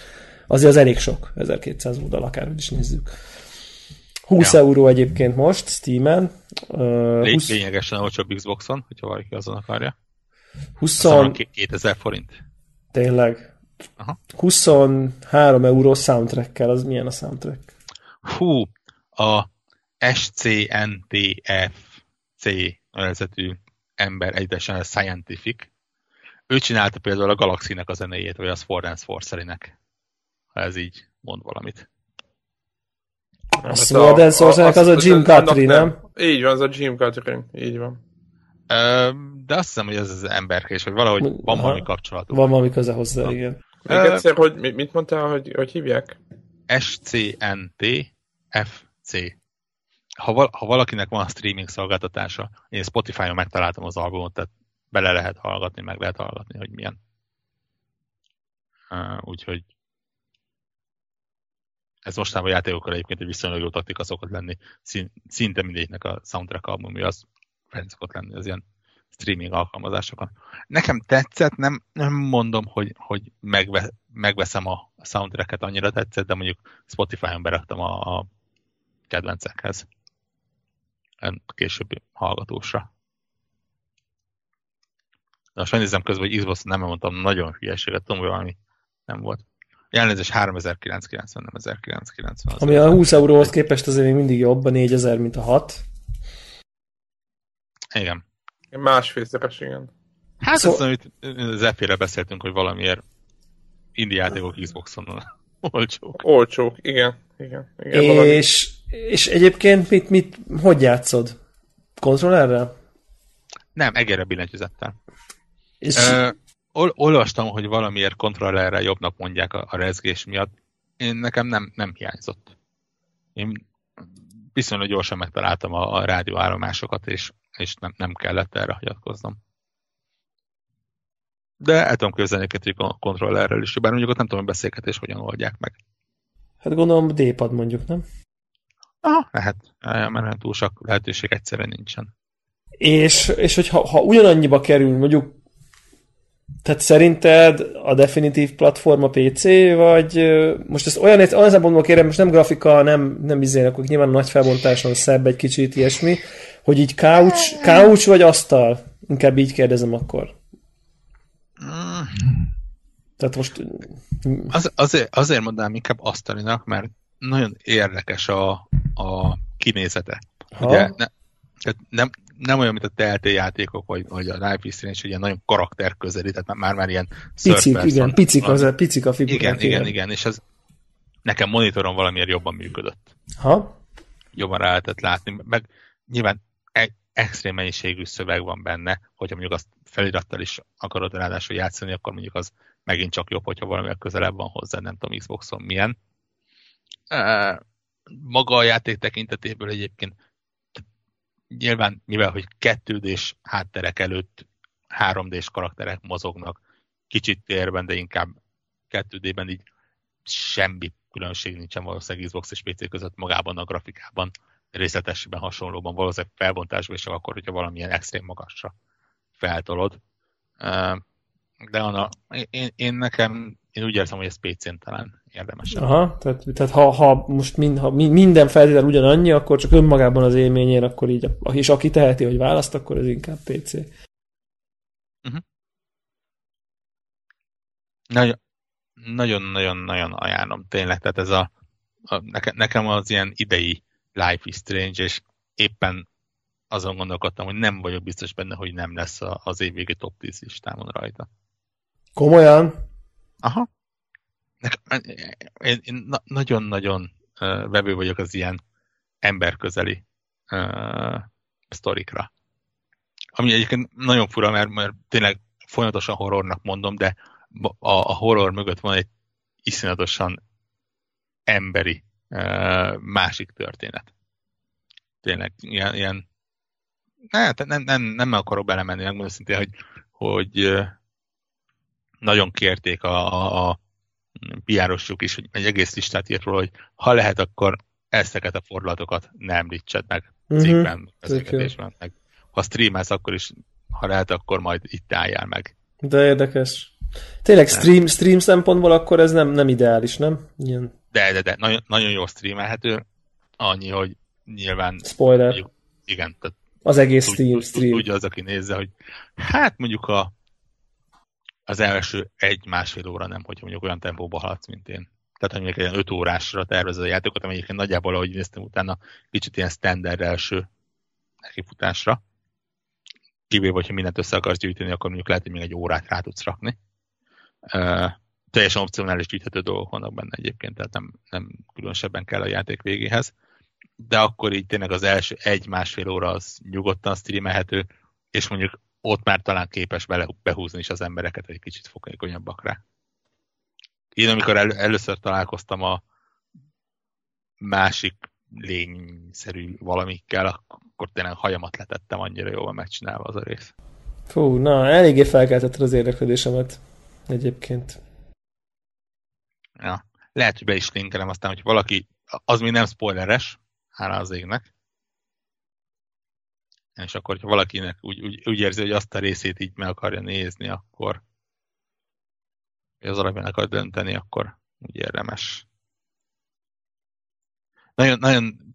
Azért az elég sok, 1200 oldal, akárhogy is nézzük. 20 ja. euró egyébként most Steam-en. Uh, 20... Lényegesen olcsóbb Xboxon, hogyha valaki azon akarja. 20... 2000 forint. Tényleg. Aha. 23 euró soundtrack-kel, az milyen a soundtrack? Hú, a SCNTFC nevezetű ember egyesen a Scientific. Ő csinálta például a Galaxy-nek a zenéjét, vagy az Fordance Forcery-nek, ha ez így mond valamit. A Sword Sorcerer az a Jim Guthrie, nem? Így van, az a Jim Guthrie, így van. De azt hiszem, hogy ez az emberkés, hogy valahogy van Aha. valami kapcsolatuk. Van valami köze hozzá, ha. igen. Még egyszer, hogy mit mondtál, hogy, hogy hívják? SCNT-FC. Ha, val- ha valakinek van streaming szolgáltatása, én Spotify-on megtaláltam az albumot, tehát bele lehet hallgatni, meg lehet hallgatni, hogy milyen. Uh, úgyhogy ez mostában a játékokkal egyébként egy viszonylag jó taktika szokott lenni. Szinte mindegyiknek a soundtrack albumja az fenn szokott lenni az ilyen streaming alkalmazásokon. Nekem tetszett, nem, nem mondom, hogy, hogy megve, megveszem a soundtracket, annyira tetszett, de mondjuk Spotify-on beraktam a, a kedvencekhez. Későbbi hallgatósra. De most megnézem közben, hogy Xbox nem mondtam nagyon hülyeséget, tudom, hogy valami nem volt. Elnézést 3990, nem 1990. Ami a 20 euróhoz képest azért még mindig jobb a 4000, mint a 6. Igen. Másfélszeres, igen. Hát szó... azt, amit Zephyre beszéltünk, hogy valamiért indie játékok Xboxon olcsók. Olcsók, igen. igen, igen és, és egyébként mit, mit, hogy játszod? Kontrollerrel? Nem, egérre billentyűzettel. És... Uh, ol, olvastam, hogy valamiért kontrollerrel jobbnak mondják a, a rezgés miatt. Én nekem nem, nem hiányzott. Én viszonylag gyorsan megtaláltam a, a rádióállomásokat, és, és nem, nem kellett erre hagyatkoznom. De el tudom képzelni a kontrollerrel is, bár mondjuk ott nem tudom, hogy beszélgetés hogyan oldják meg. Hát gondolom D-pad mondjuk, nem? Aha, lehet. Mert túl sok lehetőség egyszerűen nincsen. És, és hogyha ha ugyanannyiba kerül, mondjuk tehát szerinted a definitív platform a PC, vagy most ezt olyan, olyan szempontból kérem, most nem grafika, nem, nem izének, akkor nyilván nagy felbontáson szebb egy kicsit ilyesmi, hogy így couch, couch vagy asztal? Inkább így kérdezem akkor. Tehát most... Az, azért, azért mondanám inkább asztalinak, mert nagyon érdekes a, a kinézete. Ha? Ugye, ne, tehát nem, nem olyan, mint a TLT játékok, vagy, vagy a Life is Strange, hogy ilyen nagyon karakterközeli, tehát már, már ilyen Picik, igen, picik, az, picik a figurák. Igen, igen, igen, és ez nekem monitoron valamiért jobban működött. Ha? Jobban rá lehetett látni, meg nyilván egy, extrém mennyiségű szöveg van benne, hogyha mondjuk azt felirattal is akarod ráadásul játszani, akkor mondjuk az megint csak jobb, hogyha valami közelebb van hozzá, nem tudom Xboxon milyen. Maga a játék tekintetéből egyébként nyilván, mivel hogy 2 d hátterek előtt 3D-s karakterek mozognak, kicsit térben, de inkább 2D-ben így semmi különbség nincsen valószínűleg Xbox és PC között magában a grafikában, részletesben hasonlóban, valószínűleg felbontásban is akkor, hogyha valamilyen extrém magasra feltolod. De Anna, én, én nekem, én úgy érzem, hogy ez PC-n talán érdemes. Aha, tehát, tehát ha, ha most mind, ha minden feltétel ugyanannyi, akkor csak önmagában az élményén, akkor így, és aki teheti, hogy választ, akkor ez inkább PC. Uh-huh. Nagyon-nagyon-nagyon ajánlom tényleg, tehát ez a, a nekem az ilyen idei Life is Strange, és éppen azon gondolkodtam, hogy nem vagyok biztos benne, hogy nem lesz az évvégi top 10 listámon rajta. Komolyan? Aha. Én, én nagyon-nagyon vevő vagyok az ilyen emberközeli uh, sztorikra. Ami egyébként nagyon fura, mert, mert tényleg folyamatosan horrornak mondom, de a, a horror mögött van egy iszonyatosan emberi uh, másik történet. Tényleg ilyen, ilyen hát nem, nem, nem akarok belemenni, megmondom szintén, hogy, hogy nagyon kérték a, a, a piárosjuk is, hogy egy egész listát írt róla, hogy ha lehet, akkor ezteket a fordulatokat nem említsed meg mhm. cikkben, uh-huh. meg ha streamelsz, akkor is, ha lehet, akkor majd itt álljál meg. De érdekes. Tényleg stream, stream szempontból akkor ez nem, nem ideális, nem? Ilyen... De, de, de, nagyon, nagyon jó streamelhető, annyi, hogy nyilván... Spoiler. Mondjuk, igen, tehát az egész tud, stream. stream. Tudja az, aki nézze, hogy hát mondjuk a, az első egy-másfél óra nem, hogy mondjuk olyan tempóba haladsz, mint én. Tehát, hogy mondjuk egy 5 órásra tervezed a játékot, ami egyébként nagyjából, ahogy néztem utána, kicsit ilyen standard első nekifutásra. Kivéve, hogyha mindent össze akarsz gyűjteni, akkor mondjuk lehet, hogy még egy órát rá tudsz rakni. Uh, teljesen opcionális gyűjthető dolgok vannak benne egyébként, tehát nem, nem különösebben kell a játék végéhez. De akkor így tényleg az első egy-másfél óra az nyugodtan streamelhető, és mondjuk ott már talán képes bele, behúzni is az embereket egy kicsit fokékonyabbak rá. Én amikor el, először találkoztam a másik lényszerű valamikkel, akkor tényleg hajamat letettem, annyira jól megcsinálva az a rész. Fú, na, eléggé felkeltetted az érdeklődésemet egyébként. Ja, lehet, hogy be is linkelem, aztán, hogy valaki, az még nem spoileres, hála az égnek, és akkor, hogyha valakinek úgy, úgy, úgy érzi, hogy azt a részét így meg akarja nézni, akkor hogy az alapján akar dönteni, akkor úgy érdemes. Nagyon, nagyon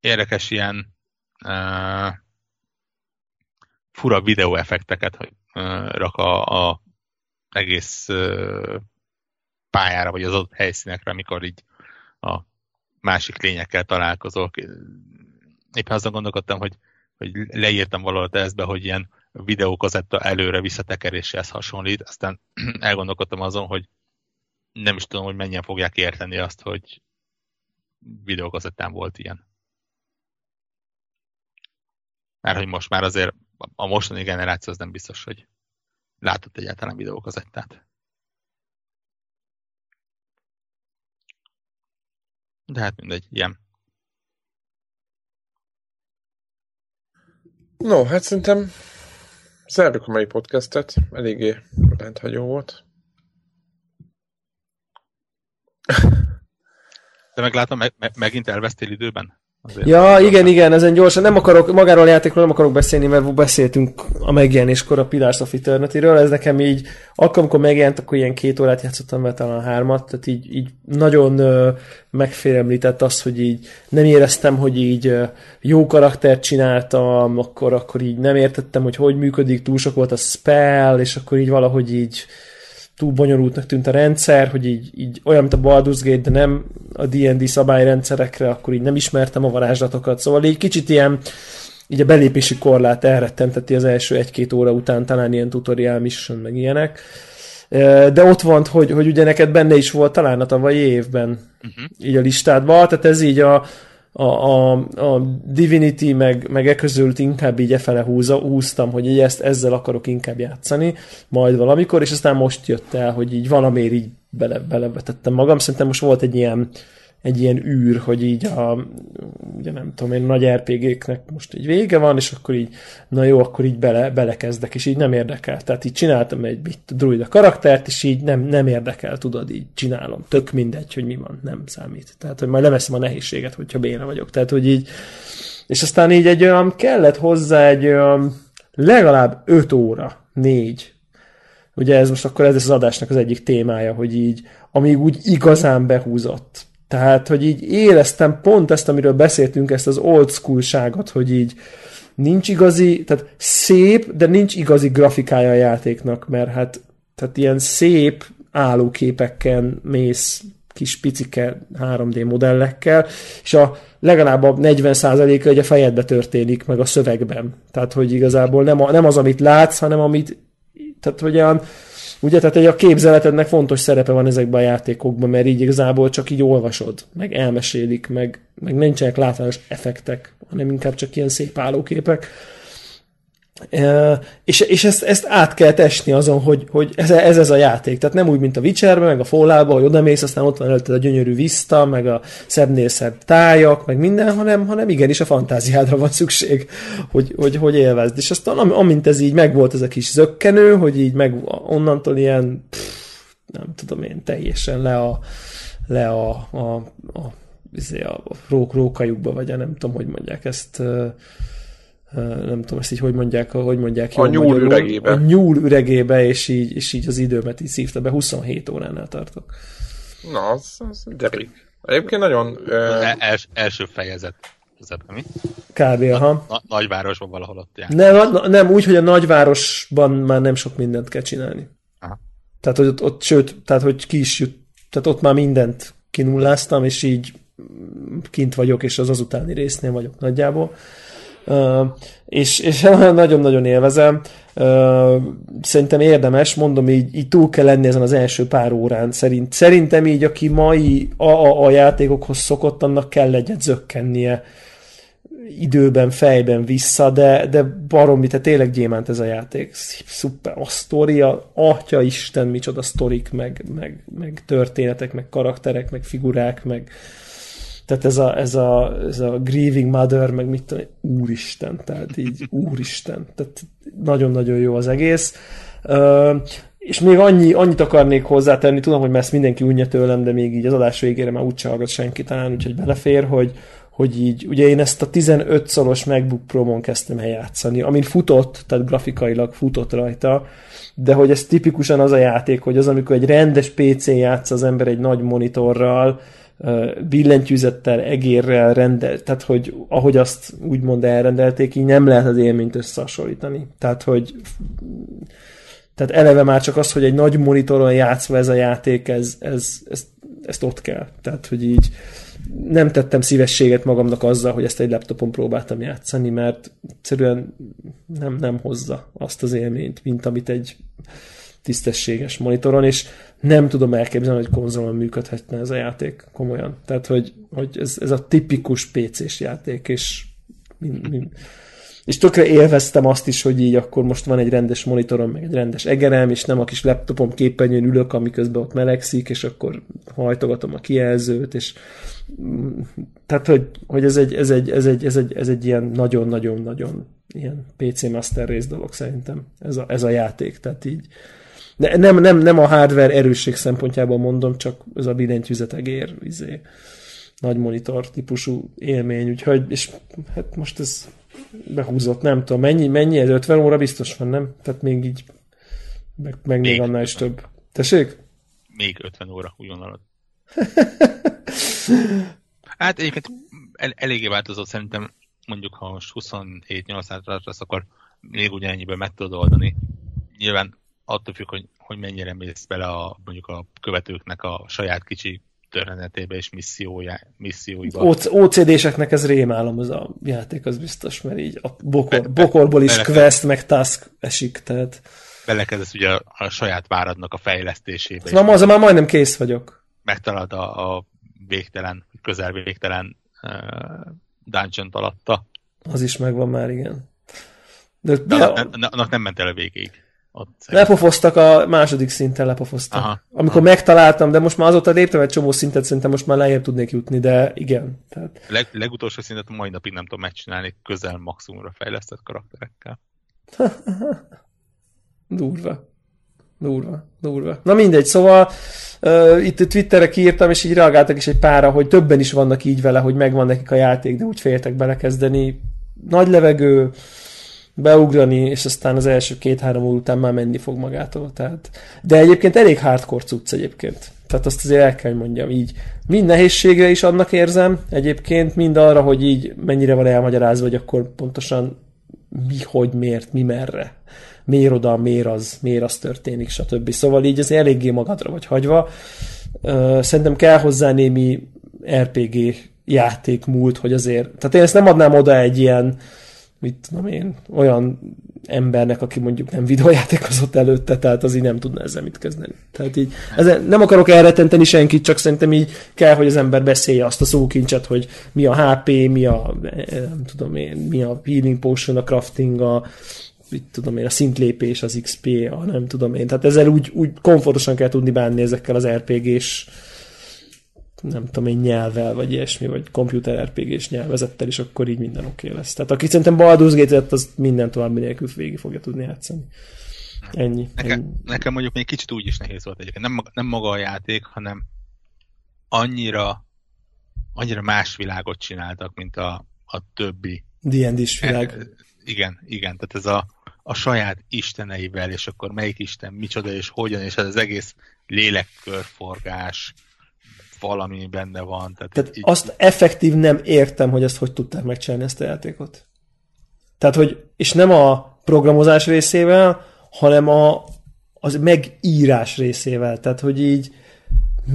érdekes ilyen uh, fura videóeffekteket uh, rak a, a egész uh, pályára, vagy az adott helyszínekre, amikor így a másik lényekkel találkozol. Éppen azon gondolkodtam, hogy, hogy leírtam valahol tesztbe, hogy ilyen videókazetta előre visszatekeréshez hasonlít, aztán elgondolkodtam azon, hogy nem is tudom, hogy mennyien fogják érteni azt, hogy videókazettán volt ilyen. Mert hogy most már azért a mostani generáció az nem biztos, hogy látott egyáltalán videókazettát. De hát mindegy, ilyen. No, hát szerintem zárjuk a mai podcastet. Eléggé rendhagyó volt. De meglátom, meg, megint elvesztél időben? Azért ja, igen, igen, ezen gyorsan. Nem akarok, magáról a játékról nem akarok beszélni, mert beszéltünk a megjelenéskor a Pillars of Eternity-ről. Ez nekem így, akkor, amikor megjelent, akkor ilyen két órát játszottam vele, talán hármat, tehát így, így nagyon ö, megfélemlített az, hogy így nem éreztem, hogy így ö, jó karaktert csináltam, akkor, akkor így nem értettem, hogy hogy működik, túl sok volt a spell, és akkor így valahogy így túl bonyolultnak tűnt a rendszer, hogy így, így olyan, mint a Baldur's Gate, de nem a D&D szabályrendszerekre, akkor így nem ismertem a varázslatokat, szóval így kicsit ilyen így a belépési korlát elrettenteti az első egy-két óra után, talán ilyen tutorial mission, meg ilyenek. De ott van, hogy, hogy ugye neked benne is volt talán a tavalyi évben uh-huh. így a listádban, tehát ez így a, a, a, a Divinity meg, meg e közült inkább így efele húza, húztam, hogy így ezt, ezzel akarok inkább játszani, majd valamikor, és aztán most jött el, hogy így valamiért így bele, belevetettem magam. Szerintem most volt egy ilyen egy ilyen űr, hogy így a, ugye nem tudom én, nagy RPG-knek most egy vége van, és akkor így, na jó, akkor így bele, belekezdek, és így nem érdekel. Tehát így csináltam egy bit druida karaktert, és így nem, nem érdekel, tudod, így csinálom. Tök mindegy, hogy mi van, nem számít. Tehát, hogy majd leveszem a nehézséget, hogyha béna vagyok. Tehát, hogy így, és aztán így egy olyan, kellett hozzá egy olyan legalább 5 óra, 4, ugye ez most akkor ez az adásnak az egyik témája, hogy így, amíg úgy igazán behúzott. Tehát, hogy így éreztem pont ezt, amiről beszéltünk, ezt az old school-ságot, hogy így nincs igazi, tehát szép, de nincs igazi grafikája a játéknak, mert hát tehát ilyen szép állóképekkel mész kis picike 3D modellekkel, és a legalább a 40%-a egy a fejedbe történik, meg a szövegben. Tehát, hogy igazából nem, a, nem az, amit látsz, hanem amit tehát, hogy olyan Ugye, tehát egy a képzeletednek fontos szerepe van ezekben a játékokban, mert így igazából csak így olvasod, meg elmesélik, meg, meg nincsenek látványos effektek, hanem inkább csak ilyen szép állóképek. És, és ezt, ezt át kell esni azon, hogy, hogy ez, ez, ez a játék. Tehát nem úgy, mint a Witcherben, meg a fallout hogy oda mész, aztán ott van előtted a gyönyörű viszta, meg a szebbnél szebb tájak, meg minden, hanem, hanem igenis a fantáziádra van szükség, hogy, hogy, hogy élvezd. És aztán amint ez így megvolt ez a kis zökkenő, hogy így meg onnantól ilyen pff, nem tudom én, teljesen le a, le a, a, a, izé, a, a rók, rókajukba, vagy a nem tudom, hogy mondják ezt, nem tudom ezt így hogy mondják, hogy mondják A nyúl magyarul, üregébe. A nyúl üregébe, és így, és így az időmet így szívta be, 27 óránál tartok. Na, az, az derék. Egyébként nagyon... Uh... Els, első fejezet. mi? Kb. aha. Na, nagyvárosban valahol ott jár. Nem, nem, úgy, hogy a nagyvárosban már nem sok mindent kell csinálni. Aha. Tehát, hogy ott, ott, sőt, tehát, hogy ki is jut, tehát ott már mindent kinulláztam, és így kint vagyok, és az azutáni résznél vagyok nagyjából és, és nagyon-nagyon élvezem. Szerintem érdemes, mondom így, így túl kell lenni ezen az első pár órán. Szerint, szerintem így, aki mai a, a, a játékokhoz szokott, annak kell egyet zökkennie időben, fejben vissza, de, de baromi, tehát tényleg gyémánt ez a játék. Szuper. A sztoria, atya Isten, micsoda sztorik, meg, meg, meg történetek, meg karakterek, meg figurák, meg, tehát ez a, ez a, ez a grieving mother, meg mit tudom, úristen, tehát így úristen, tehát nagyon-nagyon jó az egész. Uh, és még annyi, annyit akarnék hozzátenni, tudom, hogy ezt mindenki unja tőlem, de még így az adás végére már úgy hallgat senki talán, úgyhogy belefér, hogy, hogy így, ugye én ezt a 15 szoros MacBook Pro-mon kezdtem el játszani, amin futott, tehát grafikailag futott rajta, de hogy ez tipikusan az a játék, hogy az, amikor egy rendes PC-n játsz az ember egy nagy monitorral, billentyűzettel, egérrel rendelt, tehát hogy ahogy azt úgymond elrendelték, így nem lehet az élményt összehasonlítani. Tehát, hogy tehát eleve már csak az, hogy egy nagy monitoron játszva ez a játék, ez, ez, ez, ezt ott kell. Tehát, hogy így nem tettem szívességet magamnak azzal, hogy ezt egy laptopon próbáltam játszani, mert egyszerűen nem, nem hozza azt az élményt, mint amit egy tisztességes monitoron, és nem tudom elképzelni, hogy konzolon működhetne ez a játék komolyan. Tehát, hogy, hogy ez, ez a tipikus PC-s játék, és mind, mind, és tökre élveztem azt is, hogy így akkor most van egy rendes monitorom, meg egy rendes egerem, és nem a kis laptopom képernyőn ülök, amiközben ott melegszik, és akkor hajtogatom a kijelzőt, és tehát, hogy, hogy ez, egy, ez, egy, ez, egy, ez, egy, ez egy ilyen nagyon-nagyon-nagyon ilyen PC Master Race dolog szerintem, ez a, ez a játék, tehát így de nem, nem, nem a hardware erősség szempontjából mondom, csak ez a billentyűzetegér, izé, nagy monitor típusú élmény, úgyhogy, és hát most ez behúzott, nem tudom, mennyi, mennyi ez 50 óra biztos van, nem? Tehát még így, meg, meg még, még annál is több. Tessék? Még 50 óra, gondolod. hát egyébként el, eléggé változott szerintem, mondjuk ha most 27-8 lesz, akkor még ugyanennyiből meg tudod oldani. Nyilván attól függ, hogy, hogy mennyire mész bele a, mondjuk a követőknek a saját kicsi történetébe és missziója, misszióiba. OCD-seknek ez rémálom az a játék, az biztos, mert így a bokor, be, bokorból is belekez, quest, meg task esik, tehát... Belekezdesz ugye a, a saját váradnak a fejlesztésébe. Na, az már majdnem kész vagyok. Megtalálod a, a végtelen, közel végtelen uh, dungeon alatta. Az is megvan már, igen. De, de, ne, annak nem ment el a végéig. Ott lepofoztak a második szinten, lepofoztak. Aha, Amikor aha. megtaláltam, de most már azóta léptem egy csomó szintet, szerintem most már lejjebb tudnék jutni, de igen. Tehát... Leg, legutolsó szintet mai napig nem tudom megcsinálni közel maximumra fejlesztett karakterekkel. durva. Durva, durva. Na mindegy, szóval uh, itt Twitterre kiírtam, és így reagáltak is egy pára, hogy többen is vannak így vele, hogy megvan nekik a játék, de úgy féltek belekezdeni. Nagy levegő, beugrani, és aztán az első két-három óra után már menni fog magától. Tehát. De egyébként elég hardcore cucc egyébként. Tehát azt azért el kell, mondjam így. Mind nehézségre is annak érzem egyébként, mind arra, hogy így mennyire van elmagyarázva, hogy akkor pontosan mi, hogy, miért, mi, merre. Miért oda, miért az, miért az történik, stb. Szóval így ez eléggé magadra vagy hagyva. Szerintem kell hozzá némi RPG játék múlt, hogy azért, tehát én ezt nem adnám oda egy ilyen mit tudom én, olyan embernek, aki mondjuk nem videójátékozott előtte, tehát az így nem tudna ezzel mit kezdeni. Tehát így, ezen nem akarok elretenteni senkit, csak szerintem így kell, hogy az ember beszélje azt a szókincset, hogy mi a HP, mi a, nem tudom én, mi a healing potion, a crafting, a, mit tudom én, a szintlépés, az XP, a nem tudom én. Tehát ezzel úgy, úgy komfortosan kell tudni bánni ezekkel az RPG-s nem tudom én nyelvvel, vagy ilyesmi, vagy komputer RPG-s nyelvezettel, és akkor így minden oké okay lesz. Tehát aki szerintem Baldur's gate az minden további nélkül végig fogja tudni játszani. Ennyi. Nekem, ennyi. nekem mondjuk még kicsit úgy is nehéz volt egyébként. Nem, nem maga a játék, hanem annyira annyira más világot csináltak, mint a, a többi. D&D-s világ. E, igen, igen. Tehát ez a, a saját isteneivel, és akkor melyik isten, micsoda, és hogyan, és ez az egész lélekkörforgás, valami benne van. Tehát, tehát így... azt effektív nem értem, hogy ezt hogy tudták megcsinálni ezt a játékot. Tehát, hogy, és nem a programozás részével, hanem a, az megírás részével. Tehát, hogy így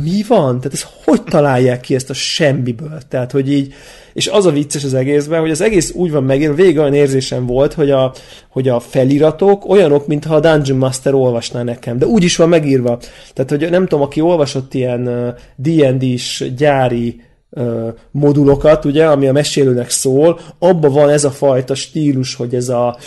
mi van? Tehát ez hogy találják ki ezt a semmiből? Tehát, hogy így, és az a vicces az egészben, hogy az egész úgy van megírva, végig olyan érzésem volt, hogy a, hogy a feliratok olyanok, mintha a Dungeon Master olvasná nekem, de úgy is van megírva. Tehát, hogy nem tudom, aki olvasott ilyen D&D-s gyári modulokat, ugye, ami a mesélőnek szól, abban van ez a fajta stílus, hogy ez a,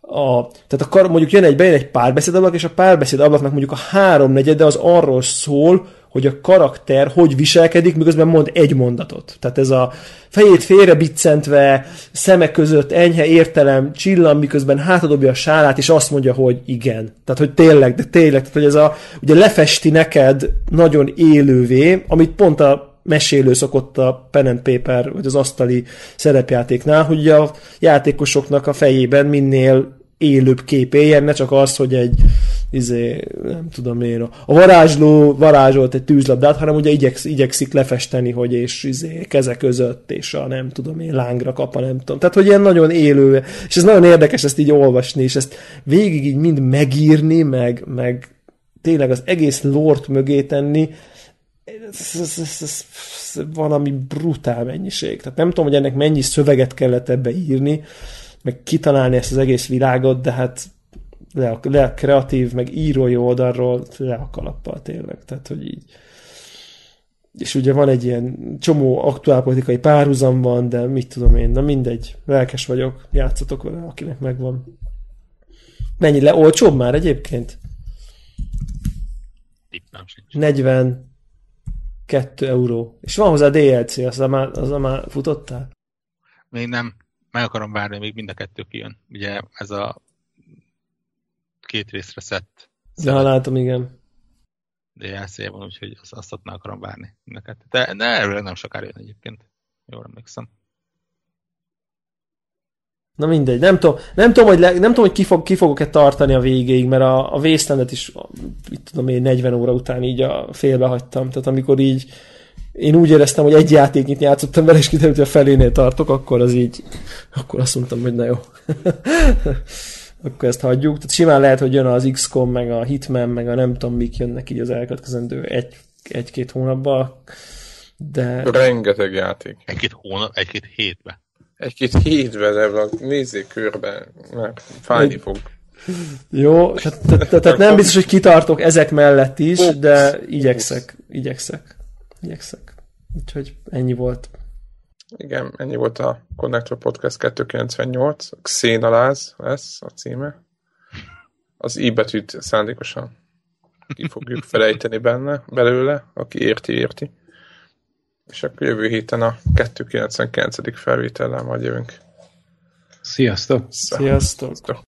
a, tehát a, mondjuk jön egy, bejön egy párbeszéd ablak, és a párbeszéd ablaknak mondjuk a háromnegyede az arról szól, hogy a karakter hogy viselkedik, miközben mond egy mondatot. Tehát ez a fejét félre biccentve, szemek között enyhe értelem, csillan, miközben hátadobja a sálát, és azt mondja, hogy igen. Tehát, hogy tényleg, de tényleg, tehát, hogy ez a, ugye lefesti neked nagyon élővé, amit pont a mesélő szokott a pen and paper, vagy az asztali szerepjátéknál, hogy a játékosoknak a fejében minél élőbb kép éljen, ne csak az, hogy egy izé, nem tudom én, a varázsló varázsolt egy tűzlabdát, hanem ugye igyeksz, igyekszik lefesteni, hogy és izé, keze között, és a nem tudom én, lángra kap, nem tudom. Tehát, hogy ilyen nagyon élő, és ez nagyon érdekes ezt így olvasni, és ezt végig így mind megírni, meg, meg tényleg az egész lort mögé tenni, ez valami brutál mennyiség. Tehát nem tudom, hogy ennek mennyi szöveget kellett ebbe írni, meg kitalálni ezt az egész világot, de hát le a, le a kreatív, meg írói oldalról le a kalappal tényleg. Tehát, hogy így és ugye van egy ilyen csomó aktuálpolitikai párhuzam van, de mit tudom én, na mindegy, lelkes vagyok, játszatok vele, akinek megvan. Mennyi le? Olcsóbb már egyébként? 42 euró. És van hozzá DLC, az már, az már futottál? Még nem. Meg akarom várni, még mind a kettő kijön. Ugye ez a két részre szett. Ja, látom, igen. DLC van, úgyhogy azt, azt meg akarom várni. De, de erről nem sokára jön egyébként. Jól emlékszem. Na mindegy, nem tudom, nem tudom, hogy, le, nem tudom, hogy ki, fog, ki fogok-e tartani a végéig, mert a, a Wastelandet is, itt tudom én, 40 óra után így a félbe hagytam. Tehát amikor így én úgy éreztem, hogy egy játéknyit játszottam vele, és kiderült, hogy a felénél tartok, akkor az így, akkor azt mondtam, hogy na jó. akkor ezt hagyjuk. Tehát simán lehet, hogy jön az XCOM, meg a Hitman, meg a nem tudom mik jönnek így az elkövetkezendő egy, egy-két hónapban, de... Rengeteg játék. Egy-két hónap, egy-két hétbe. Egy-két hétbe, de nézzék körbe, mert fájni egy... fog. Jó, tehát, tehát nem biztos, hogy kitartok ezek mellett is, de igyekszek, igyekszek, igyekszek. Úgyhogy ennyi volt. Igen, ennyi volt a Connector Podcast 298. Xénaláz lesz a címe. Az i betűt szándékosan ki fogjuk felejteni benne, belőle, aki érti, érti. És akkor jövő héten a 299. felvétellel majd jövünk. Sziasztok! Sziasztok! Sziasztok.